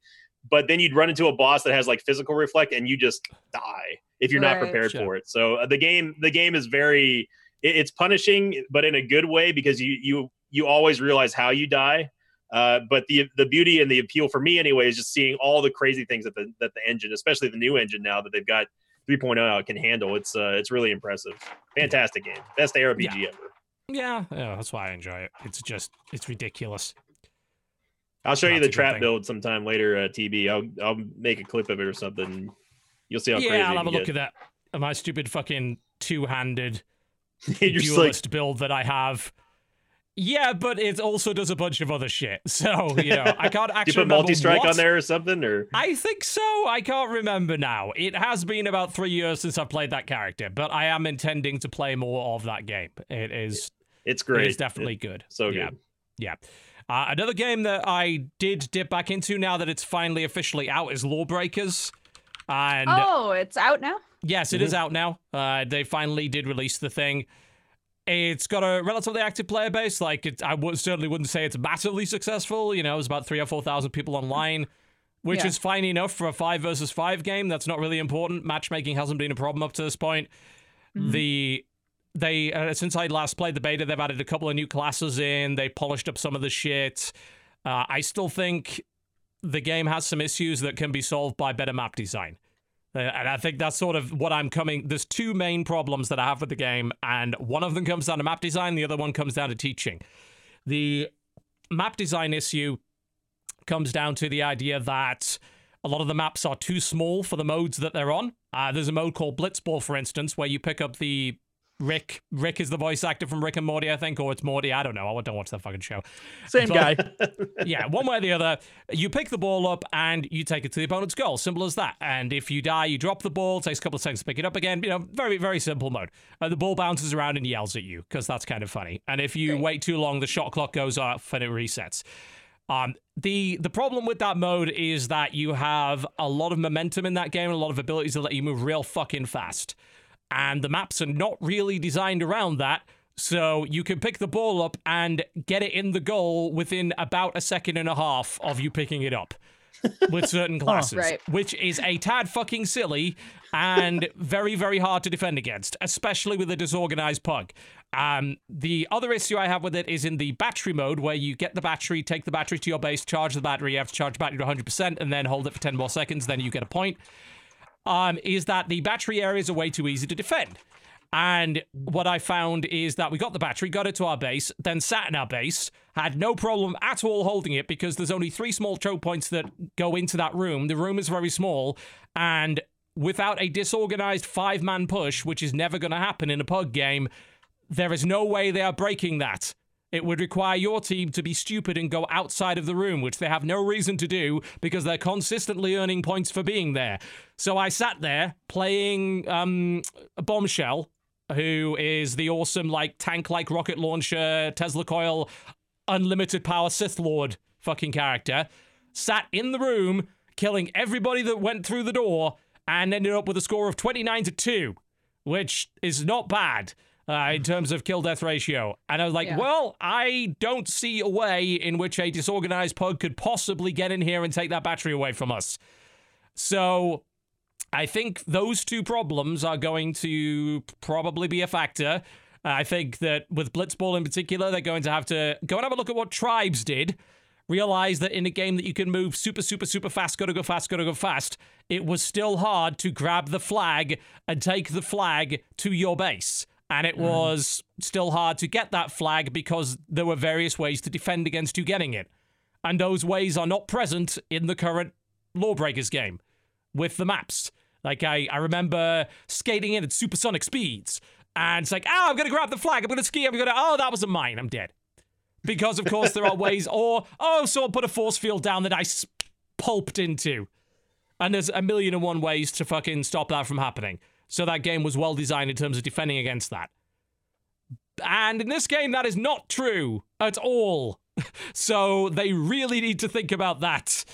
But then you'd run into a boss that has like physical reflect and you just die if you're not prepared Sure. for it. So uh, the game the game is very it's punishing but in a good way because you you you always realize how you die uh, but the the beauty and the appeal for me anyway is just seeing all the crazy things that the that the engine especially the new engine now that they've got 3.0 out can handle it's uh it's really impressive fantastic game best ARPG ever yeah, yeah, that's why I enjoy it. It's just it's ridiculous. I'll show you the trap thing. build sometime later uh, TB I'll I'll make a clip of it or something you'll see how crazy yeah, I'll have a look at that. My stupid fucking two-handed get. like duelist build that I have. Yeah, but it also does a bunch of other shit. So, you know, I can't do you actually put multi-strike on there or something or I think so. I can't remember now. It has been about three years since I've played that character, but I am intending to play more of that game. It is, it's great It's definitely good. so Yeah. good Yeah. Uh, another game that I did dip back into now that it's finally officially out is Lawbreakers. And oh, it's out now. yes, it is out now. Uh, they finally did release the thing. It's got a relatively active player base. Like, it, I certainly wouldn't say it's massively successful. You know, it's about three or 4,000 people online, which Yeah. is fine enough for a five versus five game. That's not really important. Matchmaking hasn't been a problem up to this point. The they uh, since I last played the beta, they've added a couple of new classes in. They polished up some of the shit. Uh, I still think the game has some issues that can be solved by better map design. Uh, and I think that's sort of what I'm coming. There's two main problems that I have with the game, and one of them comes down to map design, the other one comes down to teaching. The map design issue comes down to the idea that a lot of the maps are too small for the modes that they're on. Uh, there's a mode called Blitzball, for instance, where you pick up the Rick. Rick is the voice actor from Rick and Morty, I think, or it's Morty. I don't know. I don't watch that fucking show. Same guy. yeah, one way or the other. You pick the ball up and you take it to the opponent's goal. Simple as that. And if you die, you drop the ball. It takes a couple of seconds to pick it up again. You know, very, very simple mode. The ball bounces around and yells at you because that's kind of funny. And if you wait too long, the shot clock goes off and it resets. Um, the the problem with that mode is that you have a lot of momentum in that game and a lot of abilities that let you move real fucking fast. And the maps are not really designed around that. So you can pick the ball up and get it in the goal within about a second and a half of you picking it up with certain classes, Right. which is a tad fucking silly and very, very hard to defend against, especially with a disorganized pug. Um, the other issue I have with it is in the battery mode, where you get the battery, take the battery to your base, charge the battery, you have to charge the battery to 100%, and then hold it for 10 more seconds, then you get a point. Um, is that the battery areas are way too easy to defend. And what I found is that we got the battery, got it to our base, then sat in our base, had no problem at all holding it because there's only three small choke points that go into that room. The room is very small, and without a disorganized five man push, which is never going to happen in a pug game, there is no way they are breaking that. It would require your team to be stupid and go outside of the room, which they have no reason to do because they're consistently earning points for being there. So I sat there playing um, Bombshell, who is the awesome, like, tank like rocket launcher, Tesla coil, unlimited power Sith Lord fucking character. Sat in the room, killing everybody that went through the door, and ended up with a score of 29 to 2, which is not bad uh, in terms of kill death ratio. And I was like, Yeah. well, I don't see a way in which a disorganized pug could possibly get in here and take that battery away from us. So I think those two problems are going to probably be a factor. Uh, I think that with Blitzball in particular, they're going to have to go and have a look at what Tribes did. Realize that in a game that you can move super, super, super fast, gotta go fast, gotta go fast, it was still hard to grab the flag and take the flag to your base. And it mm-hmm. was still hard to get that flag because there were various ways to defend against you getting it. And those ways are not present in the current Lawbreakers game with the maps. Like I, I remember skating in at supersonic speeds, and it's like, oh, I'm gonna grab the flag, I'm gonna ski, I'm gonna, oh, that wasn't mine, I'm dead. Because of course there are ways, or oh, someone put a force field down that I pulped into, and there's a million and one ways to fucking stop that from happening. So that game was well designed in terms of defending against that. And in this game, that is not true at all. so they really need to think about that.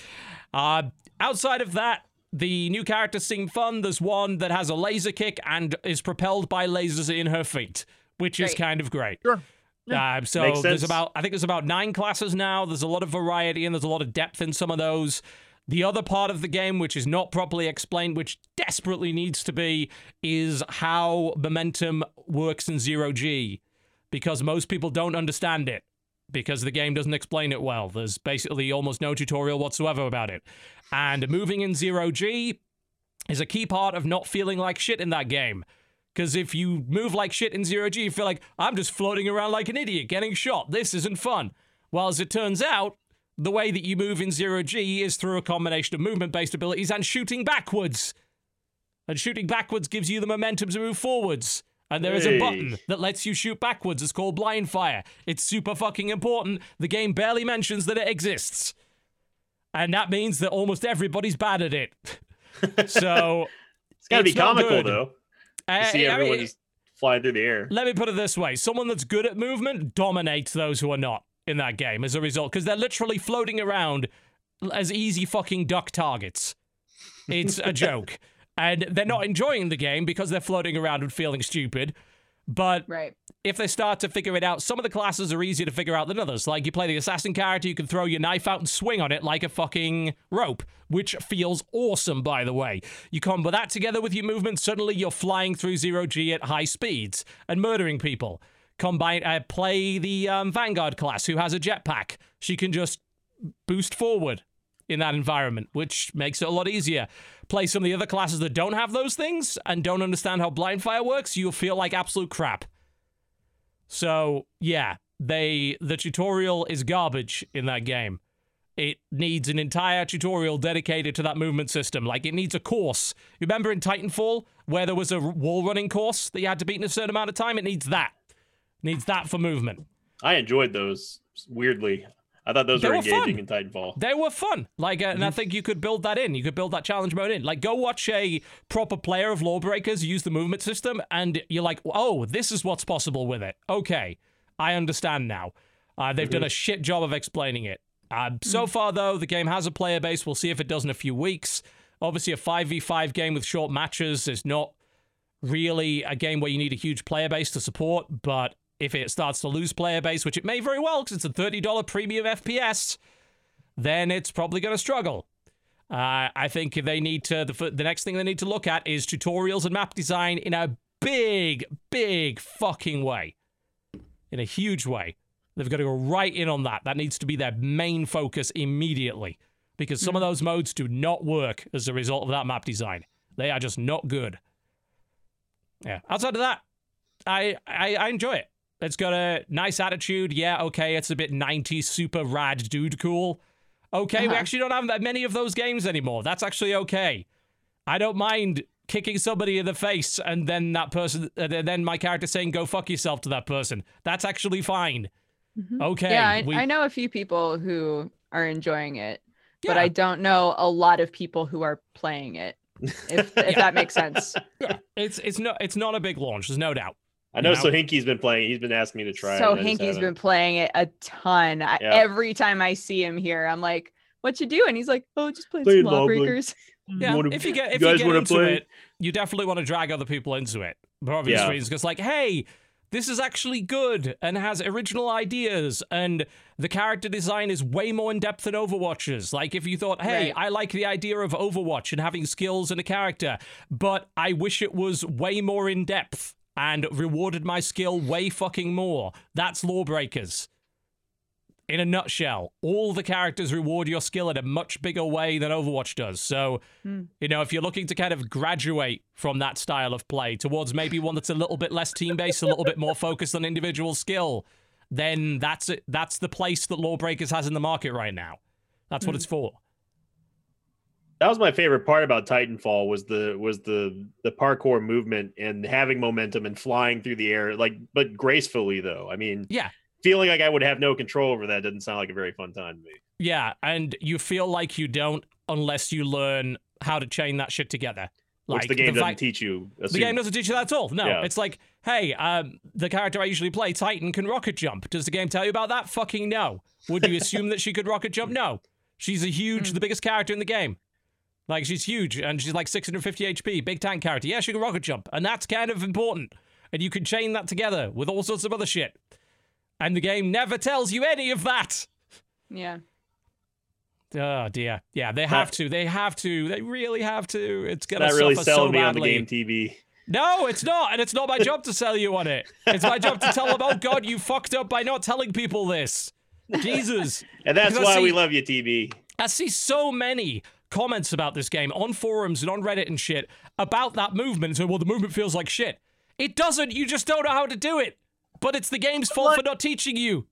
Uh, outside of that, the new characters seem fun. There's one that has a laser kick and is propelled by lasers in her feet, which is kind of great. Sure. Uh, so Makes there's about I think there's about nine classes now. There's a lot of variety and there's a lot of depth in some of those. The other part of the game, which is not properly explained, which desperately needs to be, is how momentum works in zero G, because most people don't understand it because the game doesn't explain it well. There's basically almost no tutorial whatsoever about it. And moving in zero G is a key part of not feeling like shit in that game. Because if you move like shit in zero G, you feel like I'm just floating around like an idiot getting shot. This isn't fun. Well, as it turns out, the way that you move in zero G is through a combination of movement based abilities and shooting backwards. And shooting backwards gives you the momentum to move forwards. And there is a button that lets you shoot backwards. It's called blind fire. It's super fucking important. The game barely mentions that it exists. And that means that almost everybody's bad at it. so It's got to be comical though. You uh, see I everyone mean, just flying through the air. let me put it this way someone that's good at movement dominates those who are not in that game as a result because they're literally floating around as easy fucking duck targets it's a joke and they're not enjoying the game because they're floating around and feeling stupid but Right. if they start to figure it out, some of the classes are easier to figure out than others. Like you play the assassin character, you can throw your knife out and swing on it like a fucking rope, which feels awesome, by the way. You combo that together with your movement, suddenly you're flying through zero G at high speeds and murdering people. Combine, uh, play the um, Vanguard class who has a jetpack. She can just boost forward in that environment, which makes it a lot easier. Play some of the other classes that don't have those things and don't understand how blind fire works, you'll feel like absolute crap. So, yeah, they the tutorial is garbage in that game. It needs an entire tutorial dedicated to that movement system. Like it needs a course. You Remember in Titanfall where there was a wall running course that you had to beat in a certain amount of time? It needs that. Needs that for movement. I enjoyed those weirdly. I thought those They were were fun. engaging in Titanfall. They were fun. Like, uh, and I think you could build that in. You could build that challenge mode in. Like, go watch a proper player of Lawbreakers use the movement system, and you're like, oh, this is what's possible with it. Okay, I understand now. Uh, they've done a shit job of explaining it. Uh, so far, though, the game has a player base. We'll see if it does in a few weeks. Obviously, a 5v5 game with short matches is not really a game where you need a huge player base to support, but if it starts to lose player base, which it may very well because it's a $30 premium FPS, then it's probably going to struggle. Uh, I think they need to, the, the next thing they need to look at is tutorials and map design in a big, big fucking way. In a huge way. They've got to go right in on that. That needs to be their main focus immediately because some of those modes do not work as a result of that map design. They are just not good. Yeah. Outside of that, I, I I enjoy it. It's got a nice attitude. Yeah, okay, it's a bit 90s super rad dude cool. Okay, we Uh-huh. actually don't have that many of those games anymore. That's actually okay. I don't mind kicking somebody in the face and then that person uh, then my character saying go fuck yourself to that person. That's actually fine. Mhm. Okay. yeah, I, we- I know a few people who are enjoying it, but I don't know a lot of people who are playing it. If, if that makes sense. Yeah. It's it's not it's not a big launch. There's no doubt. I know You know? So Hinky's been playing. He's been asking me to try. so it, and I just Hinky's haven't. been playing it a ton. I, Yeah. Every time I see him here, I'm like, "What you doing?" He's like, "Oh, just playing Playing some Lawbreakers." lawbreakers." Mm, yeah, wanna- if you get if you you, get into play? it, you definitely want to drag other people into it for obvious Yeah. reasons. Because like, hey, this is actually good and has original ideas, and the character design is way more in depth than Overwatch's. Like, if you thought, hey, Right. I like the idea of Overwatch and having skills and a character, but I wish it was way more in depth and rewarded my skill way fucking more. That's Lawbreakers in a nutshell, all the characters reward your skill in a much bigger way than Overwatch does. So, Hmm. you know, if you're looking to kind of graduate from that style of play towards maybe one that's a little bit less team based, a little bit more focused on individual skill, then that's it. That's the place that Lawbreakers has in the market right now. That's what Hmm. it's for. That was my favorite part about Titanfall was the was the the parkour movement and having momentum and flying through the air like but gracefully though. I mean, Yeah. feeling like I would have no control over that doesn't sound like a very fun time to me. Yeah, and you feel like you don't unless you learn how to chain that shit together. Like Which the game doesn't fact- teach you. The game doesn't teach you that at all. No, Yeah. it's like, hey, um, the character I usually play, Titan, can rocket jump. Does the game tell you about that? Fucking no. Would you assume that she could rocket jump? No. She's a huge, the biggest character in the game. Like she's huge, and she's like 650 HP, big tank character. Yeah, she can rocket jump, and that's kind of important. And you can chain that together with all sorts of other shit. And the game never tells you any of that. Yeah. Oh dear. Yeah, they have to. They have to. They really have to. It's gonna not really suffer so selling me on the game TB. No, it's not, and it's not my job to sell you on it. It's my job to tell them, oh God, you fucked up by not telling people this. Jesus. And that's Because I why we love you, TB. I see so many comments about this game on forums and on Reddit and shit about that movement. So, well, the movement feels like shit. It doesn't. You just don't know how to do it. But it's the game's fault Like- for not teaching you.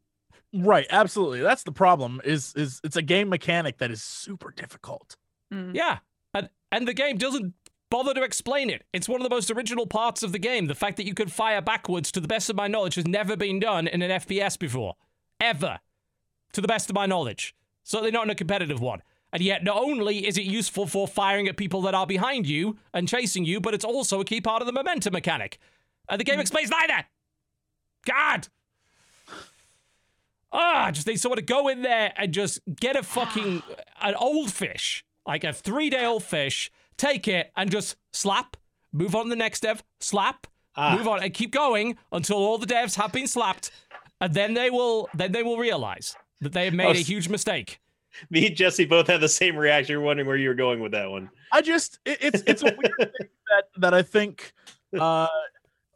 Right, absolutely. That's the problem. Is is it's a game mechanic that is super difficult. Mm. Yeah. And, and the game doesn't bother to explain it. It's one of the most original parts of the game. The fact that you can fire backwards, to the best of my knowledge, has never been done in an FPS before. Ever. To the best of my knowledge. Certainly not in a competitive one. And yet, not only is it useful for firing at people that are behind you and chasing you, but it's also a key part of the momentum mechanic. And the game explains neither. God. Ah, just need someone to go in there and just get a fucking an old fish, like a three day old fish, take it and just slap, move on to the next dev, slap, Ah. move on, and keep going until all the devs have been slapped, and then they will then they will realize that they have made Oh, a huge mistake. Me and Jesse both had the same reaction. You're wondering where you were going with that one. I just it, it's it's a weird thing that that I think uh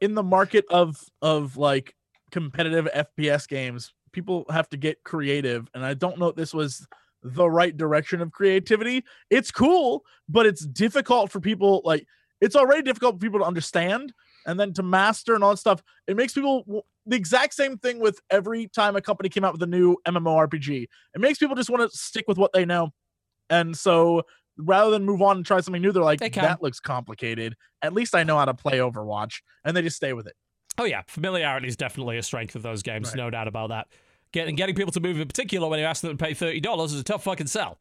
in the market of of like competitive FPS games, people have to get creative and I don't know if this was the right direction of creativity. It's cool, but it's difficult for people like it's already difficult for people to understand and then to master and all that stuff. It makes people the exact same thing with every time a company came out with a new MMORPG. It makes people just want to stick with what they know. And so rather than move on and try something new, they're like, They that looks complicated. At least I know how to play Overwatch. And they just stay with it. Oh yeah, familiarity is definitely a strength of those games, Right. no doubt about that. Getting getting people to move in particular when you ask them to pay thirty dollars is a tough fucking sell.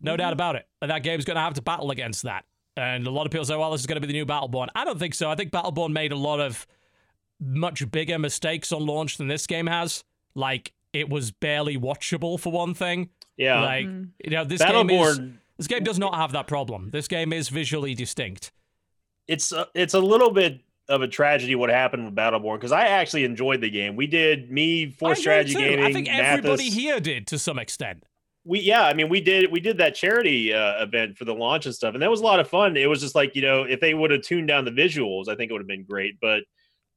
No mm-hmm. doubt about it. And that game's gonna have to battle against that. And a lot of people say, well, this is gonna be the new Battleborn. I don't think so. I think Battleborn made a lot of much bigger mistakes on launch than this game has. Like it was barely watchable for one thing. Yeah. Like Mm. you know, this game is this game does not have that problem. This game is visually distinct. it's a, it's a little bit of a tragedy what happened with Battleborn because I actually enjoyed the game. We did me for strategy too. gaming. I think everybody Mathis. here did to some extent. We yeah i mean we did we did that charity uh, event for the launch and stuff and that was a lot of fun. It was just like you know if they would have tuned down the visuals i think it would have been great but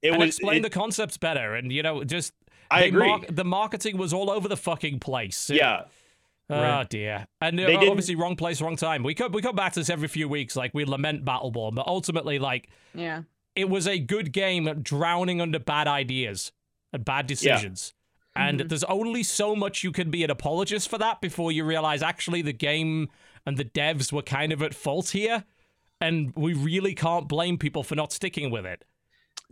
it and was explain it- the concepts better and you know just i agree. mar- the marketing was all over the fucking place. It- yeah. Oh dear. And uh, They didn't- obviously wrong place wrong time. We come we come back to this every few weeks like we lament battleborn but ultimately like Yeah. it was a good game drowning under bad ideas and bad decisions and Mhm. there's only so much you can be an apologist for that before you realize actually the game and the devs were kind of at fault here and we really can't blame people for not sticking with it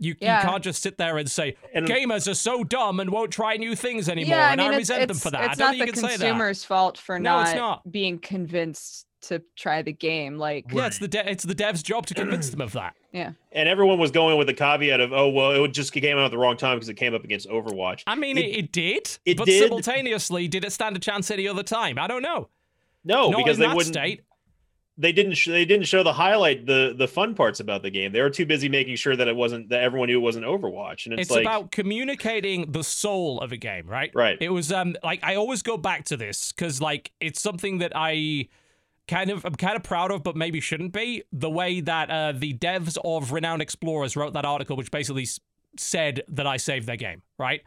You, Yeah. you can't just sit there and say And gamers are so dumb and won't try new things anymore, yeah, I and I it's, resent them for that. I it's don't not think the you can say that. consumer's fault for No, it's not, not. being convinced to try the game. Like, Yeah, it's the de- it's the dev's job to convince them of that. yeah, and everyone was going with the caveat of, oh well, it just came out at the wrong time because it came up against Overwatch. I mean, It- it, it did, it but did. simultaneously, did it stand a chance any other time? I don't know. No, Not because in they that wouldn't. state. They didn't. Sh- they didn't show the highlight, the the fun parts about the game. They were too busy making sure that it wasn't that everyone knew it wasn't Overwatch. And it's, It's like, about communicating the soul of a game, right? Right. It was um like I always go back to this because like it's something that I kind of I'm kind of proud of, but maybe shouldn't be. The way that uh, the devs of Renowned Explorers wrote that article, which basically said that I saved their game, right?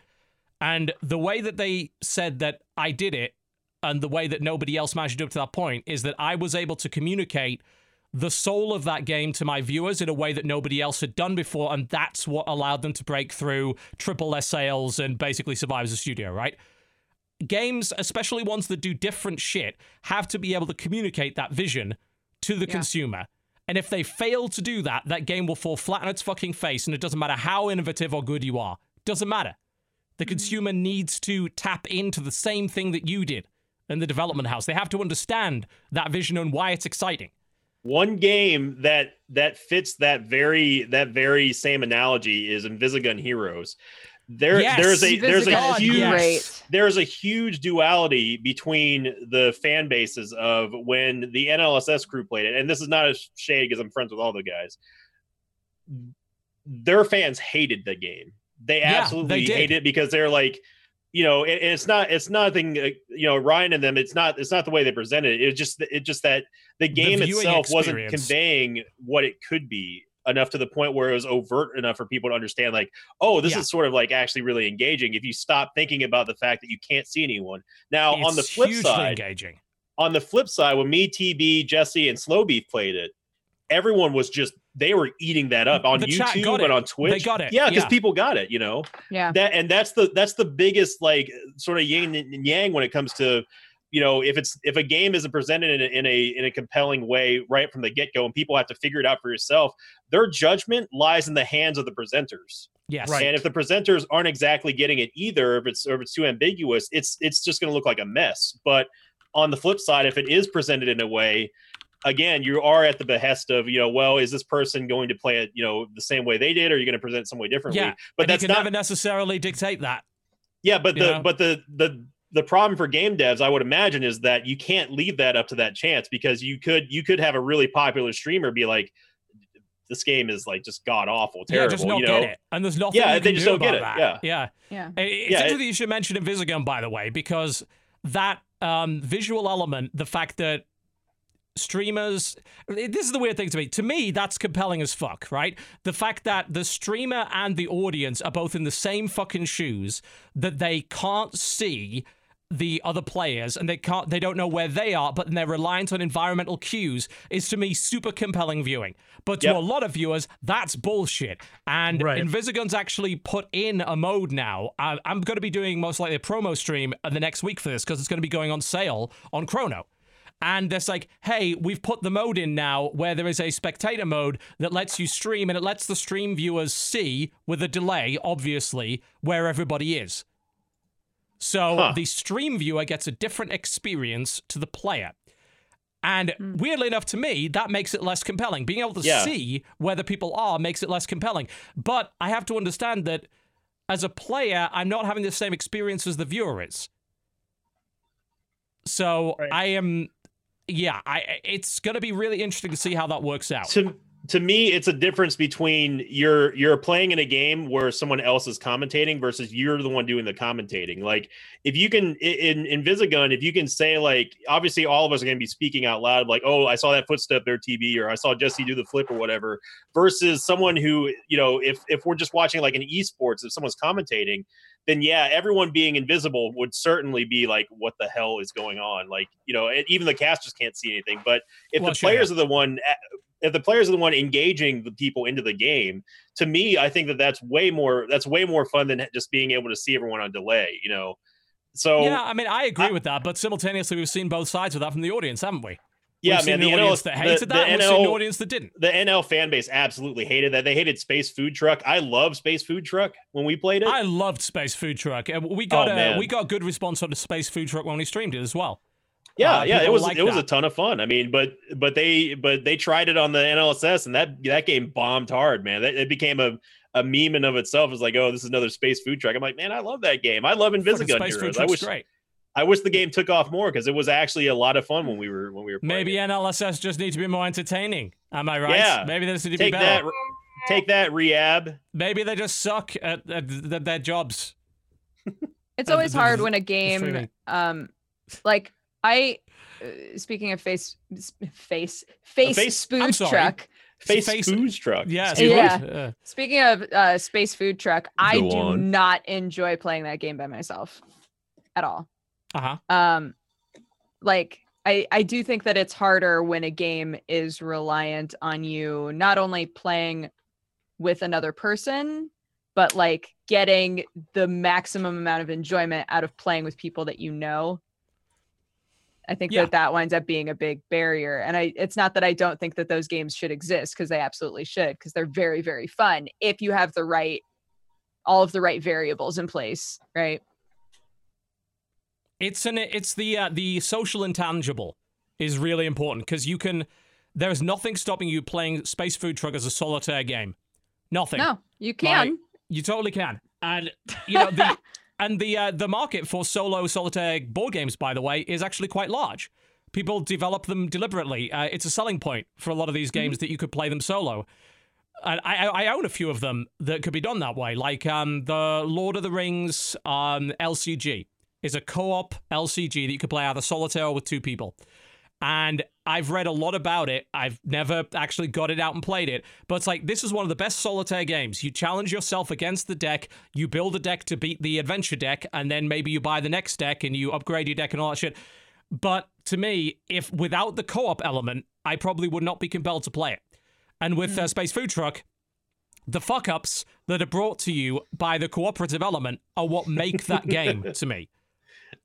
And the way that they said that I did it, and the way that nobody else managed to up to that point, is that I was able to communicate the soul of that game to my viewers in a way that nobody else had done before, and that's what allowed them to break through triple S sales and basically survive as a studio, right? Games, especially ones that do different shit, have to be able to communicate that vision to the Yeah. consumer. And if they fail to do that, that game will fall flat on its fucking face, and it doesn't matter how innovative or good you are. Doesn't matter. The mm-hmm. consumer needs to tap into the same thing that you did in the development house. They have to understand that vision and why it's exciting. one game that that fits that very that very same analogy is Invisigun Heroes. There Yes, there's a there's a huge yes. there's a huge duality between the fan bases of when the NLSS crew played it, and this is not a shade because I'm friends with all the guys. Their fans hated the game. They Yeah, absolutely they hated it because they're like, you know, and, and it's not it's nothing. Uh, you know, Ryan and them. It's not it's not the way they presented it. It's just it's just that the game viewing itself wasn't conveying what it could be enough to the point where it was overt enough for people to understand like oh this Yeah. is sort of like actually really engaging if you stop thinking about the fact that you can't see anyone now on the flip side engaging. on the flip side when me tb jesse and Slowbeef played it everyone was just they were eating that up on The youtube got and on twitch They got it, yeah because yeah. people got it you know yeah. that and that's the that's the biggest like sort of yin and yang when it comes to you know if it's if a game isn't presented in a, in a in a compelling way right from the get-go and people have to figure it out for yourself their judgment lies in the hands of the presenters Yes. Right. and if the presenters aren't exactly getting it either if it's or if it's too ambiguous it's it's just going to look like a mess but on the flip side if it is presented in a way again you are at the behest of you know well is this person going to play it you know the same way they did or are you going to present it some way differently Yeah, but and that's you can not never necessarily dictate that. yeah, but the know? but the the the problem for game devs, I would imagine, is that you can't leave that up to that chance because you could you could have a really popular streamer be like, this game is like just god awful, terrible. yeah, just not you know? get it. And there's nothing Yeah, you they just do don't get it, that. yeah. Yeah. Yeah. It's Yeah, it- you should mention Invisigun, by the way, because that um, visual element, the fact that streamers this is the weird thing to me to me that's compelling as fuck right the fact that the streamer and the audience are both in the same fucking shoes that they can't see the other players and they can't they don't know where they are but they're reliant on environmental cues is to me super compelling viewing but to Yep. a lot of viewers that's bullshit and Right. Invisigun's actually put in a mode now I, i'm going to be doing most likely a promo stream the next week for this because it's going to be going on sale on chrono and it's like, hey, we've put the mode in now where there is a spectator mode that lets you stream and it lets the stream viewers see with a delay, obviously, where everybody is. So Huh. the stream viewer gets a different experience to the player. And hmm. weirdly enough to me, that makes it less compelling. Being able to Yeah. see where the people are makes it less compelling. But I have to understand that as a player, I'm not having the same experience as the viewer is. So Right. I am, yeah. I it's gonna be really interesting to see how that works out. To to me, it's a difference between you're you're playing in a game where someone else is commentating versus you're the one doing the commentating. Like if you can in Invisigun, if you can say like obviously all of us are going to be speaking out loud, like oh I saw that footstep there, TB, or I saw Jesse do the flip or whatever, versus someone who you know if if we're just watching like an esports, if someone's commentating, then yeah, everyone being invisible would certainly be like what the hell is going on? Like you know even the casters can't see anything, but if Well, the sure, players are the one eh, if the players are the one engaging the people into the game to me i think that that's way more that's way more fun than just being able to see everyone on delay you know so yeah, I mean, I agree I- with that, but simultaneously, we've seen both sides of that from the audience, haven't we? Yeah, We've man. seen The an NL, audience that hated the, that. the We've seen an NL, audience that didn't. the NL fan base absolutely hated that. They hated Space Food Truck. I love Space Food Truck when we played it. I loved Space Food Truck. Uh, We got Oh, a man. we got good response on the Space Food Truck when we streamed it as well. Yeah, uh, yeah. It was like it was a ton of fun. I mean, but but they but they tried it on the NLSS and that that game bombed hard, man. That, it became a a meme in of itself. It's like, oh, this is another Space Food Truck. I'm like, man, I love that game. I love Fucking Invisigun Space Food Heroes. I wish great. I wish the game took off more because it was actually a lot of fun when we were when we were Maybe it. NLSS just need to be more entertaining. Am I right? Yeah. Maybe they just need to be better. that take that Rehab. Maybe they just suck at, at, at their jobs. It's always hard when a game, um, like I, uh, speaking of face, face, face, face- food I'm sorry. truck. Face, Face- Food Truck. Yeah. Yeah. Uh, Speaking of uh, space food truck, I do on. not enjoy playing that game by myself at all. uh-huh. Um, like I, I do think that it's harder when a game is reliant on you not only playing with another person, but like getting the maximum amount of enjoyment out of playing with people that you know. I think Yeah. that that winds up being a big barrier. And I, it's not that I don't think that those games should exist because they absolutely should because they're very, very fun if you have the right, all of the right variables in place, right? It's an it's the uh, the social intangible is really important because you can there's nothing stopping you playing Space Food Truck as a solitaire game. Nothing. No, you can. You totally can. And you know the and the uh, the market for solo solitaire board games, by the way, is actually quite large. People develop them deliberately. Uh, it's a selling point for a lot of these games that you could play them solo. And I, I I own a few of them that could be done that way, like um, the Lord of the Rings um, LCG is a co-op LCG that you could play either solitaire or with two people. And I've read a lot about it. I've never actually got it out and played it, but it's like this is one of the best solitaire games. You challenge yourself against the deck, you build a deck to beat the adventure deck, and then maybe you buy the next deck and you upgrade your deck and all that shit. But to me, if without the co-op element, I probably would not be compelled to play it. And with uh, Space Food Truck, the fuck ups that are brought to you by the cooperative element are what make that game to me.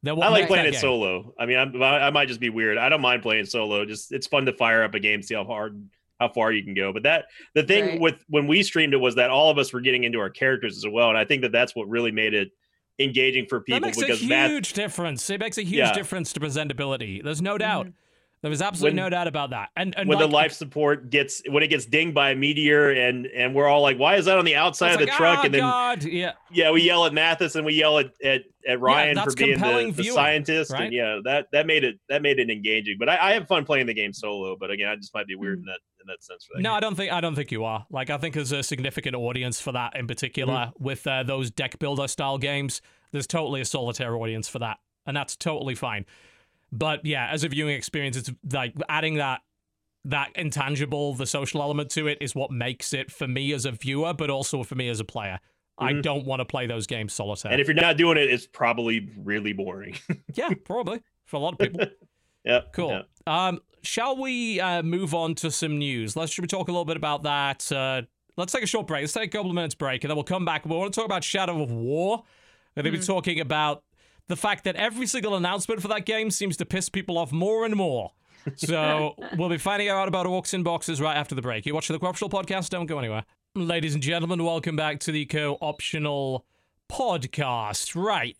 They're I like playing it game. solo. I mean, I'm, I might just be weird. I don't mind playing solo. Just it's fun to fire up a game, see how hard, how far you can go. But that the thing Right. with when we streamed it was that all of us were getting into our characters as well, and I think that that's what really made it engaging for people. That people makes a huge Matt, difference. It makes a huge Yeah. difference to presentability. There's no mm-hmm. doubt. There is absolutely When- no doubt about that. And, and when like, the life support gets when it gets dinged by a meteor and and we're all like, why is that on the outside of the like, truck? "Ah, and then God, yeah, yeah, we yell at Mathas and we yell at at, at Ryan that's for being the, the viewing, scientist, right? and yeah, that that made it that made it engaging. But I, I have fun playing the game solo. But again, I just might be weird in that in that sense. For that No, game. I don't think I don't think you are. Like I think there's a significant audience for that in particular Mm-hmm. with uh, those deck builder style games. There's totally a solitaire audience for that, and that's totally fine. But yeah, as a viewing experience, it's like adding that that intangible, the social element to it is what makes it for me as a viewer, but also for me as a player. I Mhm. don't want to play those games solitaire. And if you're not doing it, it's probably really boring. yeah, probably for a lot of people. yeah, Cool. yeah. Um, shall we uh, move on to some news? Let's should we talk a little bit about that? Uh, let's take a short break. Let's take a couple of minutes break, and then we'll come back. We want to talk about Shadow of War. And then we're talking about the fact that every single announcement for that game seems to piss people off more and more. So we'll be finding out about Orcs in Boxes right after the break. You're watching the Corruptional Podcast. Don't go anywhere. Ladies and gentlemen, welcome back to the Co-Optional Podcast. Right.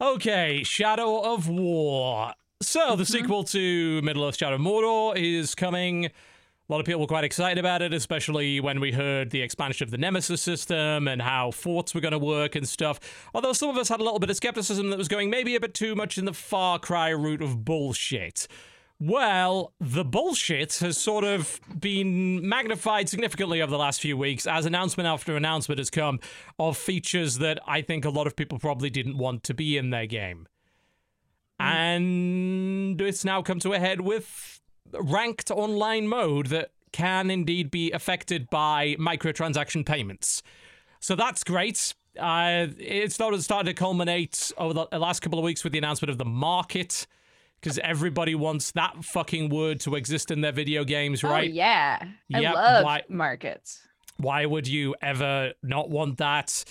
Okay, Shadow of War. So, the mm-hmm. sequel to Middle Earth Shadow of Mordor is coming. A lot of people were quite excited about it, especially when we heard the expansion of the Nemesis system and how forts were going to work and stuff. Although some of us had a little bit of skepticism that was going maybe a bit too much in the Far Cry route of bullshit. Well, the bullshit has sort of been magnified significantly over the last few weeks as announcement after announcement has come of features that I think a lot of people probably didn't want to be in their game. Hmm. And it's now come to a head with ranked online mode that can indeed be affected by microtransaction payments. So that's great. Uh, it's started, started to culminate over the last couple of weeks with the announcement of the market, because everybody wants that fucking word to exist in their video games, right? Oh yeah, Yep, I love why- markets. Why would you ever not want that?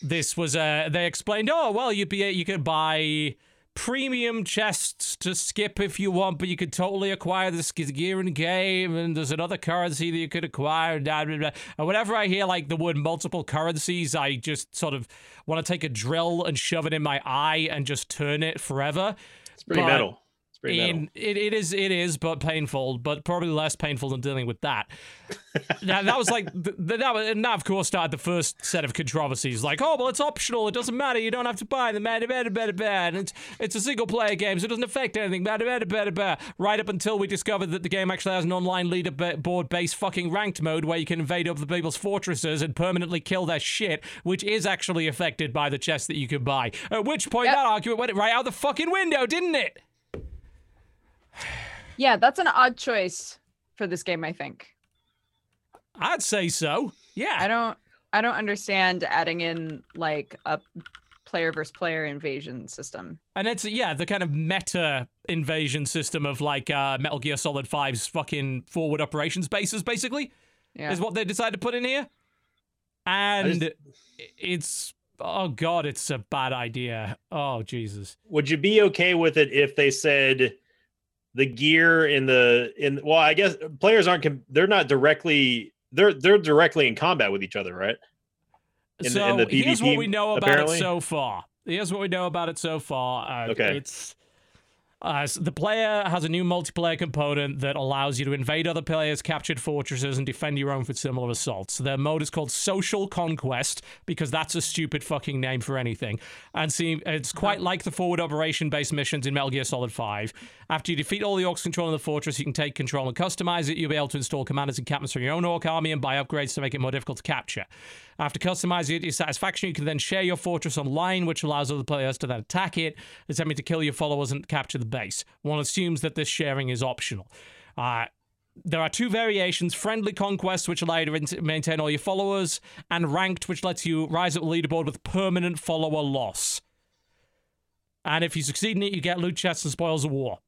This was uh they explained, oh well, you'd be you could buy premium chests to skip if you want, but you could totally acquire this gear in game, and there's another currency that you could acquire, blah, blah, blah. and whenever I hear like the word multiple currencies, I just sort of want to take a drill and shove it in my eye and just turn it forever. It's pretty But metal. It's pretty. In, it, it is it is but painful but probably less painful than dealing with that. Now, that was like the, the, that was, and that of course started the first set of controversies. Like oh well it's optional. It doesn't matter. You don't have to buy the bad bad bad bad. It's it's a single player game so it doesn't affect anything. Bad bad bad bad. Right up until we discovered that the game actually has an online leaderboard based fucking ranked mode where you can invade other people's fortresses and permanently kill their shit which is actually affected by the chest that you can buy. At which point Yep. that argument went right out the fucking window didn't it Yeah, that's an odd choice for this game, I think. I'd say so. Yeah. I don't I don't understand adding in like a player versus player invasion system. And it's yeah, the kind of meta invasion system of like uh, Metal Gear Solid 5's fucking forward operations bases, basically, Yeah. is what they decided to put in here. And it's oh god, it's a bad idea. Oh Jesus. Would you be okay with it if they said the gear in the in? Well, I guess players aren't. They're not directly. They're they're directly in combat with each other, right? In the- so in the here's what we know about apparently? it so far. Here's what we know about it so far. Uh, Okay. It's uh, s- the player has a new multiplayer component that allows you to invade other players' captured fortresses and defend your own for similar assaults. Their mode is called Social Conquest because that's a stupid fucking name for anything. And see, it's quite like the forward operation based missions in Metal Gear Solid 5. After you defeat all the orcs controlling the fortress, you can take control and customize it. You'll be able to install commanders and captains from your own orc army and buy upgrades to make it more difficult to capture. After customizing it to your satisfaction, you can then share your fortress online, which allows other players to then attack it, attempting to kill your followers and capture the base. One assumes that this sharing is optional. Uh, there are two variations friendly conquest, which allow you to int- maintain all your followers, and ranked, which lets you rise up the leaderboard with permanent follower loss. And if you succeed in it, you get loot chests and spoils of war.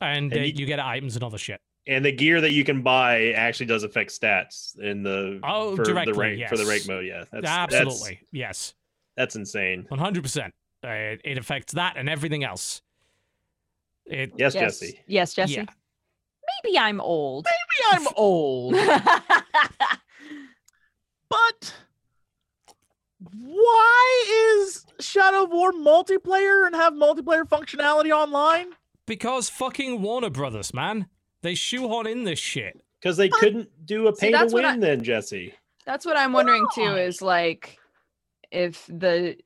And, And uh, you- you get items and other shit. And the gear that you can buy actually does affect stats in the Oh, for directly, the rank for the yes. rank mode. Yeah, that's Absolutely. yes. That's, that's insane. 100%. Uh, it, it affects that and everything else. It, Yes, yes. Jesse. Yes, Jesse. Yeah. Maybe I'm old. Maybe I'm old, but why is Shadow of War multiplayer and have multiplayer functionality online? because fucking Warner Brothers, man. They shoehorn in this shit. Because they couldn't do a See, pay-to-win. I- then Jesse. That's what I'm wondering too is like if the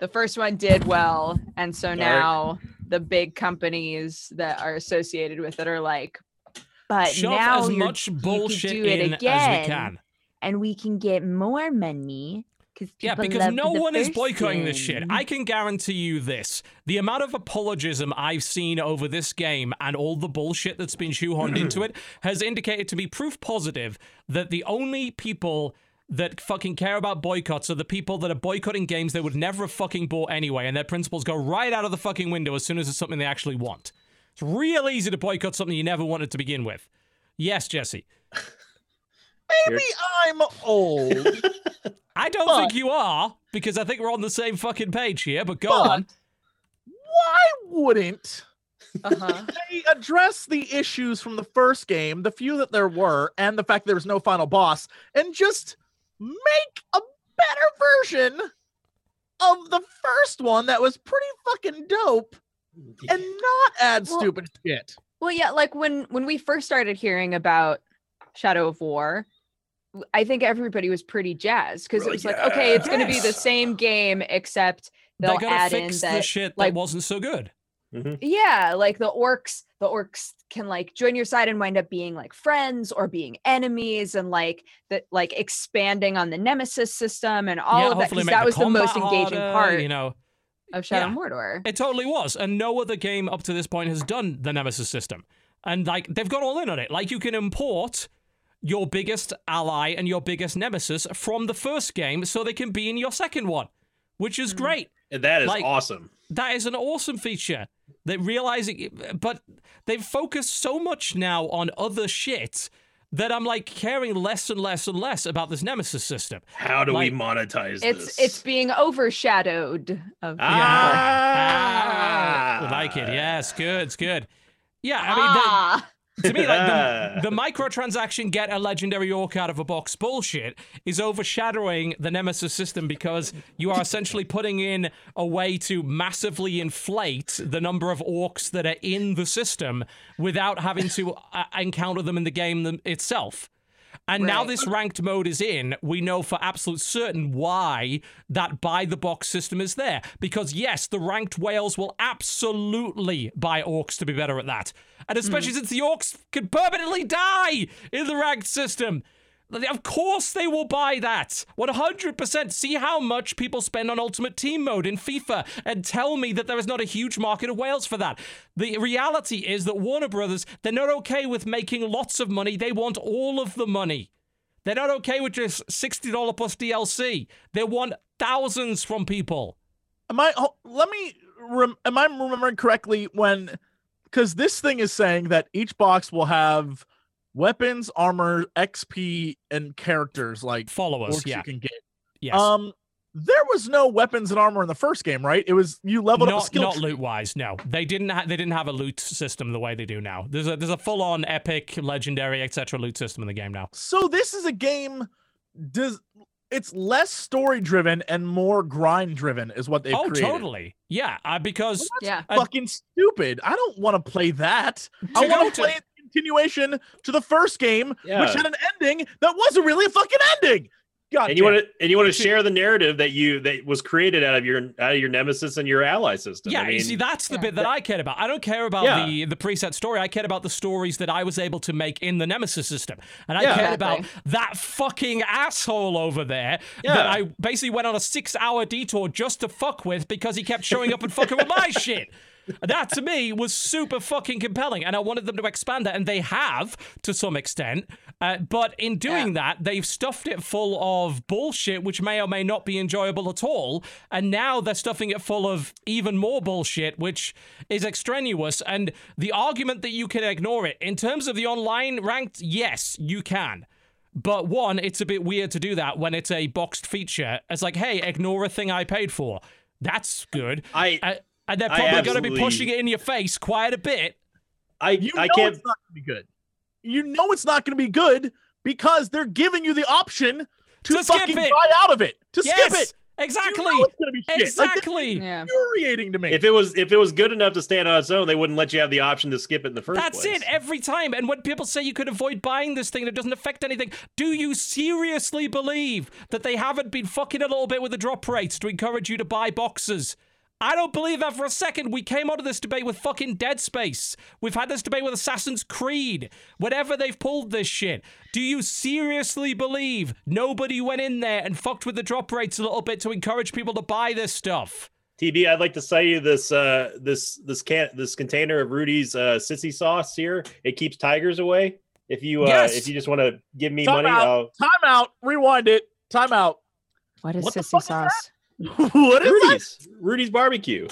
the first one did well and so Dark. now the big companies that are associated with it are like but Shove now as you're- much you could bullshit do it again, as we can. and we can get more money because Yeah, because no one is boycotting this shit. I can guarantee you this. The amount of apologism I've seen over this game and all the bullshit that's been shoehorned into it has indicated to be proof positive that the only people that fucking care about boycotts are the people that are boycotting games they would never have fucking bought anyway, and their principles go right out of the fucking window as soon as it's something they actually want. It's real easy to boycott something you never wanted to begin with. Yes, Jesse. Maybe I'm old. I don't But- think you are, because I think we're on the same fucking page here, but go But on. why wouldn't uh-huh. they address the issues from the first game, the few that there were, and the fact there was no final boss, and just make a better version of the first one that was pretty fucking dope and not add Well- stupid shit? Well, yeah, like when when we first started hearing about Shadow of War, w- I think everybody was pretty jazzed because We're it was like, like, okay, it's going to be the same game except they'll They're gonna add in fix the that shit like- that wasn't so good. Mm-hmm. yeah, like the orcs, the orcs can like join your side and wind up being like friends or being enemies and like that like expanding on the nemesis system and all yeah, of that because that the was the most engaging harder, part You know, of Shadow yeah. Mordor. it totally was, and no other game up to this point has done the Nemesis system. And like they've gone all in on it. Like you can import your biggest ally and your biggest nemesis from the first game, so they can be in your second one, which is Mhm. great. And that is Like- awesome. That is an awesome feature. They realizing, but they've focused so much now on other shit that I'm like caring less and less and less about this Nemesis system. How do Like- we monetize It's this? it's being overshadowed of Ah, I like it. Yes, good. It's good. Yeah, I mean, the- ah. To me, like the, the microtransaction get a legendary orc out of a box bullshit is overshadowing the Nemesis system because you are essentially putting in a way to massively inflate the number of orcs that are in the system without having to uh, encounter them in the game them- itself. And now this ranked mode is in, we know for absolute certain why that buy the box system is there. Because yes, the ranked whales will absolutely buy orcs to be better at that. And especially hmm. since the orcs can permanently die in the ranked system. Of course they will buy that. 100%. See how much people spend on Ultimate Team mode in FIFA and tell me that there is not a huge market of whales for that. The reality is that Warner Brothers, they're not okay with making lots of money. They want all of the money. They're not okay with just $60 plus DLC. They want thousands from people. Am I? Let me. Am I remembering correctly when? Because this thing is saying that each box will have weapons, armor, XP, and characters like Followers, orcs yeah. you can get. Yes. Um, there was no weapons and armor in the first game, right? It was you leveled up a not skill not loot wise, no. They didn't ha- they didn't have a loot system the way they do now. There's a there's a full on epic, legendary, etc. loot system in the game now. So this is a game. Does it's less story driven and more grind driven is what they've oh, created. totally. Yeah, uh, because yeah. Uh, Fucking stupid. I don't want to play that. I want to- to play a continuation to the first game, Yeah. which had an ending that wasn't really a fucking ending. God and you want to and you want to share the narrative that you that was created out of your out of your nemesis and your ally system. Yeah, I mean, you see, that's the Yeah. bit that I cared about. I don't care about Yeah. the the preset story. I cared about the stories that I was able to make in the Nemesis system, and I Yeah. cared about Exactly. that fucking asshole over there Yeah. that I basically went on a six hour detour just to fuck with because he kept showing up and fucking with my shit. That to me was super fucking compelling, and I wanted them to expand that, and they have to some extent. Uh, but in doing that, they've stuffed it full of bullshit, which may or may not be enjoyable at all. And now they're stuffing it full of even more bullshit, which is extraneous. And the argument that you can ignore it in terms of the online ranked, yes, you can. But one, it's a bit weird to do that when it's a boxed feature. It's like, hey, ignore a thing I paid for. That's good. I Uh, and they're probably going to be pushing it in your face quite a bit. I You know I can't it's not going to be good. You know it's not going to be good because they're giving you the option to, To fucking buy out of it. To yes, skip it. exactly, You know it's going to be shit. Like, exactly. Yeah. infuriating to me. if it was if it was good enough to stand on its own, they wouldn't let you have the option to skip it in the first That's place. That's it every time. And when people say you could avoid buying this thing and it doesn't affect anything, do you seriously believe that they haven't been fucking a little bit with the drop rates to encourage you to buy boxes? I don't believe that for a second. We came out of this debate with fucking Dead Space. We've had this debate with Assassin's Creed. Whatever they've pulled this shit, do you seriously believe nobody went in there and fucked with the drop rates a little bit to encourage people to buy this stuff? TB, I'd like to sell you this uh this this can this container of Rudy's uh sissy sauce here. It keeps tigers away. If you uh Yes. if you just want to give me Time money, out. I'll Time out. Rewind it. Time out. What is What the sissy fuck is sauce? What is that? Rudy's Rudy's barbecue.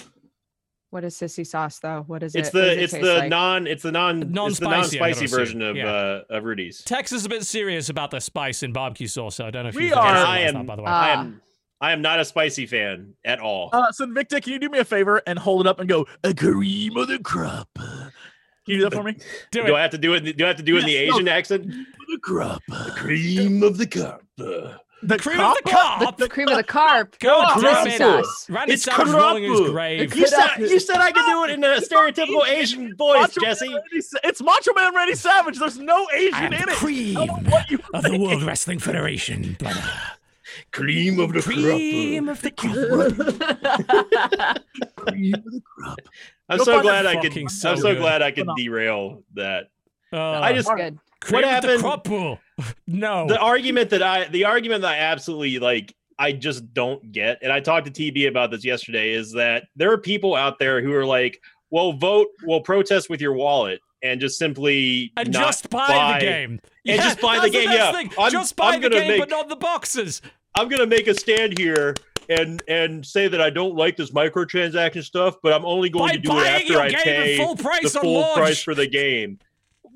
What is sissy sauce though? What is It's it? What does the it it's the like? non it's the non it's the Non-spicy, non-spicy version of Yeah. uh of Rudy's. Tex is a bit serious about the spice in barbecue sauce, so I don't know if We you are- I that, am by the way. I Ah. am I am not a spicy fan at all. Uh, so Victor, can you do me a favor and hold it up and go a cream of the crop? Can you do that for me? do do. I have to do it? Do I have to do it in the Yes, no. Asian accent? The crop. the Cream of the cup. The Cream of the crop? carp. the cream of the carp. God Oh, damn sauce. Randy It's Savage rolling in karapu. You said you said I could do it in a stereotypical Asian voice, Macho Jesse. Man it's Macho Man Randy Savage. There's no I Asian am in the it. cream I don't know of the. World Wrestling Federation, brother. Cream of the Cream of the crop. Cream of the crop. I'm so glad I could. fucking I'm so so good. glad I could derail that. Uh, I just Good. Cream of the happened- crop pool. No. the argument that I the argument that I absolutely like I just don't get, and I talked to TB about this yesterday, is that there are people out there who are like, well, vote, well, protest with your wallet, and just simply and not just buy, the game. And just buy the game, best yeah. thing. I'm- just buy I'm the gonna game, make- but not the boxes. I'm gonna make a stand here and and say that I don't like this microtransaction stuff, but I'm only going By to do it after I game pay full price the full launch. price for the game.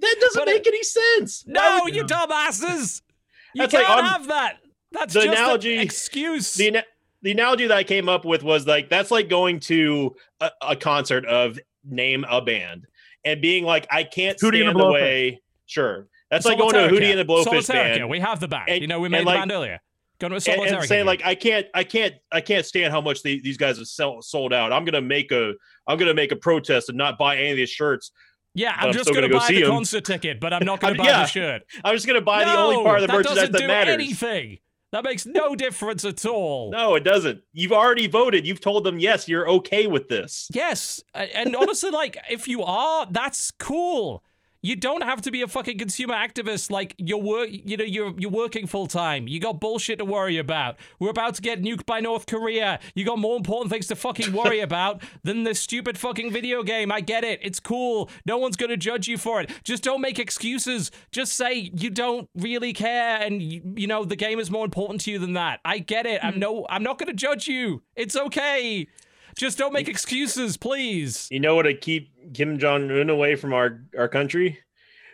That doesn't But make any sense. No, would- you dumbasses! You That's can't on- have that. That's the just analogy- an excuse. the the analogy that I came up with was like that's like going to a, a concert of name a band and being like I can't Hootie and the the Blowfish. way. Sure, that's like going to a Solitairica. Hootie and the Blowfish Solitairica, band We have the band. And- you know, we made the like- band earlier. Going to a and, and saying like I can't I can't I can't stand how much the, these guys have sell, sold out. I'm gonna make a I'm gonna make a protest and not buy any of these shirts. Yeah, I'm I'm just going to go buy the the 'em. concert ticket, but I'm not going to buy yeah. the shirt. I'm just gonna buy the no, only part of the that merchandise doesn't that do matters. anything. That makes no difference at all. No, it doesn't. You've already voted. You've told them yes, you're okay with this. Yes, and honestly, like if you are, that's cool. You don't have to be a fucking consumer activist. Like you're work, you know, you're you're working full time. You got bullshit to worry about. We're about to get nuked by North Korea. You got more important things to fucking worry about than this stupid fucking video game. I get it. It's cool. No one's gonna judge you for it. Just don't make excuses. Just say you don't really care, and you, you know the game is more important to you than that. I get it. I'm hmm. no. I'm not gonna judge you. It's okay. Just don't make excuses, please. You know what to keep Kim Jong Un away from our our country?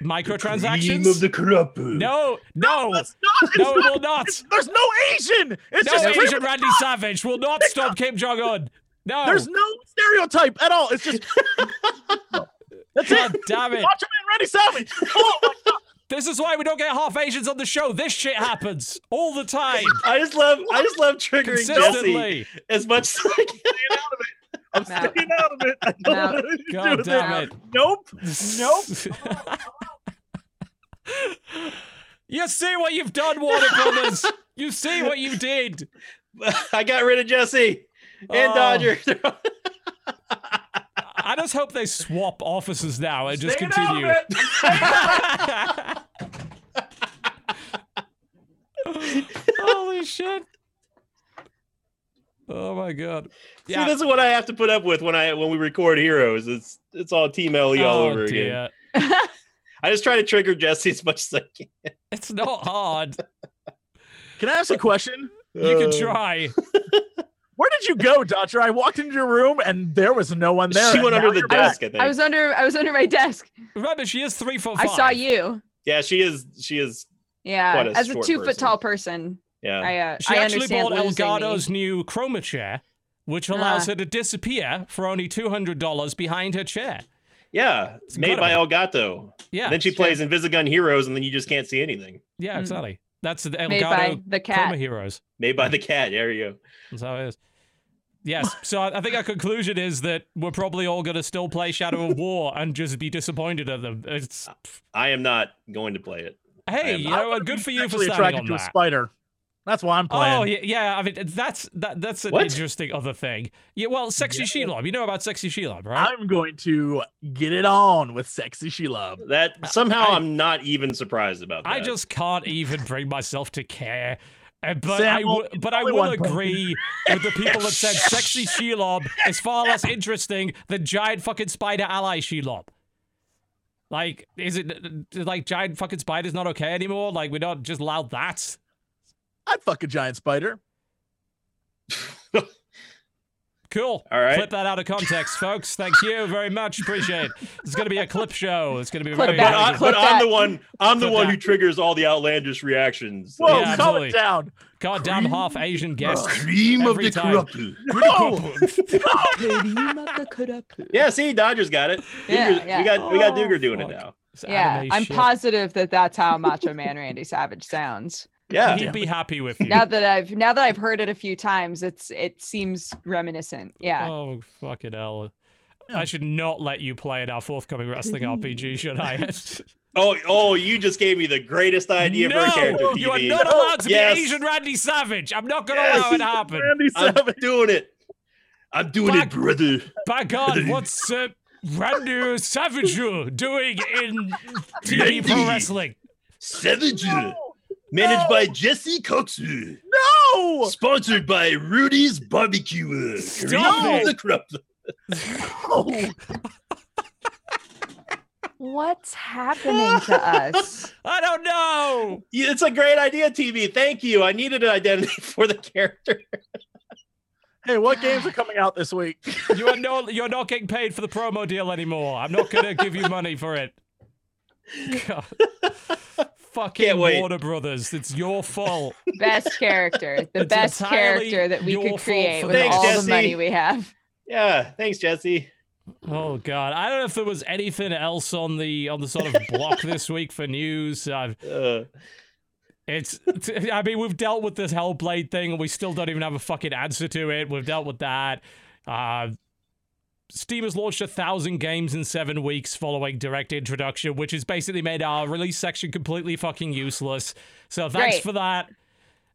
Microtransactions? The corrupt. no, no, That's not. it's no, it not- will not. it's- There's no Asian. It's No, just Asian Randy Savage will not stop Kim Jong Un. No, There's no stereotype at all. It's just that's God it. damn it. Macho Man Randy Savage. Oh my god. This is why we don't get half Asians on the show. This shit happens all the time, I just love I just love triggering Jesse as much as I can. I'm No. staying out of it. I don't No. know what to God with damn it. Nope. Nope. you see what you've done, Warner Brothers. You see what you did. I got rid of Jesse and Oh. Dodger. I just hope they swap offices now and just Staying out of continue. it. Holy shit. Oh my god. See, this is what I have to put up with when I when we record Heroes. It's it's all Team LE all oh, over again. dear. I just try to trigger Jesse as much as I can. It's not hard. Can I ask a question? You can Uh, try. Where did you go, Dodger? I walked into your room and there was no one there. She went under the desk. I think. I was under I was under my desk. Remember, she is three foot I saw you. yeah, she is. She is. Yeah, Quite a as a short two foot tall person, Yeah. I uh, She I actually bought Elgato's me. new chroma chair, which allows Ah. her to disappear for only two hundred dollars behind her chair. yeah. It's made by Elgato. Yeah, And then she Sure. plays Invisigun Heroes, and then you just can't see anything. yeah, Mm. exactly. That's the made by Elgato the Chroma. Heroes. Made by the cat. There you go. That's how it is. Yes, so I I think our conclusion is that we're probably all going to still play Shadow of War and just be disappointed at them. It's I am not going to play it. hey, you know? Good for you for Actually standing attracted on to a spider. That's why I'm playing. Oh yeah, yeah. I mean, that's that. That's an What? interesting other thing. Yeah, well, sexy Yeah. Shelob. You know about sexy Shelob, right? I'm going to get it on with sexy Shelob. That somehow I- I, am not even surprised about that. I just can't even bring myself to care. Uh, but Sam, I w- but I only will one person. agree with the people that said sexy Shelob is far less interesting than giant fucking spider ally Shelob. Like, is it uh, like giant fucking spiders not okay anymore? Like, we're not just allowed that. I'd fuck a giant spider. Cool. All right. Clip that out of context, folks. Thank you very much. Appreciate it. It's going to be a clip show. It's going to be Clip very. that. But, I, Clip but I'm the one. I'm the one that. who triggers all the outlandish reactions. Whoa, Yeah, calm absolutely. it down. Goddamn half Asian guest. Cream Every time. No. Yeah, see, Dodgers got it. Yeah, Duger- yeah. We got we got Oh, Duger doing it now. It's Yeah, I'm shit. positive that that's how Macho Man Randy Savage sounds. Yeah. He'd be happy with you. Now that I've now that I've heard it a few times, it's it seems reminiscent. Yeah. Oh fucking hell! I should not let you play in our forthcoming wrestling RPG, should I? Oh, oh, you just gave me the greatest idea for a character no, TB. you are not allowed to Yes. be Asian Randy Savage. I'm not going to Yes. allow it to happen. Randy I'm Savage. doing it. I'm doing Back- it, brother. By God, what's uh, Randy Savage doing in TV pro wrestling? Savage. No. Managed No. by Jesse Coxu. No. Sponsored by Rudy's Barbecue. Stop Cream it. the crop. No. What's happening to us? I don't know. Yeah, It's a great idea, TB. Thank you. I needed an identity for the character. Hey, what games are coming out this week? You are no, you're not getting paid for the promo deal anymore. I'm not going to give you money for it. God. Fucking Can't. Warner Brothers. It's your fault. Best character, the It's best character that we could create with Thanks, all Jesse. the money we have. Yeah, thanks, Jesse. Oh god, I don't know if there was anything else on the on the sort of block this week for news. I've, Uh, it's, I mean, we've dealt with this Hellblade thing, and we still don't even have a fucking answer to it. We've dealt with that. Uh, Steam has launched a thousand games in seven weeks following direct introduction, which has basically made our release section completely fucking useless. So thanks Great. for that.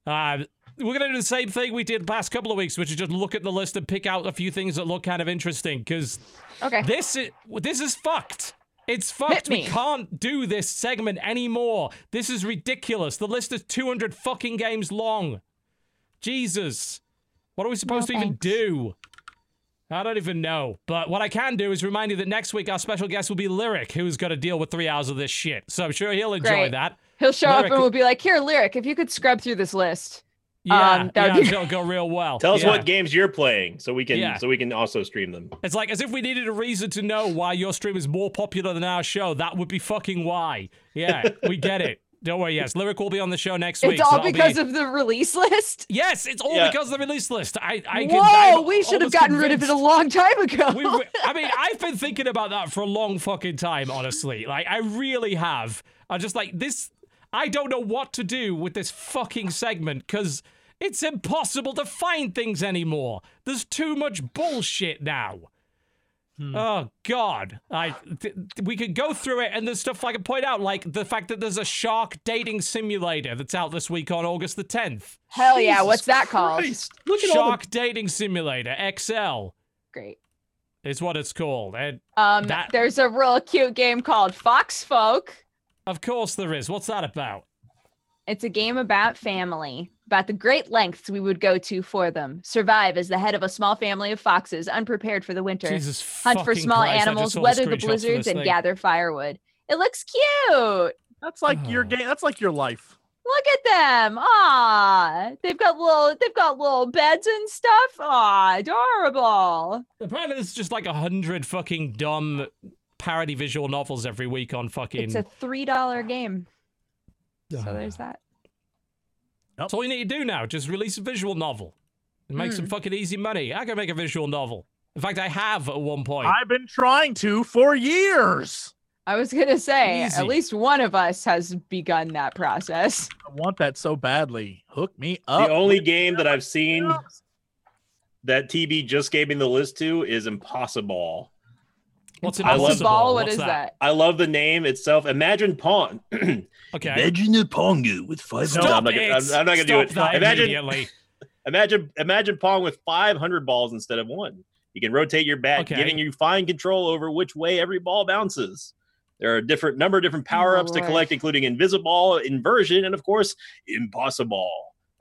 Uh, we're gonna do the same thing we did the past couple of weeks, which is just look at the list and pick out a few things that look kind of interesting. Because Okay. this is this is fucked. It's fucked. We can't do this segment anymore. This is ridiculous. The list is 200 fucking games long. Jesus. What are we supposed No to even do? I don't even know. But what I can do is remind you that next week our special guest will be Lirik, who's going to deal with three hours of this shit. So I'm sure he'll enjoy Great. that. He'll show up Lirik- and we'll be like, "Here, Lirik. If you could scrub through this list." Yeah, Um, that yeah, would be- it'll go real well. tell us Yeah. what games you're playing, so we can Yeah. so we can also stream them. It's like as if we needed a reason to know why your stream is more popular than our show. That would be fucking why. Yeah, we get it. Don't worry. Yes, Lirik will be on the show next week. It's all that'll because be- of the release list. Yes, it's all Yeah. because of the release list. I, I can. Whoa, I'm we should have almost gotten rid of it a long time ago. We, we- I mean, I've been thinking about that for a long fucking time, honestly. Like, I really have. I'm just like, this. I don't know what to do with this fucking segment because it's impossible to find things anymore. There's too much bullshit now. Oh God! I th- we could go through it, and there's stuff I can point out, like the fact that there's a shark dating simulator that's out this week on August the 10th. Hell yeah, what's that called? Look at all Shark dating simulator XL Great. is what it's called, and Um, That- there's a real cute game called Fox Folk. of course there is. What's that about? It's a game about family, about the great lengths we would go to for them. Survive as the head of a small family of foxes, unprepared for the winter. Jesus Hunt for small Christ, animals, saw the weather the blizzards, and thing. gather firewood. It looks cute. That's like your Oh. game. That's like your life. Look at them. Ah, they've got little they've got little beds and stuff. Ah, adorable. Apparently, there's just like a hundred fucking dumb parody visual novels every week on fucking. It's a three dollar game. So there's that. That's all you need to do now. Just release a visual novel and make Hmm. some fucking easy money. I can make a visual novel. In fact, I have at one point. I've been trying to for years. I was gonna say Easy. at least one of us has begun that process. I want that so badly. Hook me up. the only game that I've seen that TB just gave me the list to is Impossible. What's I love- impossible? Ball, what What's is that? I love the name itself. Imagine Pong. Okay. Imagine a Pongo with five. Stop no, I'm not it. gonna, I'm, I'm not gonna do it. Imagine, imagine, imagine Pong with 500 balls instead of one. You can rotate your bat, Okay. giving you fine control over which way every ball bounces. There are a different number of different power ups oh, to collect, including Invisible, Inversion, and of course, Impossible.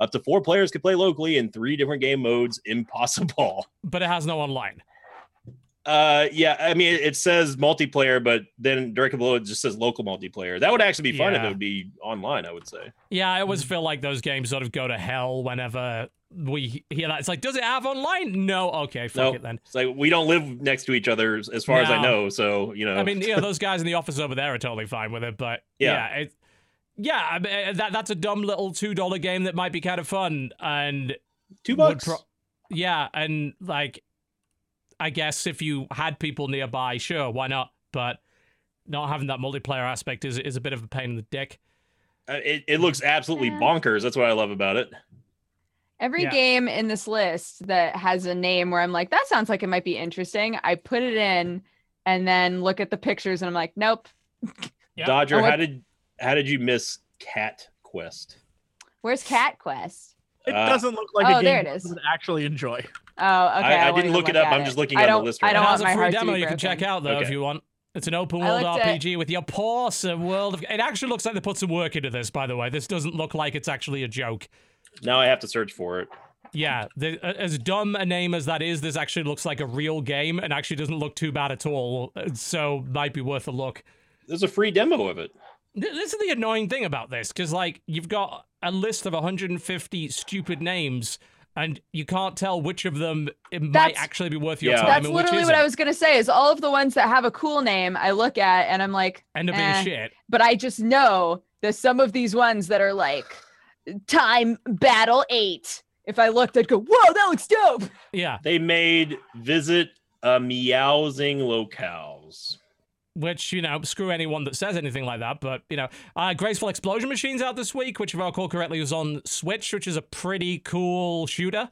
Up to four players can play locally in three different game modes. Impossible. But it has no online. Uh, yeah, I mean, it says multiplayer, but then directly below it just says local multiplayer. That would actually be fun if Yeah. it would be online. I would say. Yeah, I Mm. always feel like those games sort of go to hell whenever we hear that. It's like, does it have online? No. Okay, fuck No, it then. it's like we don't live next to each other, as as far as I No. know. So you know, I mean, yeah, those guys in the office over there are totally fine with it, but yeah, Yeah. it, yeah, I mean, uh, that that's a dumb little two dollar game that might be kind of fun, and two would bucks. pro- yeah, and like, I guess if you had people nearby, sure, why not? But not having that multiplayer aspect is is a bit of a pain in the dick. Uh, it, it looks absolutely Yeah. bonkers. That's what I love about it. Every Yeah. game in this list that has a name where I'm like, that sounds like it might be interesting. I put it in and then look at the pictures and I'm like, nope. Yeah. Dodger, Oh, what- how did how did you miss Cat Quest? Where's Cat Quest? It Uh, doesn't look like oh, a game there it is. would actually enjoy. Oh, okay. I won't didn't even look it up. I'm just looking I on the don't, list I right don't it now. has want my a free heart to demo be you can check out though if you want. It's an open world looked at- RPG with your awesome world of. It actually looks like they put some work into this, by the way. This doesn't look like it's actually a joke. Now I have to search for it. Yeah, the, as dumb a name as that is, this actually looks like a real game and actually doesn't look too bad at all. So might be worth a look. There's a free demo of it. This is the annoying thing about this, because like you've got a list of 150 stupid names, and you can't tell which of them it might actually be worth your Yeah. time. That's and which literally what isn't. I was gonna say. Is all of the ones that have a cool name, I look at and I'm like, End up being eh. shit. but I just know that some of these ones that are like time battle eight. If I looked, I'd go, whoa, that looks dope. Yeah, They made visit a meowsing locales. Which you know, screw anyone that says anything like that. But you know, uh, Graceful Explosion Machines out this week, which if I recall correctly was on Switch, which is a pretty cool shooter.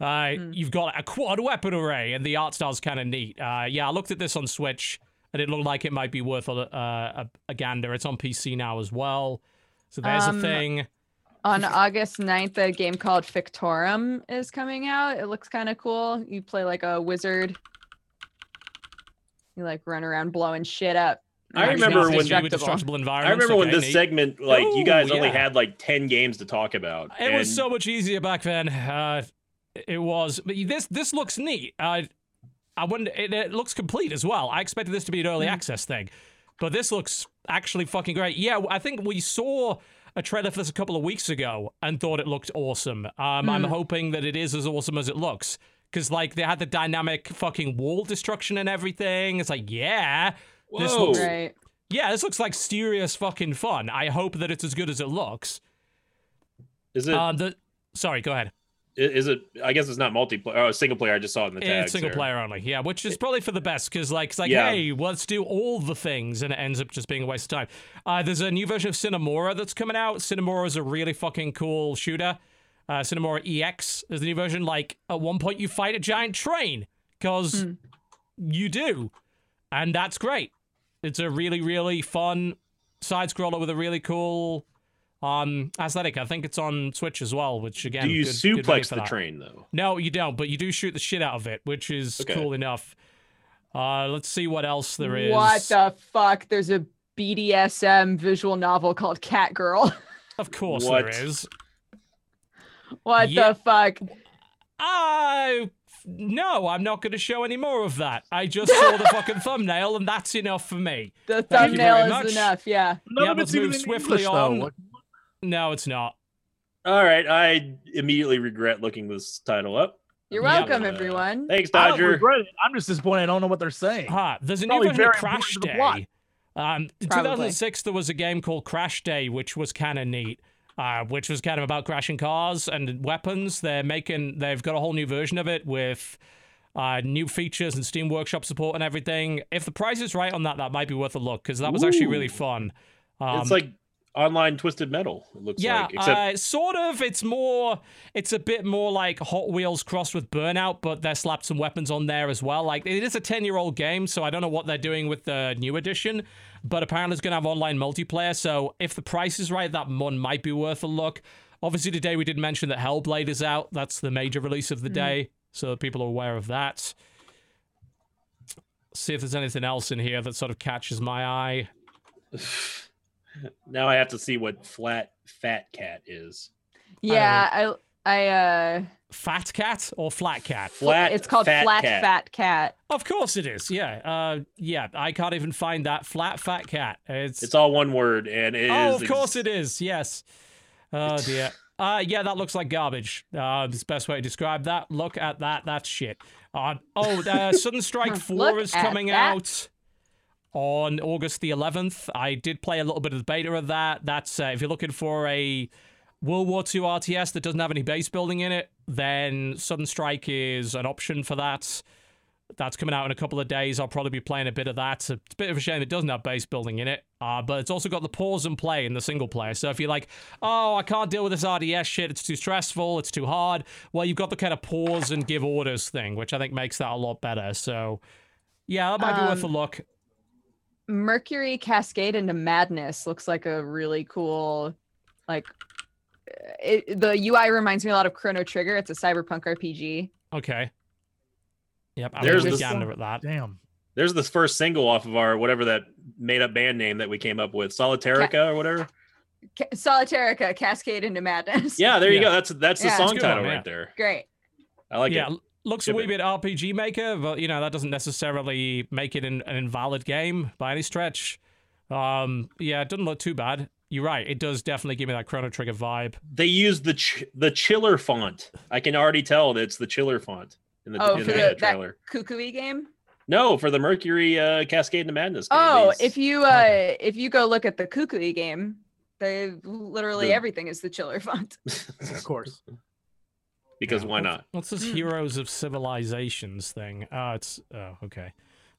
Uh, You've got a quad weapon array, and the art style's kind of neat. Uh, yeah, I looked at this on Switch, and it looked like it might be worth a, uh, a, a gander. It's on PC now as well, so there's Um, a thing. On August 9th, a game called Fictorum is coming out. It looks kind of cool. You play like a wizard. You like run around blowing shit up. I remember not when- with destructible. destructible I remember when okay, this neat. segment, like you guys Ooh, only yeah. had like ten games to talk about. It was so much easier back then. Uh, it was, but this this looks neat. I I wouldn't. It, it looks complete as well. I expected this to be an early access thing, but this looks actually fucking great. Yeah, I think we saw a trailer for this a couple of weeks ago and thought it looked awesome. Um, I'm Mm. hoping that it is as awesome as it looks. Because like they had the dynamic fucking wall destruction and everything. It's like, yeah, this looks Right. yeah, this looks like serious fucking fun. I hope that it's as good as it looks. Is it? Um, the sorry, go ahead. is it? I guess it's not multiplayer. Oh, single player. I just saw it in the tags. It's single there. player only, yeah, which is probably for the best because, like, it's like, Yeah. hey, let's do all the things, and it ends up just being a waste of time. Uh, there's a new version of Sine Mora that's coming out. Sine Mora is a really fucking cool shooter. Uh, Sine Mora EX is the new version. Like, at one point, you fight a giant train because Hmm. you do, and that's great. It's a really, really fun side scroller with a really cool um aesthetic. I think it's on Switch as well, which again, Do you good- good value suplex for the that. train though? No, you don't, but you do shoot the shit out of it, which is Okay. cool enough. Uh, let's see what else there is. What the fuck? There's a BDSM visual novel called Cat Girl. Of course What? there is. What Yeah. the fuck? I no, I'm not going to show any more of that. I just saw the fucking thumbnail, and that's enough for me. The Thank you very thumbnail much. is enough. Yeah. None Yeah, of it's even in swiftly English, on. though. No, it's not. All right, I immediately regret looking this title up. You're Yeah, welcome, uh, everyone. Thanks, I don't Dodger. regret it. I'm just disappointed. I don't know what they're saying. Ah, there's a new Probably version of Crash important to the plot. Day. Um, in Probably. 2006, there was a game called Crashday, which was kind of neat. Uh, which was kind of about crashing cars and weapons. They're making, they've got a whole new version of it with uh, new features and Steam Workshop support and everything. If the price is right on that, that might be worth a look because that was actually really fun. Um, it's like online Twisted Metal. It looks yeah, like, except uh, sort of. It's more. It's a bit more like Hot Wheels crossed with Burnout, but they slapped some weapons on there as well. Like it is a ten-year-old game, so I don't know what they're doing with the new edition. But apparently, it's gonna have online multiplayer. So if the price is right, that one might be worth a look. Obviously, today we did mention that Hellblade is out. That's the major release of the day, so people are aware of that. See if there's anything else in here that sort of catches my eye. now I have to see what flat fat cat is. Yeah, I I uh Fat cat or flat cat? Flat. it's called fat Flat cat. Fat Cat. Of course it is. Yeah. Uh, yeah. I can't even find that flat fat cat. It's, It's all one word, and it is. oh, of course it is. Yes. Oh dear. Uh, yeah, that looks like garbage. Uh, it's the best way to describe that. Look at that. That's shit. Uh, oh, uh, Sudden Strike Four is coming that. out on August the 11th. I did play a little bit of the beta of that. That's uh, if you're looking for a World War II RTS that doesn't have any base building in it, then Sudden Strike is an option for that. That's coming out in a couple of days. I'll probably be playing a bit of that. It's a bit of a shame it doesn't have base building in it, uh, but it's also got the pause and play in the single player. So if you're like, oh, I can't deal with this RTS shit, it's too stressful, it's too hard, well, you've got the kind of pause and give orders thing, which I think makes that a lot better. So yeah, that might be worth a Um, look. Mercury Cascade into Madness looks like a really cool like it, the UI reminds me a lot of Chrono Trigger. It's a cyberpunk RPG. Okay. Yep, I'm There's going to the- that. Damn. There's this first single off of our whatever that made up band name that we came up with, Solitairica or whatever. Ca- Solitairica Cascade into Madness. Yeah, there you Yeah. go. That's that's the Yeah. song It's a good title one, right yeah. there. Great. I like yeah, it. l- looks a Give wee it. bit RPG maker, but you know that doesn't necessarily make it an, an invalid game by any stretch. Um, yeah, it doesn't look too bad. You're right. It does definitely give me that Chrono Trigger vibe. They use the ch- the chiller font. I can already tell that it's the chiller font in the, Oh, in for the, the, that trailer. Kukui game. No, for the Mercury uh, Cascade into Madness. game. Oh, They- if you uh if you go look at the Kukui game, they literally The- everything is the chiller font. Of course. because why not? What's this Hmm. Heroes of Civilizations thing? Oh, it's oh okay.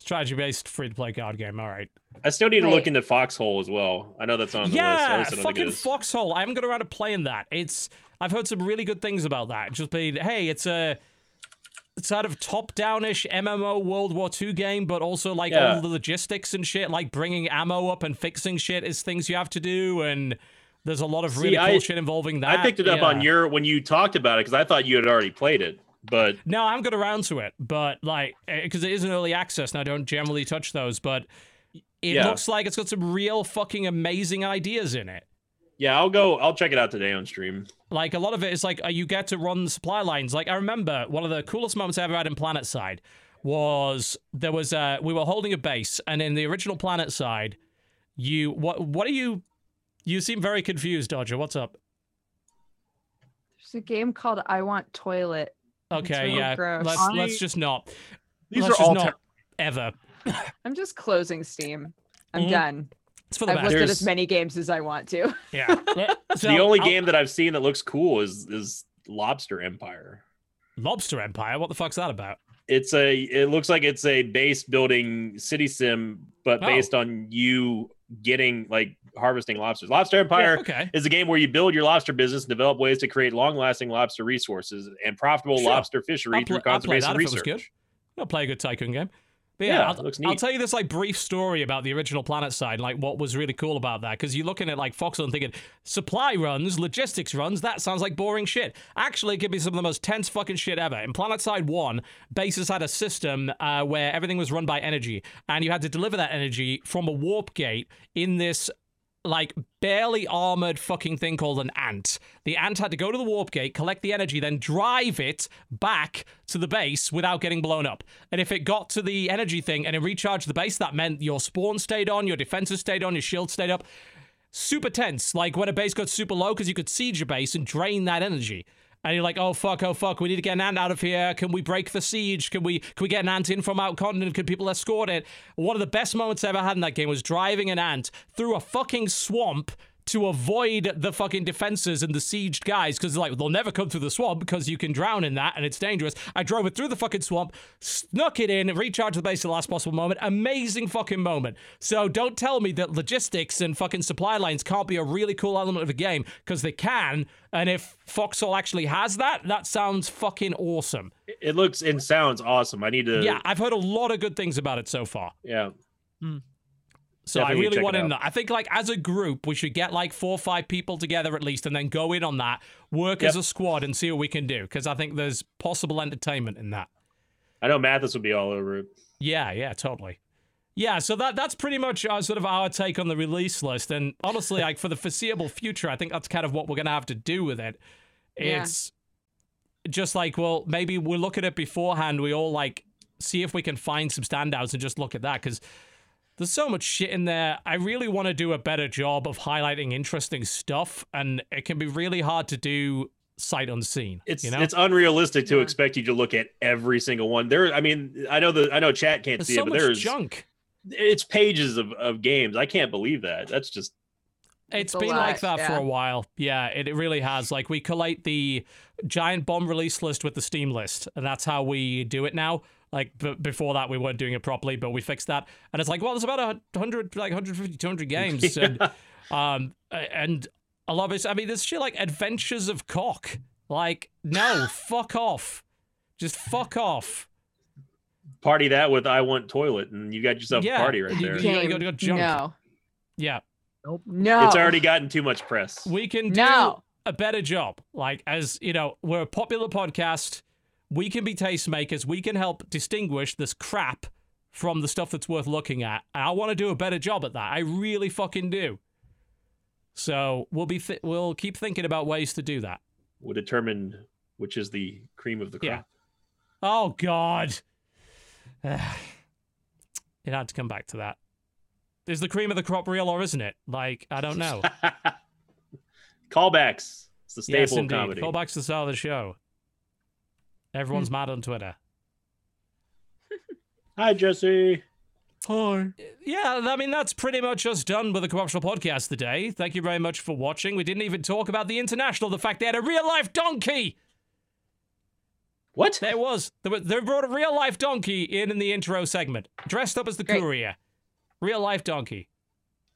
Strategy based free to play card game. All right. I still need to look into Foxhole as well. I know that's on the list. Yeah, just don't think it fucking. Foxhole. I haven't got around to playing that. It's I've heard some really good things about that. Just been hey, it's a sort of top-downish MMO World War II game, but also like Yeah. all the logistics and shit, like bringing ammo up and fixing shit is things you have to do, and there's a lot of See, really cool I- shit involving that. I picked it up on your when you talked about it because I thought you had already played it. But No, I haven't got around to it, but like, because it is an early access, and I don't generally touch those, but it Yeah. looks like it's got some real fucking amazing ideas in it. yeah, I'll go. I'll check it out today on stream. Like, a lot of it is like, uh, you get to run the supply lines. Like, I remember one of the coolest moments I ever had in PlanetSide was there was, uh, we were holding a base, and in the original PlanetSide, you, what, what are you, you seem very confused, Dodger. What's up? There's a game called I Want Toilet. It's Okay, real yeah, gross. let's, let's just not. These let's are just all not ter- ever. I'm just closing Steam. I'm Mhm. done. It's for the I've best. looked at There's- as many games as I want to. Yeah. So, the only I'll- game that I've seen that looks cool is is Lobster Empire. Lobster Empire. What the fuck's that about? It's a. It looks like it's a base building city sim, but Oh. based on you getting like harvesting lobsters. Lobster Empire Okay. is a game where you build your lobster business and develop ways to create long-lasting lobster resources and profitable Sure. lobster fishery I'll, through pl- conservation that if it was research. good. I'll play a good tycoon game. But yeah, Yeah, I'll, I'll tell you this like brief story about the original PlanetSide, like what was really cool about that. Because you're looking at like Foxhole and thinking supply runs, logistics runs. That sounds like boring shit. Actually, it could be some of the most tense fucking shit ever. In PlanetSide One, bases had a system uh, where everything was run by energy, and you had to deliver that energy from a warp gate in this like barely armored fucking thing called an ant. The ant had to go to the warp gate, collect the energy, then drive it back to the base without getting blown up. And if it got to the energy thing and it recharged the base, that meant your spawn stayed on, your defenses stayed on, your shield stayed up. Super tense, like when a base got super low, because you could siege a base and drain that energy. And you're like, oh fuck, oh fuck, we need to get an ant out of here. Can we break the siege? Can we can we get an ant in from out continent? Can people escort it? One of the best moments I ever had in that game was driving an ant through a fucking swamp to avoid the fucking defenses and the sieged guys because like they'll never come through the swamp because you can drown in that and it's dangerous. I drove it through the fucking swamp, snuck it in, recharged the base at the last possible moment. Amazing fucking moment. So don't tell me that logistics and fucking supply lines can't be a really cool element of a game because they can. And if Foxhole actually has that, that sounds fucking awesome. It looks and sounds awesome. I need to. Yeah, I've heard a lot of good things about it so far. Yeah. Hmm. So Definitely I really want it in out. that. I think like as a group, we should get like four or five people together at least, and then go in on that, work as a squad, and see what we can do. Because I think there's possible entertainment in that. I know Mathas would be all over it. Yeah, yeah, totally. Yeah, so that that's pretty much uh, sort of our take on the release list, and honestly, like for the foreseeable future, I think that's kind of what we're gonna have to do with it. Yeah. It's just like, well, maybe we'll look at it beforehand. We all like see if we can find some standouts and just look at that because there's so much shit in there. I really want to do a better job of highlighting interesting stuff, and it can be really hard to do sight unseen. It's you know, it's unrealistic to Yeah. expect you to look at every single one. There, I mean, I know the I know chat can't there's see so it, but there's junk. it's pages of, of games. I can't believe that. That's just It's a been lot, like that for a while. Yeah, it, it really has. Like we collate the giant bomb release list with the Steam list, and that's how we do it now. Like b- before that, we weren't doing it properly, but we fixed that. And it's like, well, there's about a hundred, like 150, 200 games, and um, a- and a lot of it. I mean, there's shit like Adventures of Cock. Like, no, fuck off, just fuck off. party that with I want toilet, and you got yourself Yeah, a party right you- there. you- gotta- gotta go junk. No. Yeah, No. It's already gotten too much press. we can do No. a better job. Like, as you know, we're a popular podcast. We can be tastemakers. We can help distinguish this crap from the stuff that's worth looking at. And I want to do a better job at that. I really fucking do. So we'll be th- we'll keep thinking about ways to do that. We'll determine which is the cream of the Yeah. crop. Oh God, it had to come back to that. Is the cream of the crop real or isn't it? Like, I don't know. Callbacks. It's the staple yes, of indeed. comedy. Call back to the start of the show. Everyone's Hmm. mad on Twitter. Hi, Jesse. Hi. Yeah, I mean, that's pretty much us done with the Corruptional Podcast today. Thank you very much for watching. We didn't even talk about the International, the fact they had a real life donkey. What? There was. They brought a real life donkey in in the intro segment, dressed up as the Great. courier. Real life donkey.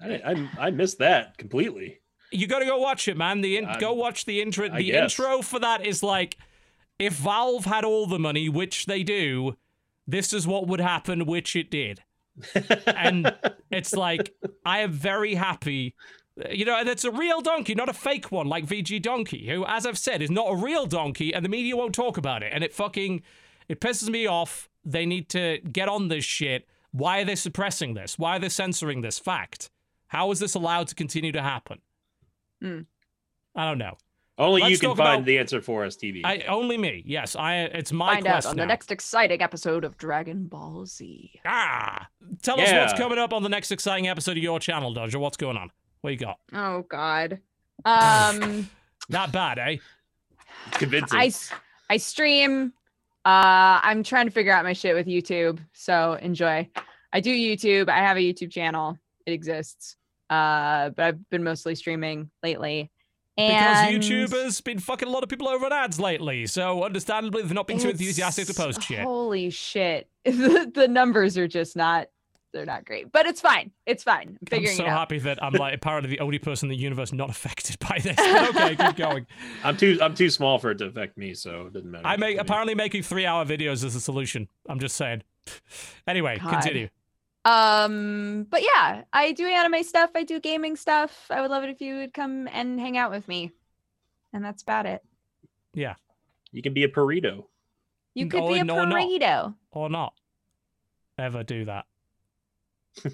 I, I, I missed that completely. You got to go watch it, man. The in- I'm- go watch the intro. The intro for that is like, if Valve had all the money, which they do, this is what would happen, which it did. and it's like I am very happy. You know, and it's a real donkey, not a fake one like VG Dunkey, who, as I've said, is not a real donkey, and the media won't talk about it. And it fucking it pisses me off. They need to get on this shit. Why are they suppressing this? Why are they censoring this fact? How is this allowed to continue to happen? Hmm. I don't know. Only Let's you can find about- the answer for us, TB. I only me. Yes, I. It's my Find out on now. the next exciting episode of Dragon Ball Z. Ah, tell us what's coming up on the next exciting episode of your channel, Dodger. What's going on? What you got? Oh God. Um, Not bad, eh? It's Convincing. I I stream. Uh, I'm trying to figure out my shit with YouTube, so enjoy. I do YouTube. I have a YouTube channel. It exists. Uh, but I've been mostly streaming lately. Because And YouTube has been fucking a lot of people over on ads lately, so understandably they've not been too enthusiastic to post shit. Holy shit! the, the numbers are just not. They're not great, but it's fine. It's fine. I'm I'm figuring so it out. happy that I'm like apparently the only person in the universe not affected by this. But okay, keep going. I'm too I'm too small for it to affect me, so it doesn't matter. I make apparently making three hour videos is a solution. I'm just saying. Anyway, God. continue. Um, but yeah, I do anime stuff. I do gaming stuff. I would love it if you would come and hang out with me. And that's about it. Yeah. You can be a burrito. You could Oh, be a no, no. burrito. Or not. Ever do that.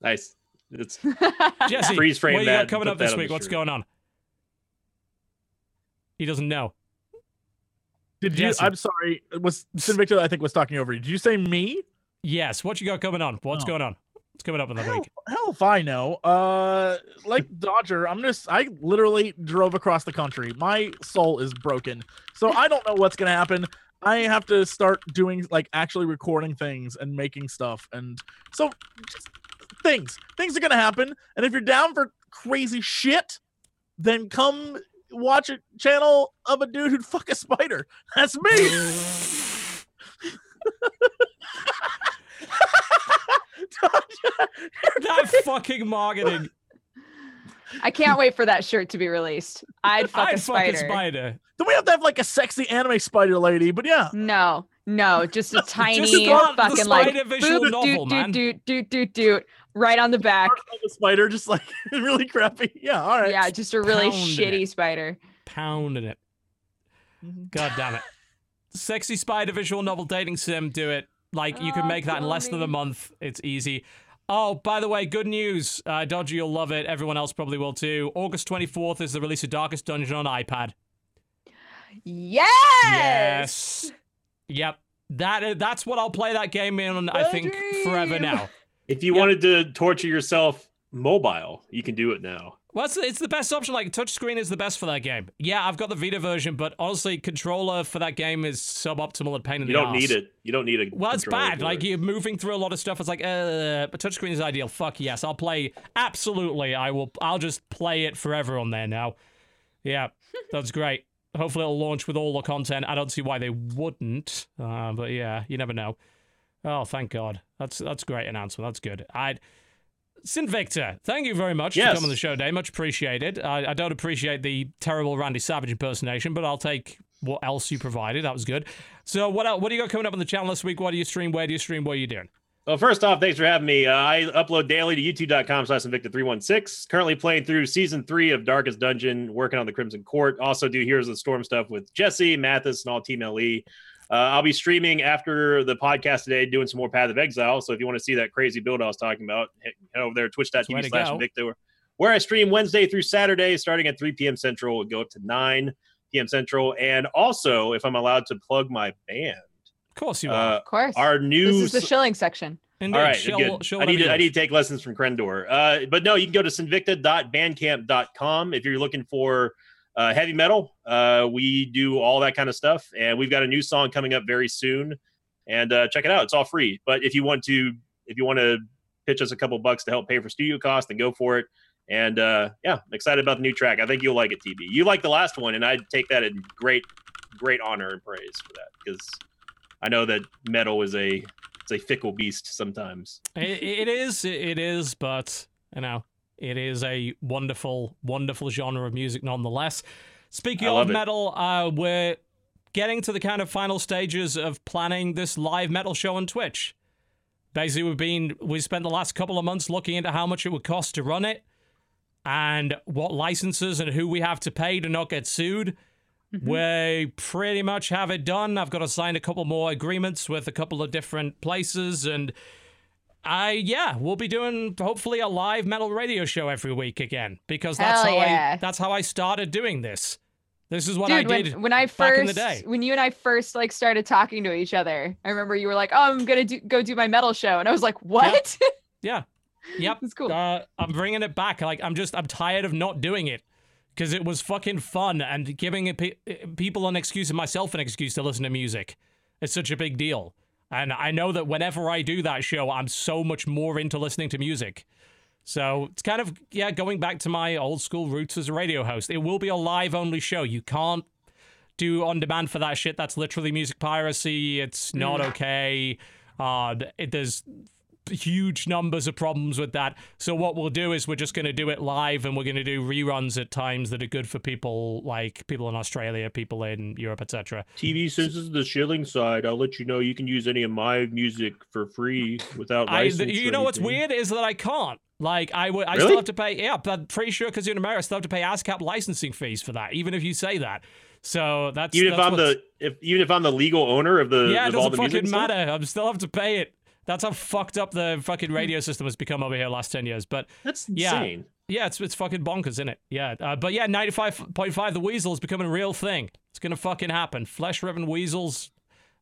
Nice. It's Jesse, Freeze frame what you that got coming up this week? What's going on? He doesn't know. Did you? I'm sorry. Was Sinvicta? I think was talking over you. Did you say me? Yes, what you got coming on? What's Oh. going on? What's coming up in the Hell, week? hell if I know. Uh, like Dodger, I'm just. I literally drove across the country. My soul is broken, so I don't know what's gonna happen. I have to start doing like actually recording things and making stuff, and so just things. Things are gonna happen, and if you're down for crazy shit, then come watch a channel of a dude who'd fuck a spider. That's me. that fucking marketing. I can't wait for that shirt to be released. I'd fuck I'd a fuck spider. a spider. Then we have to have like a sexy anime spider lady, but yeah. No, no, just a tiny the- the fucking like spider visual boop, novel, doot, man. doot, doot, doot, doot, right on the back. Of the spider, just like really crappy. Yeah, all right. Yeah, just a really Pounding shitty it. spider. Pounding it. Mhm. God damn it. Sexy spider visual novel dating sim, do it. Like, you can Oh, make that in less than a month. It's easy. Oh, by the way, good news. Uh, Dodgy, you'll love it. Everyone else probably will too. August 24th is the release of Darkest Dungeon on iPad. Yes. Yes. Yep. That is, that's what I'll play that game in, I The think, forever now. If you Yeah. wanted to torture yourself mobile, you can do it now. Well, it's, it's the best option. Like, touchscreen is the best for that game. Yeah, I've got the Vita version, but honestly, controller for that game is suboptimal and pain in You the ass. You don't need it. You don't need a. Well, it's bad. Like it. you're moving through a lot of stuff. It's like, uh, but touchscreen is ideal. Fuck yes, I'll play. Absolutely, I will. I'll just play it forever on there now. Yeah, that's great. Hopefully, it'll launch with all the content. I don't see why they wouldn't. Uh, but yeah, you never know. Oh, thank God. That's that's great announcement. That's good. I'd. Sinvicta, thank you very much for coming on the show today. Much appreciated. I, I don't appreciate the terrible Randy Savage impersonation, but I'll take what else you provided. That was good. So, what else, what do you got coming up on the channel this week? What do you stream? Where do you stream? What are you doing? Well, first off, thanks for having me. Uh, I upload daily to youtube.com slash sinvicta316. Currently playing through season three of Darkest Dungeon, working on the Crimson Court. Also do Heroes of the Storm stuff with Jesse, Mathas, and all Team LE. Uh, I'll be streaming after the podcast today, doing some more Path of Exile. So if you want to see that crazy build I was talking about, head head over there, twitch.tv to slash go. Sinvicta, where I stream Wednesday through Saturday, starting at 3 p.m. Central, It'll go up to 9 p.m. Central. And also, if I'm allowed to plug my band, Of course you are. uh, Of course. our new this is the shilling section. Indeed. All right, Show- good. show I need to I need to take lessons from Krendor. Uh, but no, you can go to sinvicta.bandcamp.com if you're looking for uh, heavy metal. Uh, we do all that kind of stuff, and we've got a new song coming up very soon. And uh, check it out; it's all free. But if you want to, if you want to pitch us a couple bucks to help pay for studio costs, then go for it. And uh, yeah, excited about the new track. I think you'll like it, TB. You like the last one, and I take that in great, great honor and praise for that because I know that metal is a it's a fickle beast sometimes. It, it is, it is, but you know, it is a wonderful, wonderful genre of music nonetheless. Speaking of it. metal, uh, we're getting to the kind of final stages of planning this live metal show on Twitch. Basically, we've been we spent the last couple of months looking into how much it would cost to run it, and what licenses and who we have to pay to not get sued. We pretty much have it done. I've got to sign a couple more agreements with a couple of different places, and I yeah, we'll be doing hopefully a live metal radio show every week again because that's Hell how I that's how I started doing this. This is what Dude, I did. when, when I back in the first, day. when you and I first like started talking to each other, I remember you were like, "Oh, I'm gonna do, go do my metal show," and I was like, "What?" yeah, yep. It's cool. Uh, I'm bringing it back. Like I'm just I'm tired of not doing it because it was fucking fun and giving it pe- people an excuse and myself an excuse to listen to music. It's such a big deal. And I know that whenever I do that show, I'm so much more into listening to music. So it's kind of yeah, going back to my old school roots as a radio host. It will be a live only show. You can't do on demand for that shit. That's literally music piracy. It's not okay. Uh, it, there's huge numbers of problems with that. So what we'll do is we're just going to do it live, and we're going to do reruns at times that are good for people like people in Australia, people in Europe, etc. TB, since this is the shilling side, I'll let you know you can use any of my music for free without I, you know what's weird is that I can't. Like I would, I Really? still have to pay. Yeah, but I'm pretty sure because you're in America, I still have to pay ASCAP licensing fees for that, even if you say that. So that's Even if that's I'm the if even if I'm the legal owner of the yeah, it doesn't fucking stuff? matter. I'm still have to pay it. That's how fucked up the fucking radio system has become over here last ten years. But That's Yeah. insane. yeah, it's it's fucking bonkers, isn't it? Yeah, uh, but yeah, ninety five point five, the weasel is becoming a real thing. It's gonna fucking happen. Flesh ribbon weasels,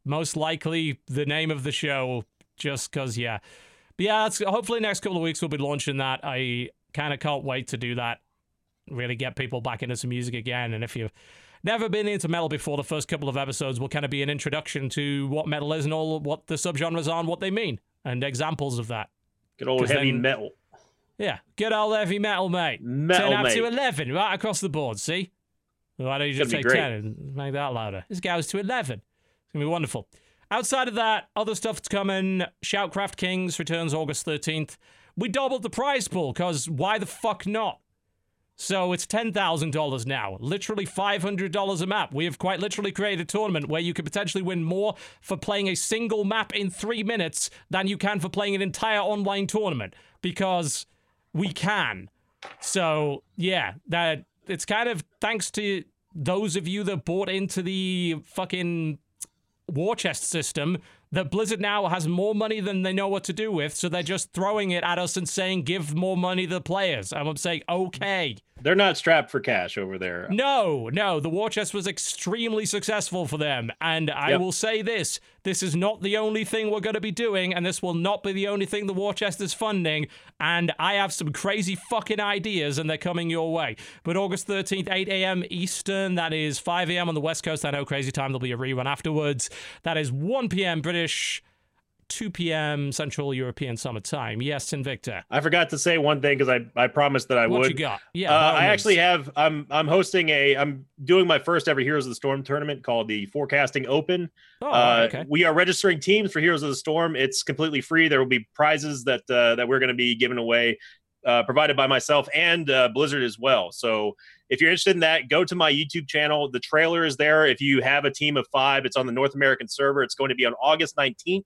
most likely the name of the show, just cause yeah. But yeah, it's, hopefully next couple of weeks we'll be launching that. I kind of can't wait to do that. Really get people back into some music again. And if you've never been into metal before, the first couple of episodes will kind of be an introduction to what metal is and all what the subgenres are and what they mean and examples of that. Good old heavy then- metal. Yeah, good old heavy metal, mate. Metal, 10 up mate. to 11, right across the board, see? Why don't you just Gonna great. 10 and make that louder? This goes to 11. It's going to be wonderful. Outside of that, other stuff's coming. Shoutcraft Kings returns August 13th. We doubled the prize pool, because why the fuck not? So it's $10,000 now, literally $500 a map. We have quite literally created a tournament where you could potentially win more for playing a single map in three minutes than you can for playing an entire online tournament because we can. So yeah, that it's kind of thanks to those of you that bought into the fucking war chest system that Blizzard now has more money than they know what to do with, so they're just throwing it at us and saying give more money to the players. And I'm saying okay. They're not strapped for cash over there. No, no, the war chest was extremely successful for them. And I Yep. will say this this is not the only thing we're going to be doing, and this will not be the only thing the war chest is funding. And I have some crazy fucking ideas, and they're coming your way. But August 13th, 8 a.m. Eastern, that is 5 a.m. on the West Coast. I know crazy time, there'll be a rerun afterwards. That is 1 p.m. British. 2 p.m. Central European Summer Time. Yes, Sinvicta. I forgot to say one thing because I, I promised that I What would. What you got? Yeah, Uh, I actually have. I'm I'm hosting a. I'm doing my first ever Heroes of the Storm tournament called the Forecasting Open. Oh, uh, okay. We are registering teams for Heroes of the Storm. It's completely free. There will be prizes that uh, that we're going to be giving away, uh, provided by myself and uh, Blizzard as well. So if you're interested in that, go to my YouTube channel. The trailer is there. If you have a team of five, it's on the North American server. It's going to be on August 19th.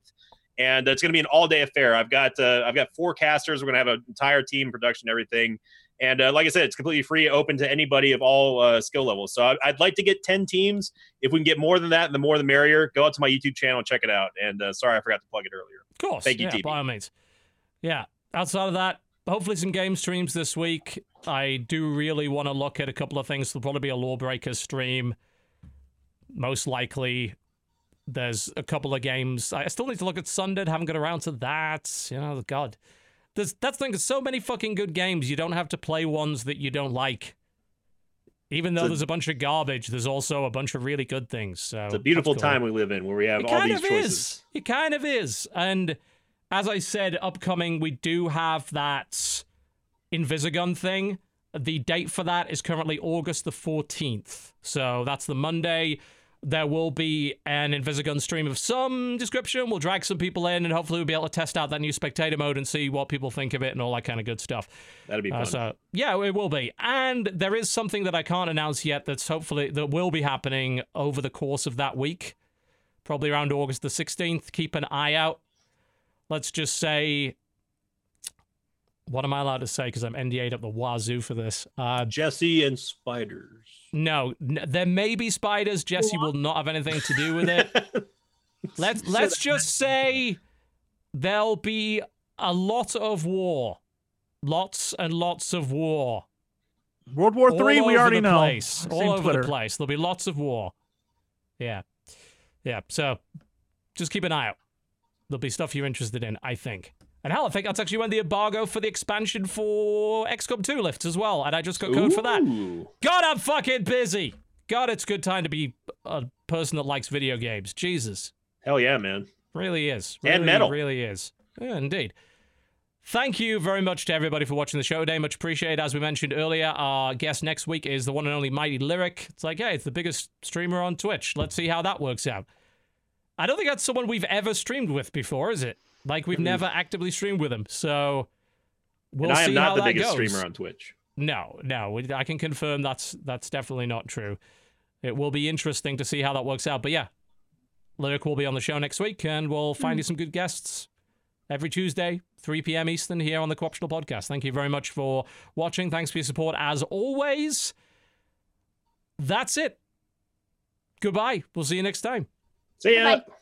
And it's going to be an all-day affair. I've got uh, I've got four casters. We're going to have an entire team, production, everything. And uh, like I said, it's completely free, open to anybody of all uh, skill levels. So I, I'd like to get 10 teams. If we can get more than that, the more the merrier. Go out to my YouTube channel, check it out. And uh, sorry, I forgot to plug it earlier. Of course. Thank you, yeah, by all means. Yeah. Outside of that, hopefully some game streams this week. I do really want to look at a couple of things. There'll probably be a Lawbreakers stream. Most likely there's a couple of games. I still need to look at Sundered. Haven't got around to that. You know, God. There's that's the thing. There's so many fucking good games. You don't have to play ones that you don't like. Even though there's a bunch of garbage, there's also a bunch of really good things. So It's a beautiful cool. time we live in where we have It all kind these of choices. is. It kind of is. And as I said, upcoming, we do have that Invisigun thing. The date for that is currently August the 14th. So that's the Monday. There will be an Invisigun stream of some description. We'll drag some people in and hopefully we'll be able to test out that new spectator mode and see what people think of it and all that kind of good stuff. That'll be fun. Uh, so yeah, it will be. And there is something that I can't announce yet. That's hopefully that will be happening over the course of that week, probably around August the sixteenth. Keep an eye out. Let's just say, what am I allowed to say? Because I'm NDA'd up the wazoo for this. Uh, Jesse and spiders. No, n- there may be spiders. Jesse will not have anything to do with it. Let's let's just say there'll be a lot of war, lots and lots of war. World War Three, we already the know. Place. All over Twitter. the place. There'll be lots of war. Yeah, yeah. So just keep an eye out. There'll be stuff you're interested in, I think. And hell, I think that's actually when the embargo for the expansion for XCOM 2 lifts as well. And I just got code for that. God, I'm fucking busy. God, it's good time to be a person that likes video games. Jesus. Hell yeah, man. Really is. And metal. Really is. Yeah, indeed. Thank you very much to everybody for watching the show today. Much appreciated. As we mentioned earlier, our guest next week is the one and only Mighty Lirik. It's like, hey, it's the biggest streamer on Twitch. Let's see how that works out. I don't think that's someone we've ever streamed with before, is it? Like, we've never actively streamed with him. So we'll and I see am how not the that biggest goes. streamer on Twitch. No, no, I can confirm that's that's definitely not true. It will be interesting to see how that works out. But yeah, Lirik will be on the show next week, and we'll hmm. find you some good guests every Tuesday, 3 p.m. Eastern, here on the Co-optional Podcast. Thank you very much for watching. Thanks for your support as always. That's it. Goodbye. We'll see you next time. See ya. Bye-bye.